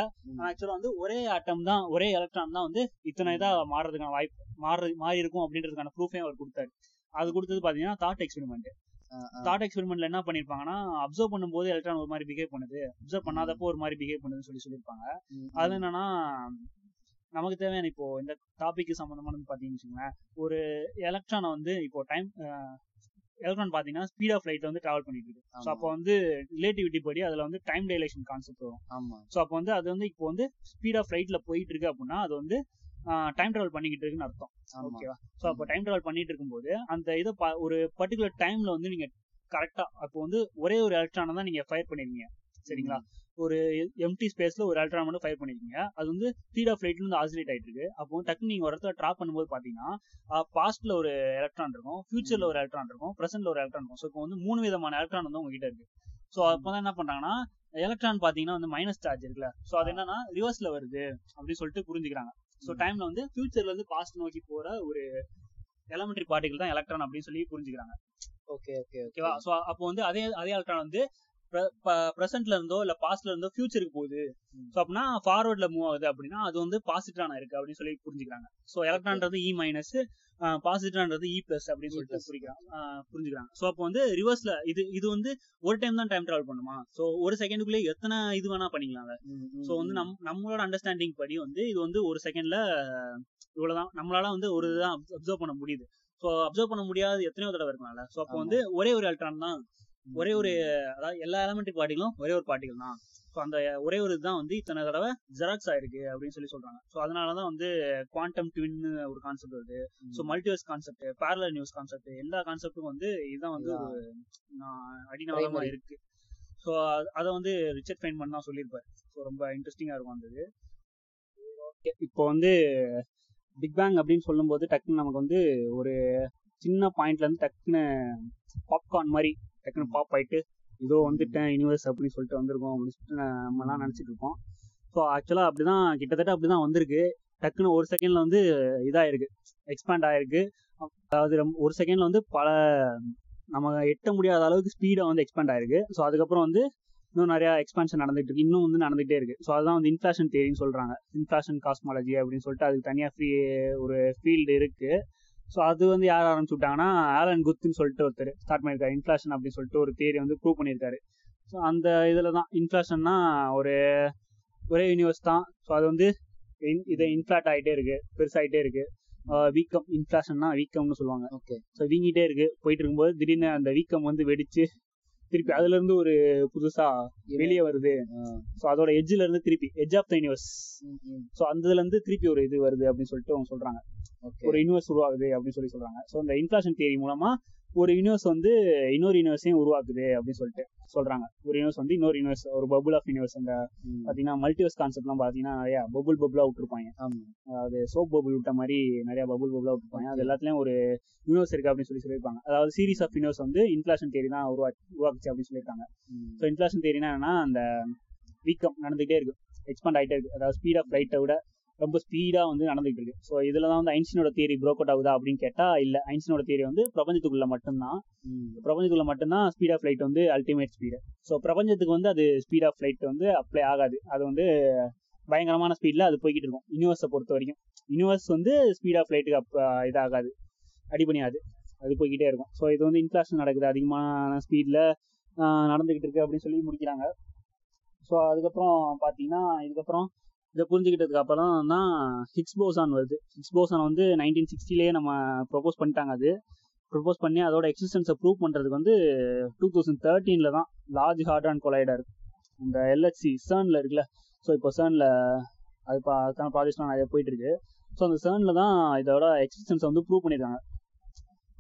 ஆக்சுவலா வந்து ஒரே ஆட்டம் தான் ஒரே எலக்ட்ரான் தான் வந்து இத்தனை இதா மாறுறதுக்கான வாய்ப்பு மாறு மாறி இருக்கும் அப்படின்றதுக்கான ப்ரூஃபையும் அவர் கொடுத்தாரு. அது கொடுத்தது பாத்தீங்கன்னா தாட் எக்ஸ்பெரிமெண்ட் தாட் எக்ஸ்பெரிமெண்ட்ல என்ன பண்ணிருப்பாங்கன்னா அப்சர்வ் பண்ணும்போது எலக்ட்ரான் ஒரு மாதிரி பிஹேவ் பண்ணுது. அப்சர்வ் பண்ணாதப்போ ஒரு மாதிரி பிஹேவ் பண்ணுதுன்னு சொல்லி சொல்லியிருப்பாங்க அது என்னன்னா நமக்கு தேவையான இப்போ இந்த டாபிக் சம்பந்தமானது பாத்தீங்கன்னு வச்சுக்கோங்களேன் ஒரு எலக்ட்ரானை வந்து இப்போ டைம் எலக்ட்ரான் பாத்தீங்கன்னா ஸ்பீட் ஆஃப் லைட் வந்து டிராவல் பண்ணிட்டு இருக்கு. ஸோ. அப்போ வந்து ரிலேட்டிவிட்டி படி அதுல வந்து டைம் டைலேஷன் கான்செப்ட் வரும். ஆமா. ஸோ அப்போ வந்து அது வந்து இப்போ வந்து ஸ்பீட் ஆஃப் லைட்ல போயிட்டு இருக்கு அப்படின்னா அது வந்து டைம் டிராவல் பண்ணிக்கிட்டு இருக்குன்னு அர்த்தம். ஓகேவா ஸோ அப்போ டைம் டிராவல் பண்ணிட்டு இருக்கும்போது அந்த இதை ஒரு பர்டிகுலர் டைம்ல வந்து நீங்க கரெக்டா அப்போ வந்து ஒரே ஒரு எலக்ட்ரானை தான் நீங்க ஃபயர் பண்ணிருக்கீங்க. சரிங்களா? ஒரு எம்டி ஸ்பேஸ்ல ஒரு எலக்ட்ரான் மட்டும் ஃபயர் பண்ணிருக்கீங்க. அது வந்து ஸ்பீட் ஆஃப் லைட்ல இருந்து ஆசிலேட் ஆயிட்டு இருக்கு. அப்போ டக்குனு நீங்க ஒரு இடத்துல ட்ராப் பண்ணும்போது பாத்தீங்கன்னா பாஸ்ட்ல ஒரு எலக்ட்ரான் இருக்கும் ஃபியூச்சர்ல ஒரு எலக்ட்ரான் இருக்கும் பிரசன்ட்ல ஒரு எலக்ட்ரான் இருக்கும். ஸோ இப்போ வந்து மூணு விதமான எலக்ட்ரான் வந்து உங்ககிட்ட இருக்கு. ஸோ அப்பதான் என்ன பண்றாங்கன்னா எலக்ட்ரான் பாத்தீங்கன்னா வந்து மைனஸ் சார்ஜ் இருக்குல்ல. ஸோ அது என்னன்னா ரிவர்ஸ்ல வருது அப்படின்னு சொல்லிட்டு புரிஞ்சுக்கிறாங்க. ஸோ ம். டைம்ல வந்து ஃபியூச்சர்ல இருந்து பாஸ்ட் நோக்கி போற ஒரு எலமெண்ட்ரி பார்ட்டிகல் தான் எலக்ட்ரான் அப்படின்னு சொல்லி புரிஞ்சுக்கிறாங்க ஓகே ஓகே ஓகேவா ஸோ அப்போ வந்து அதே அதே எலக்ட்ரான் வந்து ப்ரெசென்ட்ல இருந்தோ இல்ல பாஸ்ட்ல இருந்தோ ஃபியூச்சருக்கு போகுது. ஸோ அப்படின்னா ஃபார்வர்ட்ல மூவ் ஆகுது அப்படின்னா அது வந்து பாசிட்டிவான இருக்கு அப்படின்னு சொல்லி புரிஞ்சுக்கிறாங்க. ஸோ எலக்ட்ரான்றது இ மைனஸ் பாசிட்டிவ்ன்றது இ பிளஸ் அப்படின்னு E சொல்லிட்டு. புரிக்கிறாங்க. புரிஞ்சுக்கிறாங்க. ஸோ அப்போ வந்து ரிவர்ஸ்ல இது இது வந்து ஒரு டைம் தான் டைம் டிராவல் பண்ணுமா? ஸோ ஒரு செகண்டுக்குள்ளே எத்தனை இது வேணா பண்ணிக்கலாம்ல ஸோ வந்து நம் நம்மளோட அண்டர்ஸ்டாண்டிங் படி வந்து இது வந்து ஒரு செகண்ட்ல இவ்வளவுதான். நம்மளால வந்து ஒரு இதுதான் அப்சர்வ் பண்ண முடியுது. ஸோ அப்சர்வ் பண்ண முடியாத எத்தனையோ தடவை இருக்கலாம்ல ஸோ அப்போ. வந்து ஒரே ஒரு எலக்ட்ரான் தான். ஒரே ஒரு அதாவது எல்லா எலமெண்ட்ரி பார்ட்டிகளும் ஒரே ஒரு பார்ட்டிகள் தான். ஸோ அந்த ஒரே ஒரு இதுதான் வந்து இத்தனை தடவை ஜெராக்ஸ் ஆயிருக்கு அப்படின்னு சொல்லி சொல்றாங்க. ஸோ அதனாலதான் வந்து குவாண்டம் ட்வின் ஒரு கான்செப்ட் வருது. So multiverse concept parallel news concept எல்லா கான்செப்டும் வந்து இதுதான் வந்து ஒரு அடிநாதமா. இருக்கு. ஸோ அதை வந்து ரிச்சர்ட் ஃபைன் பண்ணா சொல்லியிருப்பாரு. ஸோ ரொம்ப இன்ட்ரெஸ்டிங்கா இருக்கும் அந்த இது. இப்போ வந்து பிக் பேங் அப்படின்னு சொல்லும்போது டக்குன்னு நமக்கு வந்து ஒரு சின்ன பாயிண்ட்ல இருந்து டக்குன்னு பாப்கார்ன் மாதிரி டக்குன்னு பாப் ஆயிட்டு இதோ வந்துட்டேன் யூனிவர்ஸ் அப்படின்னு சொல்லிட்டு வந்திருக்கோம் அப்படின்னு சொல்லிட்டு நம்மலாம் நினைச்சிட்டு இருப்போம் ஸோ ஆக்சுவலா அப்படிதான் கிட்டத்தட்ட அப்படிதான் வந்திருக்கு. டக்குன்னு ஒரு செகண்ட்ல வந்து இதாயிருக்கு எக்ஸ்பேண்ட் ஆயிருக்கு. அதாவது ஒரு செகண்ட்ல வந்து பல நம்ம எட்ட முடியாத அளவுக்கு ஸ்பீடா வந்து எக்ஸ்பேண்ட் ஆயிருக்கு. ஸோ அதுக்கப்புறம் வந்து இன்னும் நிறைய எக்ஸ்பான்ஷன் நடந்துட்டு இருக்கு இன்னும் வந்து நடந்துகிட்டே இருக்கு. ஸோ அதுதான் வந்து இன்ஃபிளாஷன் தேரின்னு சொல்றாங்க. இன்ஃபிளாஷன் காஸ்மாலஜி அப்படின்னு சொல்லிட்டு அதுக்கு தனியா ஃப்ரீ ஒரு ஃபீல்டு இருக்கு. ஸோ அது வந்து யார் ஆரம்பிச்சு விட்டாங்கன்னா ஆலன் குத்துன்னு சொல்லிட்டு ஒருத்தர் ஸ்டார்ட் பண்ணியிருக்காரு. இன்ஃபிளாஷன் அப்படின்னு சொல்லிட்டு ஒரு தேரி வந்து ப்ரூவ் பண்ணியிருக்காரு. ஸோ அந்த இதில் தான் இன்ஃபிளாஷன்னா ஒரு ஒரே யூனிவர்ஸ் தான். ஸோ அது வந்து இது இன்ஃபிளாட் ஆகிட்டே இருக்கு பெருசாகிட்டே இருக்கு. வீக்கம் இன்ஃபிளாஷன்னா வீக்கம்னு சொல்லுவாங்க. ஓகே ஸோ வீங்கிட்டே இருக்கு. போயிட்டு இருக்கும்போது திடீர்னு அந்த வீக்கம் வந்து வெடிச்சு திருப்பி அதுல இருந்து ஒரு புதுசா வெளியே வருது. ஸோ அதோட எட்ஜ்ல இருந்து திருப்பி edge of the universe so அந்த இதுல இருந்து திருப்பி ஒரு இது வருது அப்படின்னு சொல்லிட்டு அவங்க சொல்றாங்க. ஒரு யூனிவர்ஸ் உருவாகுது அப்படின்னு சொல்லி சொல்றாங்க. ஸோ இந்த இன்ஃபிளாஷன் தியரி மூலமா ஒரு யூனிவர்ஸ் வந்து இன்னொரு யூனிவர்ஸையும் உருவாக்குது அப்படின்னு சொல்லிட்டு சொல்றாங்க. ஒரு யூனிவர்ஸ் வந்து இன்னொரு யூனிவர்ஸ் ஒரு பபுள் ஆஃப் யூனிவர்ஸ் அந்த பாத்தீங்கன்னா மல்டிவர்ஸ் கான்செப்ட்லாம் பாத்தீங்கன்னா நிறைய பபுள் பபுளா விட்டுருப்பாங்க. அதாவது சோப் பபுள் விட்ட மாதிரி நிறைய பபுள் பபுளா விட்டுருப்பாங்க. அது எல்லாத்துலயும் ஒரு யூனிவர்ஸ் இருக்கு அப்படின்னு சொல்லி சொல்லியிருப்பாங்க. அதாவது சீரிஸ் ஆஃப் யூனிவர்ஸ் வந்து இன்ஃபிளாஷன் தியரி தான் உருவா உருவாக்குச்சு அப்படின்னு சொல்லியிருக்காங்க. ஸோ இன்ஃபிளாஷன் தியரினா என்னன்னா அந்த வீக்கம் நடந்துகிட்டே இருக்கு. எக்ஸ்பாண்ட் ஆயிட்டே இருக்கு. அதாவது ஸ்பீட் ஆஃப் லைட்டை விட ரொம்ப ஸ்பீடா வந்து நடந்துகிட்டு இருக்கு. ஸோ இதுல தான் வந்து ஐன்ஸ்டீனோட தியரி ப்ரோக் அவுட் ஆகுதா அப்படின்னு கேட்டா இல்ல. ஐன்ஸ்டீனோட தியரி வந்து பிரபஞ்சத்துக்குள்ள மட்டும்தான். பிரபஞ்சத்துக்குள்ள மட்டும்தான் ஸ்பீட் ஆஃப் லைட் வந்து அல்டிமேட் ஸ்பீடு ஸோ பிரபஞ்சத்துக்கு வந்து அது ஸ்பீட் ஆஃப் லைட் வந்து அப்ளை ஆகாது. அது வந்து பயங்கரமான ஸ்பீட்ல அது போய்கிட்டு இருக்கும். யூனிவர்ஸை பொறுத்த வரைக்கும். யூனிவர்ஸ் வந்து ஸ்பீட் ஆஃப் லைட்டுக்கு அப் இதாகாது. அடிபணியாது. அது போய்கிட்டே இருக்கும். ஸோ இது வந்து இன்ஃபிளாஷன் நடக்குது. அதிகமான ஸ்பீட்ல நடந்துகிட்டு இருக்கு அப்படின்னு சொல்லி முடிக்கிறாங்க. ஸோ அதுக்கப்புறம் பார்த்தீங்கன்னா இதுக்கப்புறம் இதை புரிஞ்சுக்கிட்டதுக்கு அப்புறம் தான் ஹிக்ஸ் போசான் வருது. ஹிக்ஸ் போசான் வந்து நைன்டீன் சிக்ஸ்டிலேயே நம்ம ப்ரொபோஸ் பண்ணிட்டாங்க அது. ப்ரொபோஸ் பண்ணி அதோட எக்ஸிஸ்டன்ஸை ப்ரூவ் பண்ணுறதுக்கு வந்து டூ தௌசண்ட் தேர்ட்டீனில் தான் லார்ஜ் ஹார்டான் கொலைடர் இந்த எல்ஹெச்சி சர்னில் இருக்குல்ல. ஸோ இப்போ சர்னில் அது பா அதுக்கான ப்ராஜெக்ட்லாம் நிறைய போயிட்டு இருக்கு ஸோ அந்த சர்னில் தான் இதோட எக்ஸிஸ்டன்ஸை வந்து ப்ரூவ் பண்ணியிருக்காங்க.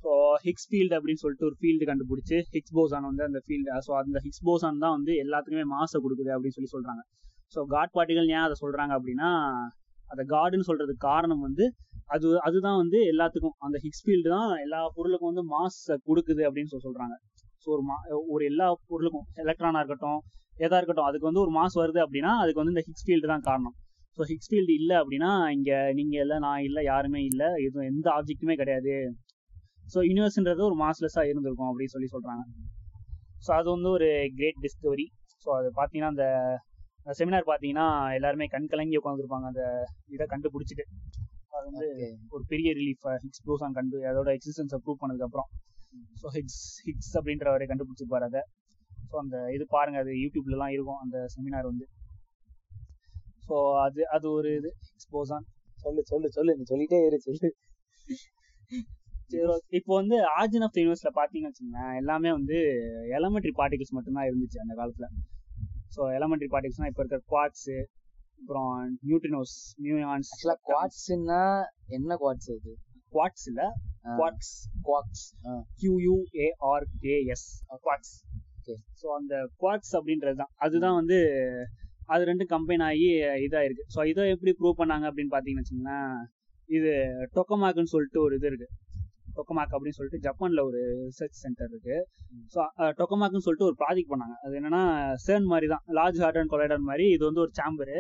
ஸோ ஹிக்ஸ் ஃபீல்டு அப்படின்னு சொல்லிட்டு ஒரு ஃபீல்டு கண்டுபிடிச்சு ஹிக்ஸ் போசான் வந்து அந்த ஃபீல்டு ஸோ அந்த ஹிக்ஸ் போசான் தான் வந்து எல்லாத்துக்குமே மாசை கொடுக்குது அப்படின்னு சொல்லி சொல்றாங்க. ஸோ காட் பார்ட்டிகள் ஏன் அதை சொல்றாங்க அப்படின்னா அதை காடுன்னு சொல்றதுக்கு காரணம் வந்து அது அதுதான் வந்து எல்லாத்துக்கும். அந்த ஹிக்ஸ் ஃபீல்டு தான் எல்லா பொருளுக்கும் வந்து மாஸ் கொடுக்குது அப்படின்னு சொல்லி சொல்றாங்க. ஸோ ஒரு மா ஒரு எல்லா பொருளுக்கும் எலக்ட்ரானா இருக்கட்டும் எதா இருக்கட்டும் அதுக்கு வந்து ஒரு மாஸ் வருது அப்படின்னா அதுக்கு வந்து இந்த ஹிக்ஸ் ஃபீல்டு தான் காரணம். ஸோ ஹிக்ஸ் ஃபீல்டு இல்லை அப்படின்னா இங்கே நீங்கள் இல்லை நான் இல்லை யாருமே இல்லை எதுவும் எந்த ஆப்ஜெக்ட்டுமே கிடையாது. ஸோ யூனிவர்ஸ்ன்றது ஒரு மாஸ்லெஸ்ஸாக இருந்திருக்கும் அப்படின்னு சொல்லி சொல்கிறாங்க ஸோ அது வந்து ஒரு கிரேட் டிஸ்கவரி ஸோ அது பார்த்தீங்கன்னா அந்த செமினார் பார்த்தீங்கன்னா எல்லாருமே கண் கலங்கி உட்காந்துருப்பாங்க அந்த இதை கண்டுபிடிச்சிட்டு. அது வந்து. ஒரு பெரிய ரிலீஃப் ஹிக்ஸ் ப்ரோசான் கண்டு அதோட எக்ஸிஸ்டன்ஸை ப்ரூவ் பண்ணதுக்கு அப்புறம் ஸோ ஹிக்ஸ் ஹிக்ஸ் அப்படின்றவரை கண்டுபிடிச்சிருப்பாரு அதை. ஸோ அந்த இது பாருங்க அது யூடியூப்லலாம் இருக்கும் அந்த செமினார் வந்து. ஸோ அது அது ஒரு இது ஹிக்ஸ் போசான் சொல்லு சொல்லு சொல்லு நீ சொல்லிட்டே இரு சொல்லு. இப்போ வந்து ஆர்ஜின் ஆஃப் யூனிவர்ஸ்ல பாத்தீங்கன்னு வச்சுக்கோங்களேன் எல்லாமே வந்து எலமெண்ட்ரி பார்ட்டிகல்ஸ் மட்டும்தான் இருந்துச்சு அந்த காலத்துல. ஸோ எலமெண்ட்ரி பார்ட்டிகல்ஸ்னா இப்போ இருக்கிற குவாட்ஸ் அப்புறம் நியூட்ரினோஸ் நியூயான்ஸ் ஆக்சுவலா குவாட்ஸ்னா என்ன குவாட்ஸ் அது? குவாட்ஸ் இல்ல quarks quarks Q U A R A S quarks. So அந்த குவாட்ஸ் அப்படின்றது தான். அதுதான் வந்து அது ரெண்டும் கம்பைன் ஆகி இதாயிருக்கு. ஸோ இதை எப்படி ப்ரூவ் பண்ணாங்க அப்படின்னு பார்த்தீங்கன்னு வச்சுங்களேன் இது டொக்கமாக்குன்னு சொல்லிட்டு ஒரு இது இருக்கு. டொக்கமாக் அப்படின்னு சொல்லிட்டு ஜப்பான்ல ஒரு ரிசர்ச் சென்டர் இருக்கு. ஸோ டொக்கமாக்குன்னு சொல்லிட்டு ஒரு ப்ராஜெக்ட் பண்ணாங்க. அது என்னன்னா சேர்ன் மாதிரி தான் லார்ஜ் ஹார்டன் கொலைடன் மாதிரி. இது வந்து ஒரு சாம்பரு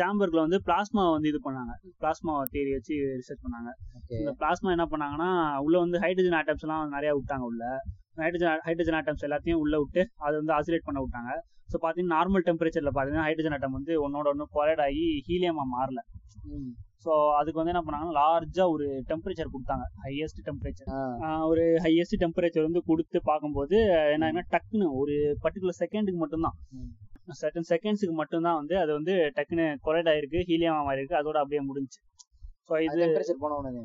சாம்பருக்குள்ள வந்து பிளாஸ்மா வந்து இது பண்ணாங்க. பிளாஸ்மா தேரி வச்சு ரிசர்ச் பண்ணாங்க. இந்த பிளாஸ்மா என்ன பண்ணாங்கன்னா உள்ள வந்து ஹைட்ரஜன் ஆட்டம்ஸ் எல்லாம் நிறைய விட்டாங்க உள்ள. ஹைட்ரஜன் ஹைட்ரஜன் ஆட்டம்ஸ் எல்லாத்தையும் உள்ள விட்டு அதை வந்து ஆசிலேட் பண்ண விட்டாங்க. ஸோ பார்த்தீங்கன்னா நார்மல் டெம்பரேச்சர்ல பார்த்தீங்கன்னா ஹைட்ரஜன் ஆட்டம் வந்து ஒன்னோட ஒன்று கொலைட் ஆகி ஹீலியமா மாறல. ஸோ அதுக்கு வந்து என்ன பண்ணாங்கன்னா லார்ஜா ஒரு டெம்பரேச்சர் கொடுத்தாங்க. ஹையஸ்ட் டெம்பரேச்சர் ஒரு ஹையஸ்ட் டெம்பரேச்சர் வந்து கொடுத்து பார்க்கும்போது என்ன டக்குன்னு ஒரு பர்டிகுலர் செகண்டுக்கு மட்டும்தான். சர்டன் செகண்ட்ஸுக்கு மட்டும்தான் வந்து அது வந்து டக்குன்னு கொலைட் ஆயிருக்கு ஹீலியமா மாறி இருக்கு அதோட அப்படியே முடிஞ்சு ஸோ இது டெம்பரேச்சர் போன உடனே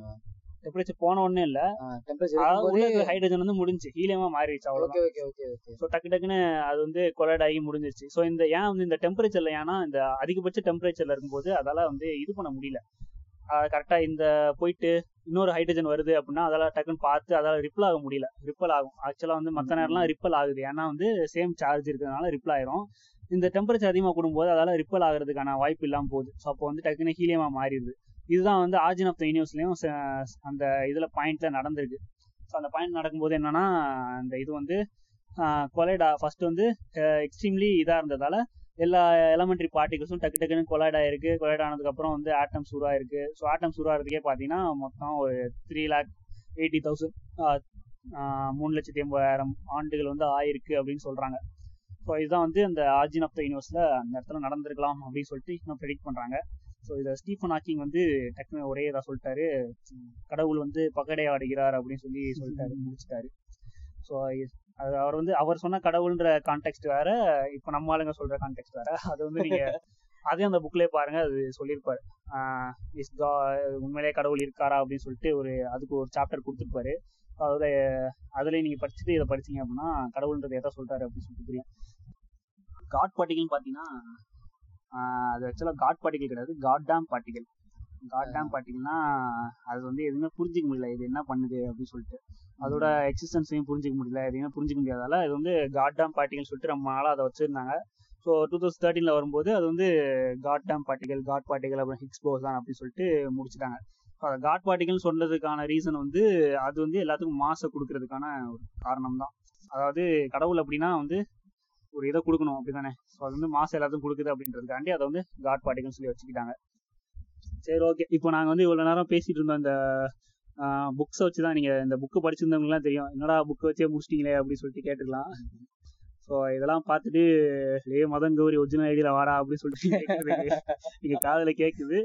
டெம்பரேச்சர் போன உடனே இல்ல. டெம்பரேச்சர் ஹைட்ரஜன் வந்து முடிஞ்சு ஹீலியமா மாறிடுச்சு அவ்வளவுதான். Okay okay okay okay. So டக்கு டக்குன்னு அது வந்து கொலைட் ஆகி முடிஞ்சிருச்சு. ஸோ இந்த ஏன் வந்து இந்த டெம்பரேச்சர்ல ஏன்னா இந்த அதிகபட்ச டெம்பரேச்சர்ல இருக்கும்போது அதால வந்து இது பண்ண முடியல. கரெக்டா இந்த போயிட்டு இன்னொரு ஹைட்ரஜன் வருது அப்படின்னா அதெல்லாம் டக்குன்னு பார்த்து அதால ரிப்பிள் ஆக முடியல. ரிப்பல் ஆகும். ஆக்சுவலா வந்து மற்ற நேரம்லாம் ரிப்பல் ஆகுது. ஏன்னா வந்து சேம் சார்ஜ் இருக்கிறதுனால ரிப்பிள் ஆயிரும். இந்த டெம்பரேச்சர் அதிகமாக கூடும்போது அதால ரிப்பல் ஆகிறதுக்கான வாய்ப்பு இல்லாமல் போகுது. ஸோ அப்போ வந்து டக்குன்னு ஹீலியமா மாறிடுது. இதுதான் வந்து ஆர்ஜின் ஆஃப் த யூனிவர்ஸ்லயும் அந்த இதுல பாயிண்ட்ல நடந்திருக்கு. ஸோ அந்த பாயிண்ட் நடக்கும்போது என்னன்னா அந்த இது வந்து கொலைடா ஃபர்ஸ்ட் வந்து எக்ஸ்ட்ரீம்லி இதாக இருந்ததால எல்லா எலமெண்ட்ரி பார்ட்டிகல்ஸும் டக்கு டக்குன்னு கொலைட் ஆயிருக்கு. கொலைட் ஆனதுக்கப்புறம் வந்து ஆட்டம்ஸ் உருவாயிருக்கு. ஸோ ஆட்டம் உருவாகிறதுக்கே பார்த்தீங்கன்னா மொத்தம் ஒரு த்ரீ லேக் எயிட்டி தௌசண்ட் மூணு லட்சத்தி எண்பதாயிரம் ஆண்டுகள் வந்து ஆயிருக்கு அப்படின்னு சொல்றாங்க. ஸோ இதுதான் வந்து அந்த ஆர்ஜின் ஆஃப் த யூனிவர்ஸில் அந்த இடத்துல நடந்திருக்கலாம் அப்படின்னு சொல்லிட்டு இன்னும் ப்ரெடிக்ட் பண்ணுறாங்க ஸோ இதை ஸ்டீஃபன் ஹாக்கிங் வந்து டக்குனு ஒரே இதாக சொல்லிட்டாரு. கடவுள் வந்து பகடை ஆடுகிறார் அப்படின்னு சொல்லி சொல்லிட்டாரு முடிச்சிட்டாரு. ஸோ அது அவர் வந்து அவர் சொன்ன கடவுள்ன்ற கான்டெக்ட் வேற இப்போ நம்ம ஆளுங்க சொல்ற கான்டெக்ட் வேற. அது வந்து நீங்க அதே அந்த புக்லேயே பாருங்க அது சொல்லியிருப்பாரு. இஸ் உண்மையிலே கடவுள் இருக்காரா அப்படின்னு சொல்லிட்டு ஒரு அதுக்கு ஒரு சாப்டர் கொடுத்துருப்பாரு. அதோட அதுல நீங்க படிச்சுட்டு இதை படிச்சீங்க அப்படின்னா கடவுள்ன்றது எதை சொல்றாரு அப்படின்னு சொல்லிட்டு தெரியும். காட் பார்ட்டிகல் பாத்தீங்கன்னா அது ஆக்சுவலாக காட் பார்ட்டிகல் கிடையாது. God damn particle God damn பார்ட்டிகல்னா அது வந்து எதுவுமே புரிஞ்சிக்க முடியல. இது என்ன பண்ணுது அப்படின்னு சொல்லிட்டு. அதோட எக்ஸிஸ்டன்ஸையும் புரிஞ்சிக்க முடியல. எதையுமே புரிஞ்சிக்க முடியாதால இது வந்து காட் டேம் பார்ட்டிகல் சொல்லிட்டு ரொம்ப நாளாக அதை வச்சிருந்தாங்க. ஸோ டூ தௌசண்ட் தேர்ட்டீன்ல வரும்போது அது வந்து God damn particle God particle அப்புறம் ஹிக்ஸ் போசான் அப்படின்னு சொல்லிட்டு முடிச்சிட்டாங்க. அதை காட் பார்ட்டிகல் சொன்னதுக்கான ரீசன் வந்து அது வந்து எல்லாத்துக்கும் மாசை கொடுக்கறதுக்கான ஒரு காரணம் தான் அதாவது கடவுள் அப்படின்னா வந்து ஒரு இதை கொடுக்கணும் அப்படிதானே ஸோ அது வந்து மாசம் எல்லாத்துக்கும் கொடுக்குது அப்படின்றதுக்காண்டி அதை வந்து காட் பார்ட்டிகல் சொல்லி வச்சுக்கிட்டாங்க. சரி ஓகே இப்போ நாங்கள் வந்து இவ்வளோ நேரம் பேசிட்டு இருந்தோம் இந்த புக்ஸை வச்சு தான் நீங்கள் இந்த புக்கு படிச்சிருந்தவங்கலாம் தெரியும். என்னடா புக்கை வச்சே முடிச்சிட்டீங்களே அப்படின்னு சொல்லிட்டு கேட்டுக்கலாம். ஸோ இதெல்லாம் பார்த்துட்டு லே மதன் கௌரி ஒரிஜினல் ஐடியில் வாடா அப்படின்னு சொல்லிட்டு நீங்கள் காதில் கேட்குது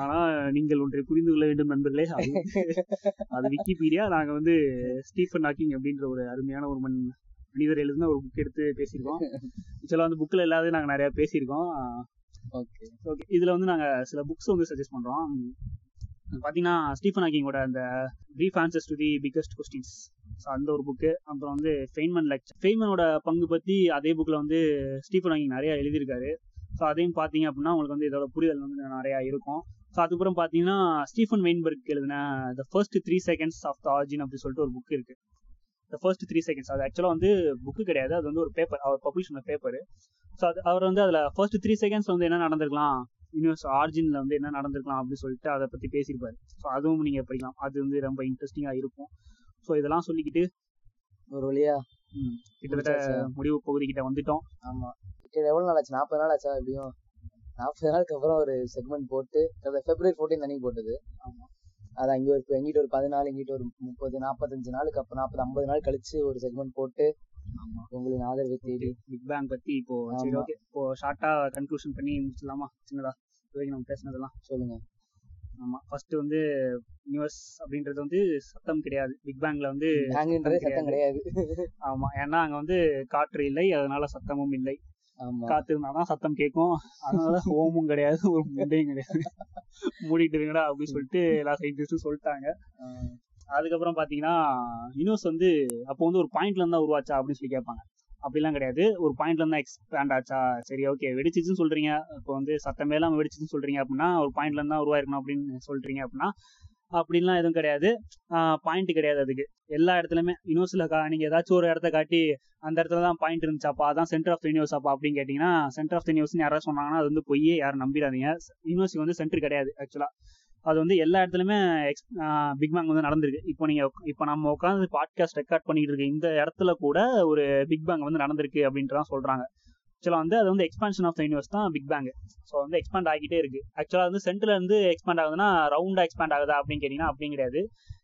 ஆனால் நீங்கள் ஒன்றை புரிந்து கொள்ள வேண்டும் நண்பர்களே. அது அது விக்கிபீடியா? நாங்கள் வந்து ஸ்டீஃபன் ஹாக்கிங் அப்படின்ற ஒரு அருமையான ஒரு மண் மனிதர் எழுதின ஒரு புக் எடுத்து பேசியிருக்கோம். ஆக்சுவலாக வந்து புக்கில் இல்லாத நாங்கள் நிறைய பேசியிருக்கோம். ஓகே ஓகே இதில் வந்து நாங்கள் சில புக்ஸ் வந்து சஜஸ்ட் பண்ணுறோம் பார்த்தீங்கன்னா ஸ்டீஃபன் ஹாக்கிங்கோட அந்த brief answers to the biggest questions so அந்த ஒரு புக்கு அப்புறம் வந்து ஃபெய்ன்மன் லெக்சர் ஃபெய்மனோட பங்கு பற்றி அதே புக்கில் வந்து ஸ்டீஃபன் ஹாக்கிங் நிறைய எழுதியிருக்காரு. ஸோ அதையும் பார்த்தீங்க அப்படின்னா உங்களுக்கு வந்து இதோட புரிதல் வந்து நிறையா இருக்கும். ஸோ அதுக்கப்புறம் பார்த்தீங்கன்னா ஸ்டீஃபன் வெயின்பர்க் எழுதின the first three seconds of the origin அப்படி சொல்லிட்டு ஒரு புக் இருக்கு. த ஃபர்ஸ்ட் த்ரீ செகண்ட்ஸ் அது ஆக்சுவலாக வந்து புக்கு கிடையாது. அது வந்து ஒரு பேப்பர் அவர் பப்ளிஷ் பண்ண பேப்பர் ஸோ அது அவர் வந்து அதில் ஃபர்ஸ்ட் த்ரீ செகண்ட்ஸ் வந்து என்ன நடந்திருக்கலாம்? யூனிவர்ஸ் ஆர்ஜினில் வந்து என்ன நடந்திருக்கலாம் அப்படின்னு சொல்லிட்டு அதை பற்றி பேசியிருப்பாரு. ஸோ அதுவும் நீங்கள் படிக்கலாம். அது வந்து ரொம்ப இன்ட்ரெஸ்டிங்காக இருக்கும். ஸோ இதெல்லாம் சொல்லிக்கிட்டு ஒரு வழியா கிட்டத்தட்ட? முடிவு பகுதிக்கிட்ட வந்துட்டோம். ஆமா. இது எவ்வளவு நாள் ஆச்சு? நாற்பது நாள் ஆச்சா? எப்படியும் நாற்பது நாளுக்கு அப்புறம் ஒரு செக்மெண்ட் போட்டு பிப்ரவரி ஃபோர்டீன் அன்னைக்கு போட்டது. ஆமா. அது அங்க ஒரு எங்கிட்ட ஒரு பதினாலு எங்கிட்ட ஒரு முப்பது நாற்பத்தஞ்சு நாளுக்கு அப்புறம் நாற்பது ஐம்பது நாள் கழிச்சு ஒரு செக்மெண்ட் போட்டு உங்களின் ஆதரவை தேடி. பிக் பேங் பற்றி இப்போ சரி. ஓகே இப்போ ஷார்ட்டாக கன்க்ளூஷன் பண்ணி முடிச்சிடலாமா? சின்னதா. நம்ம பேசினதெல்லாம். சொல்லுங்க. ஆமா. ஃபர்ஸ்ட் வந்து யூனிவர்ஸ் அப்படின்றது வந்து சத்தம் கிடையாது. பிக் பேங்ல வந்து சத்தம் கிடையாது. ஆமா. ஏன்னா அங்க வந்து காற்று இல்லை. அதனால சத்தமும் இல்லை. ஆமா. காத்து இருந்தாதான் சத்தம் கேட்கும். அதனால ஓமும் கிடையாது ஒரு முண்டையும் கிடையாது. மூடிட்டு இருங்கடா அப்படின்னு சொல்லிட்டு எல்லா சயின்டிஸ்டும் சொல்லிட்டாங்க. அதுக்கப்புறம் பாத்தீங்கன்னா யூனிவர்ஸ் வந்து அப்போ வந்து ஒரு பாயிண்ட்ல இருந்தா உருவாச்சா அப்படின்னு சொல்லி கேட்பாங்க. அப்படிலாம் கிடையாது. ஒரு பாயிண்ட்ல இருந்தா எக்ஸ்பேண்ட் ஆச்சா? சரி ஓகே வெடிச்சிச்சுன்னு சொல்றீங்க. இப்போ வந்து சத்தமே இல்லாம வெடிச்சிச்சுன்னு சொல்றீங்க அப்படின்னா ஒரு பாயிண்ட்ல இருந்தா உருவாயிருக்கணும் அப்படின்னு சொல்றீங்க அப்படின்னா அப்படின்லாம் எதுவும் கிடையாது. பாயிண்ட் கிடையாது அதுக்கு. எல்லா இடத்துலயுமே யூனிவர்ஸ்ல கா நீங்க ஏதாச்சும் ஒரு இடத்த காட்டி அந்த இடத்துல தான் பாயிண்ட் இருந்துச்சாப்பா அதான் சென்டர் ஆஃப் யூனிவர்ஸ் அப்பா அப்படின்னு கேட்டீங்கன்னா சென்டர் ஆஃப் த யூனிவர்ஸ் யாராவது சொன்னாங்கன்னா அது வந்து பொய்யே யாரும் நம்பிடாதீங்க. யூனிவர்ஸ் வந்து சென்டர் கிடையாது ஆக்சுவலா அது வந்து எல்லா இடத்துலயுமே பிக் பேங் வந்து நடந்திருக்கு. இப்போ நீங்க இப்போ நம்ம உட்காந்து பாட்காஸ்ட் ரெக்கார்ட் பண்ணிட்டு இருக்க இந்த இடத்துல கூட ஒரு பிக் பேங் வந்து நடந்திருக்கு அப்படின்ட்டு தான் சொல்றாங்க. ஆக்சுவலா வந்து அது வந்து எக்ஸ்பான்ஷன் ஆஃப் த யூனிவர்ஸ் தான் பிக் பேங்க் ஸோ வந்து எக்ஸ்பேண்ட் ஆகிட்டே இருக்கு. ஆக்சுவலா வந்து சென்டர்ல இருந்து எக்ஸ்பேண்ட் ஆகுதுன்னா ரவுண்டா எக்ஸ்பேண்ட் ஆகுதா அப்படின்னு கேட்டீங்கன்னா அப்படி கிடையாது.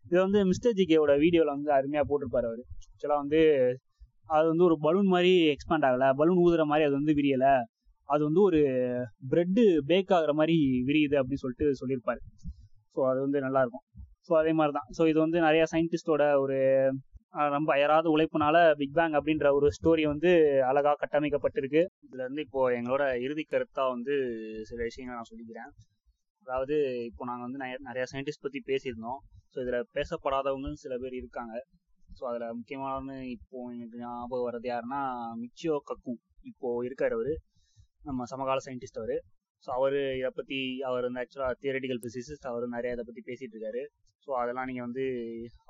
இது வந்து மிஸ்டர் ஜிகேவோட வீடியோல வந்து அருமையா போட்டிருப்பாரு அவரு. ஆக்சுவலா வந்து அது வந்து ஒரு பலூன் மாதிரி எக்ஸ்பேண்ட் ஆகல. பலூன் ஊதுற மாதிரி அது வந்து விரியல. அது வந்து ஒரு பிரெட்டு பேக் ஆகுற மாதிரி விரியுது அப்படின்னு சொல்லிட்டு சொல்லியிருப்பாரு. ஸோ அது வந்து நல்லா இருக்கும். ஸோ அதே மாதிரி தான் ஸோ இது வந்து நிறைய சயின்டிஸ்டோட ஒரு ரொம்ப அயராத உழைப்புனால பிக் பேங் அப்படின்ற ஒரு ஸ்டோரி வந்து அழகா கட்டமைக்கப்பட்டிருக்கு. இதுல இருந்து இப்போ எங்களோட இறுதி கருத்தா வந்து சில விஷயங்களை நான் சொல்லிக்கிறேன். அதாவது இப்போ நாங்கள் வந்து நிறைய- நிறைய சயின்டிஸ்ட் பத்தி பேசியிருந்தோம். ஸோ இதுல பேசப்படாதவங்களும் சில பேர் இருக்காங்க. ஸோ அதுல முக்கியமான இப்போ எனக்கு ஞாபகம் வர்றது யாருன்னா மிச்சியோ கக்கும். இப்போ இருக்கார் அவரு. நம்ம சமகால சயின்டிஸ்ட் அவரு. ஸோ அவர் இதை பற்றி அவர் வந்து ஆக்சுவலாக தியரட்டிக்கல் ஃபிசிசிஸ்ட் அவர் நிறைய இதை பற்றி பேசிகிட்டு இருக்காரு. ஸோ அதெல்லாம் நீங்கள் வந்து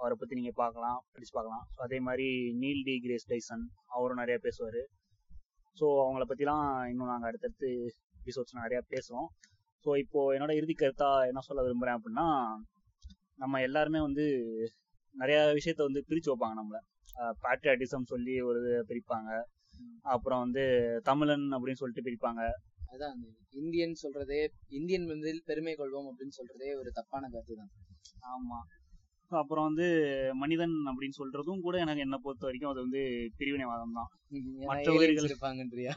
அவரை பற்றி நீங்கள் பார்க்கலாம் படிச்சு பார்க்கலாம். ஸோ அதே மாதிரி நீல் டி கிரேஸ் டைசன் அவரும் நிறைய பேசுவார். ஸோ அவங்கள பற்றிலாம் இன்னும் நாங்கள் அடுத்தடுத்து எபிசோட்ஸ் நிறையா பேசுவோம். ஸோ இப்போ என்னோட இறுதி கருத்தா என்ன சொல்ல விரும்புகிறேன் அப்படின்னா நம்ம எல்லாருமே வந்து நிறைய விஷயத்த வந்து பிரித்து வைப்பாங்க நம்மளை. பேட்ரியாட்டிசம் சொல்லி ஒரு பிரிப்பாங்க. அப்புறம் வந்து தமிழன் அப்படின்னு சொல்லிட்டு பிரிப்பாங்க. அதான் இந்தியன் சொல்றதே இந்தியன் வந்து பெருமை கொள்வோம் அப்படின்னு சொல்றதே ஒரு தப்பான கருத்து தான் ஆமா. அப்புறம் வந்து மனிதன் அப்படின்னு சொல்றதும் கூட எனக்கு என்ன பொறுத்த வரைக்கும் அது வந்து பிரிவினைவாதம் தான். மற்ற உயிர்கள் இருப்பாங்கன்றியா?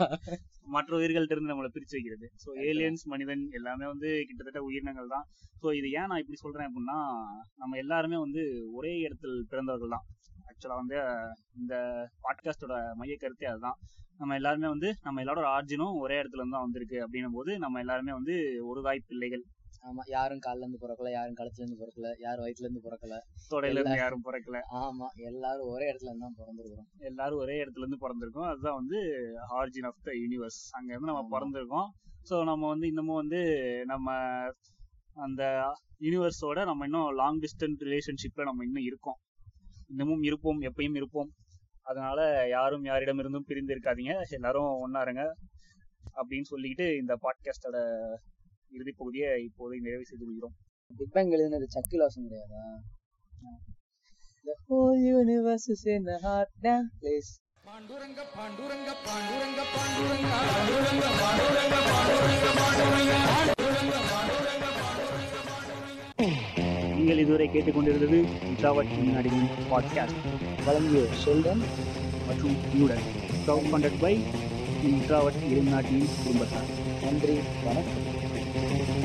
மற்ற உயிர்கள்ட்ட இருந்து நம்மளை பிரிச்சு வைக்கிறது. ஸோ ஏலியன்ஸ் மனிதன் எல்லாமே வந்து கிட்டத்தட்ட உயிரினங்கள் தான். ஸோ இது ஏன் நான் இப்படி சொல்றேன் அப்படின்னா நம்ம எல்லாருமே வந்து ஒரே இடத்தில் பிறந்தவர்கள் தான். ஆக்சுவலா வந்து இந்த பாட்காஸ்டோட மைய கருத்தே அதுதான். நம்ம எல்லாருமே வந்து நம்ம எல்லாரோட ஆர்ஜினும் ஒரே இடத்துல இருந்து தான் வந்திருக்கு அப்படின்னும் போது நம்ம எல்லாருமே வந்து ஒரு தாய் பிள்ளைகள். ஆமா யாரும் கால்ல இருந்து பிறக்கல யாரும் கழுத்துல இருந்து பிறக்கல யாரும் வயிற்றுல இருந்து பிறக்கல. தொடையில இருந்து யாரும் பிறக்கல. ஆமா எல்லாரும் ஒரே இடத்துல இருந்து தான் பிறந்திருக்கிறோம். எல்லாரும் ஒரே இடத்துல இருந்து பிறந்திருக்கோம். அதுதான் வந்து ஆரிஜின் ஆஃப் த யூனிவர்ஸ் அங்க இருந்து நம்ம. பிறந்திருக்கோம். ஸோ நம்ம வந்து இன்னமும் வந்து நம்ம அந்த யூனிவர்ஸோட நம்ம இன்னும் லாங் டிஸ்டன்ஸ் ரிலேஷன்ஷிப்ல நம்ம இன்னும் இருக்கோம். இன்னமும் இருப்போம் எப்பயும் இருப்போம். அதனால யாரும் யாரிடமிருந்தும் பிரிந்து இருக்காதீங்க எல்லாரும் ஒண்ணா இருங்க. அப்படின்னு சொல்லிக்கிட்டு இந்த பாட்காஸ்டோட இறுதி பகுதியை இப்போதை நிறைவு செய்து கொள்கிறோம் பிக் பேங் எழுதினது சக்கி லாசம் கிடையாதா The whole universe is in a hot damn place. நீங்கள் இதுவரை கேட்டுக்கொண்டிருந்தது ஜாவட் அடிமன் பாட்காஸ்ட் வழங்கிய ஷெல்டன் மற்றும் நியூடன் க்ரௌட் ஃபண்டட் பை இன்ட்ராவட் இளைநாட்டின் குடும்பத்தார் நன்றி வணக்கம் Thank you.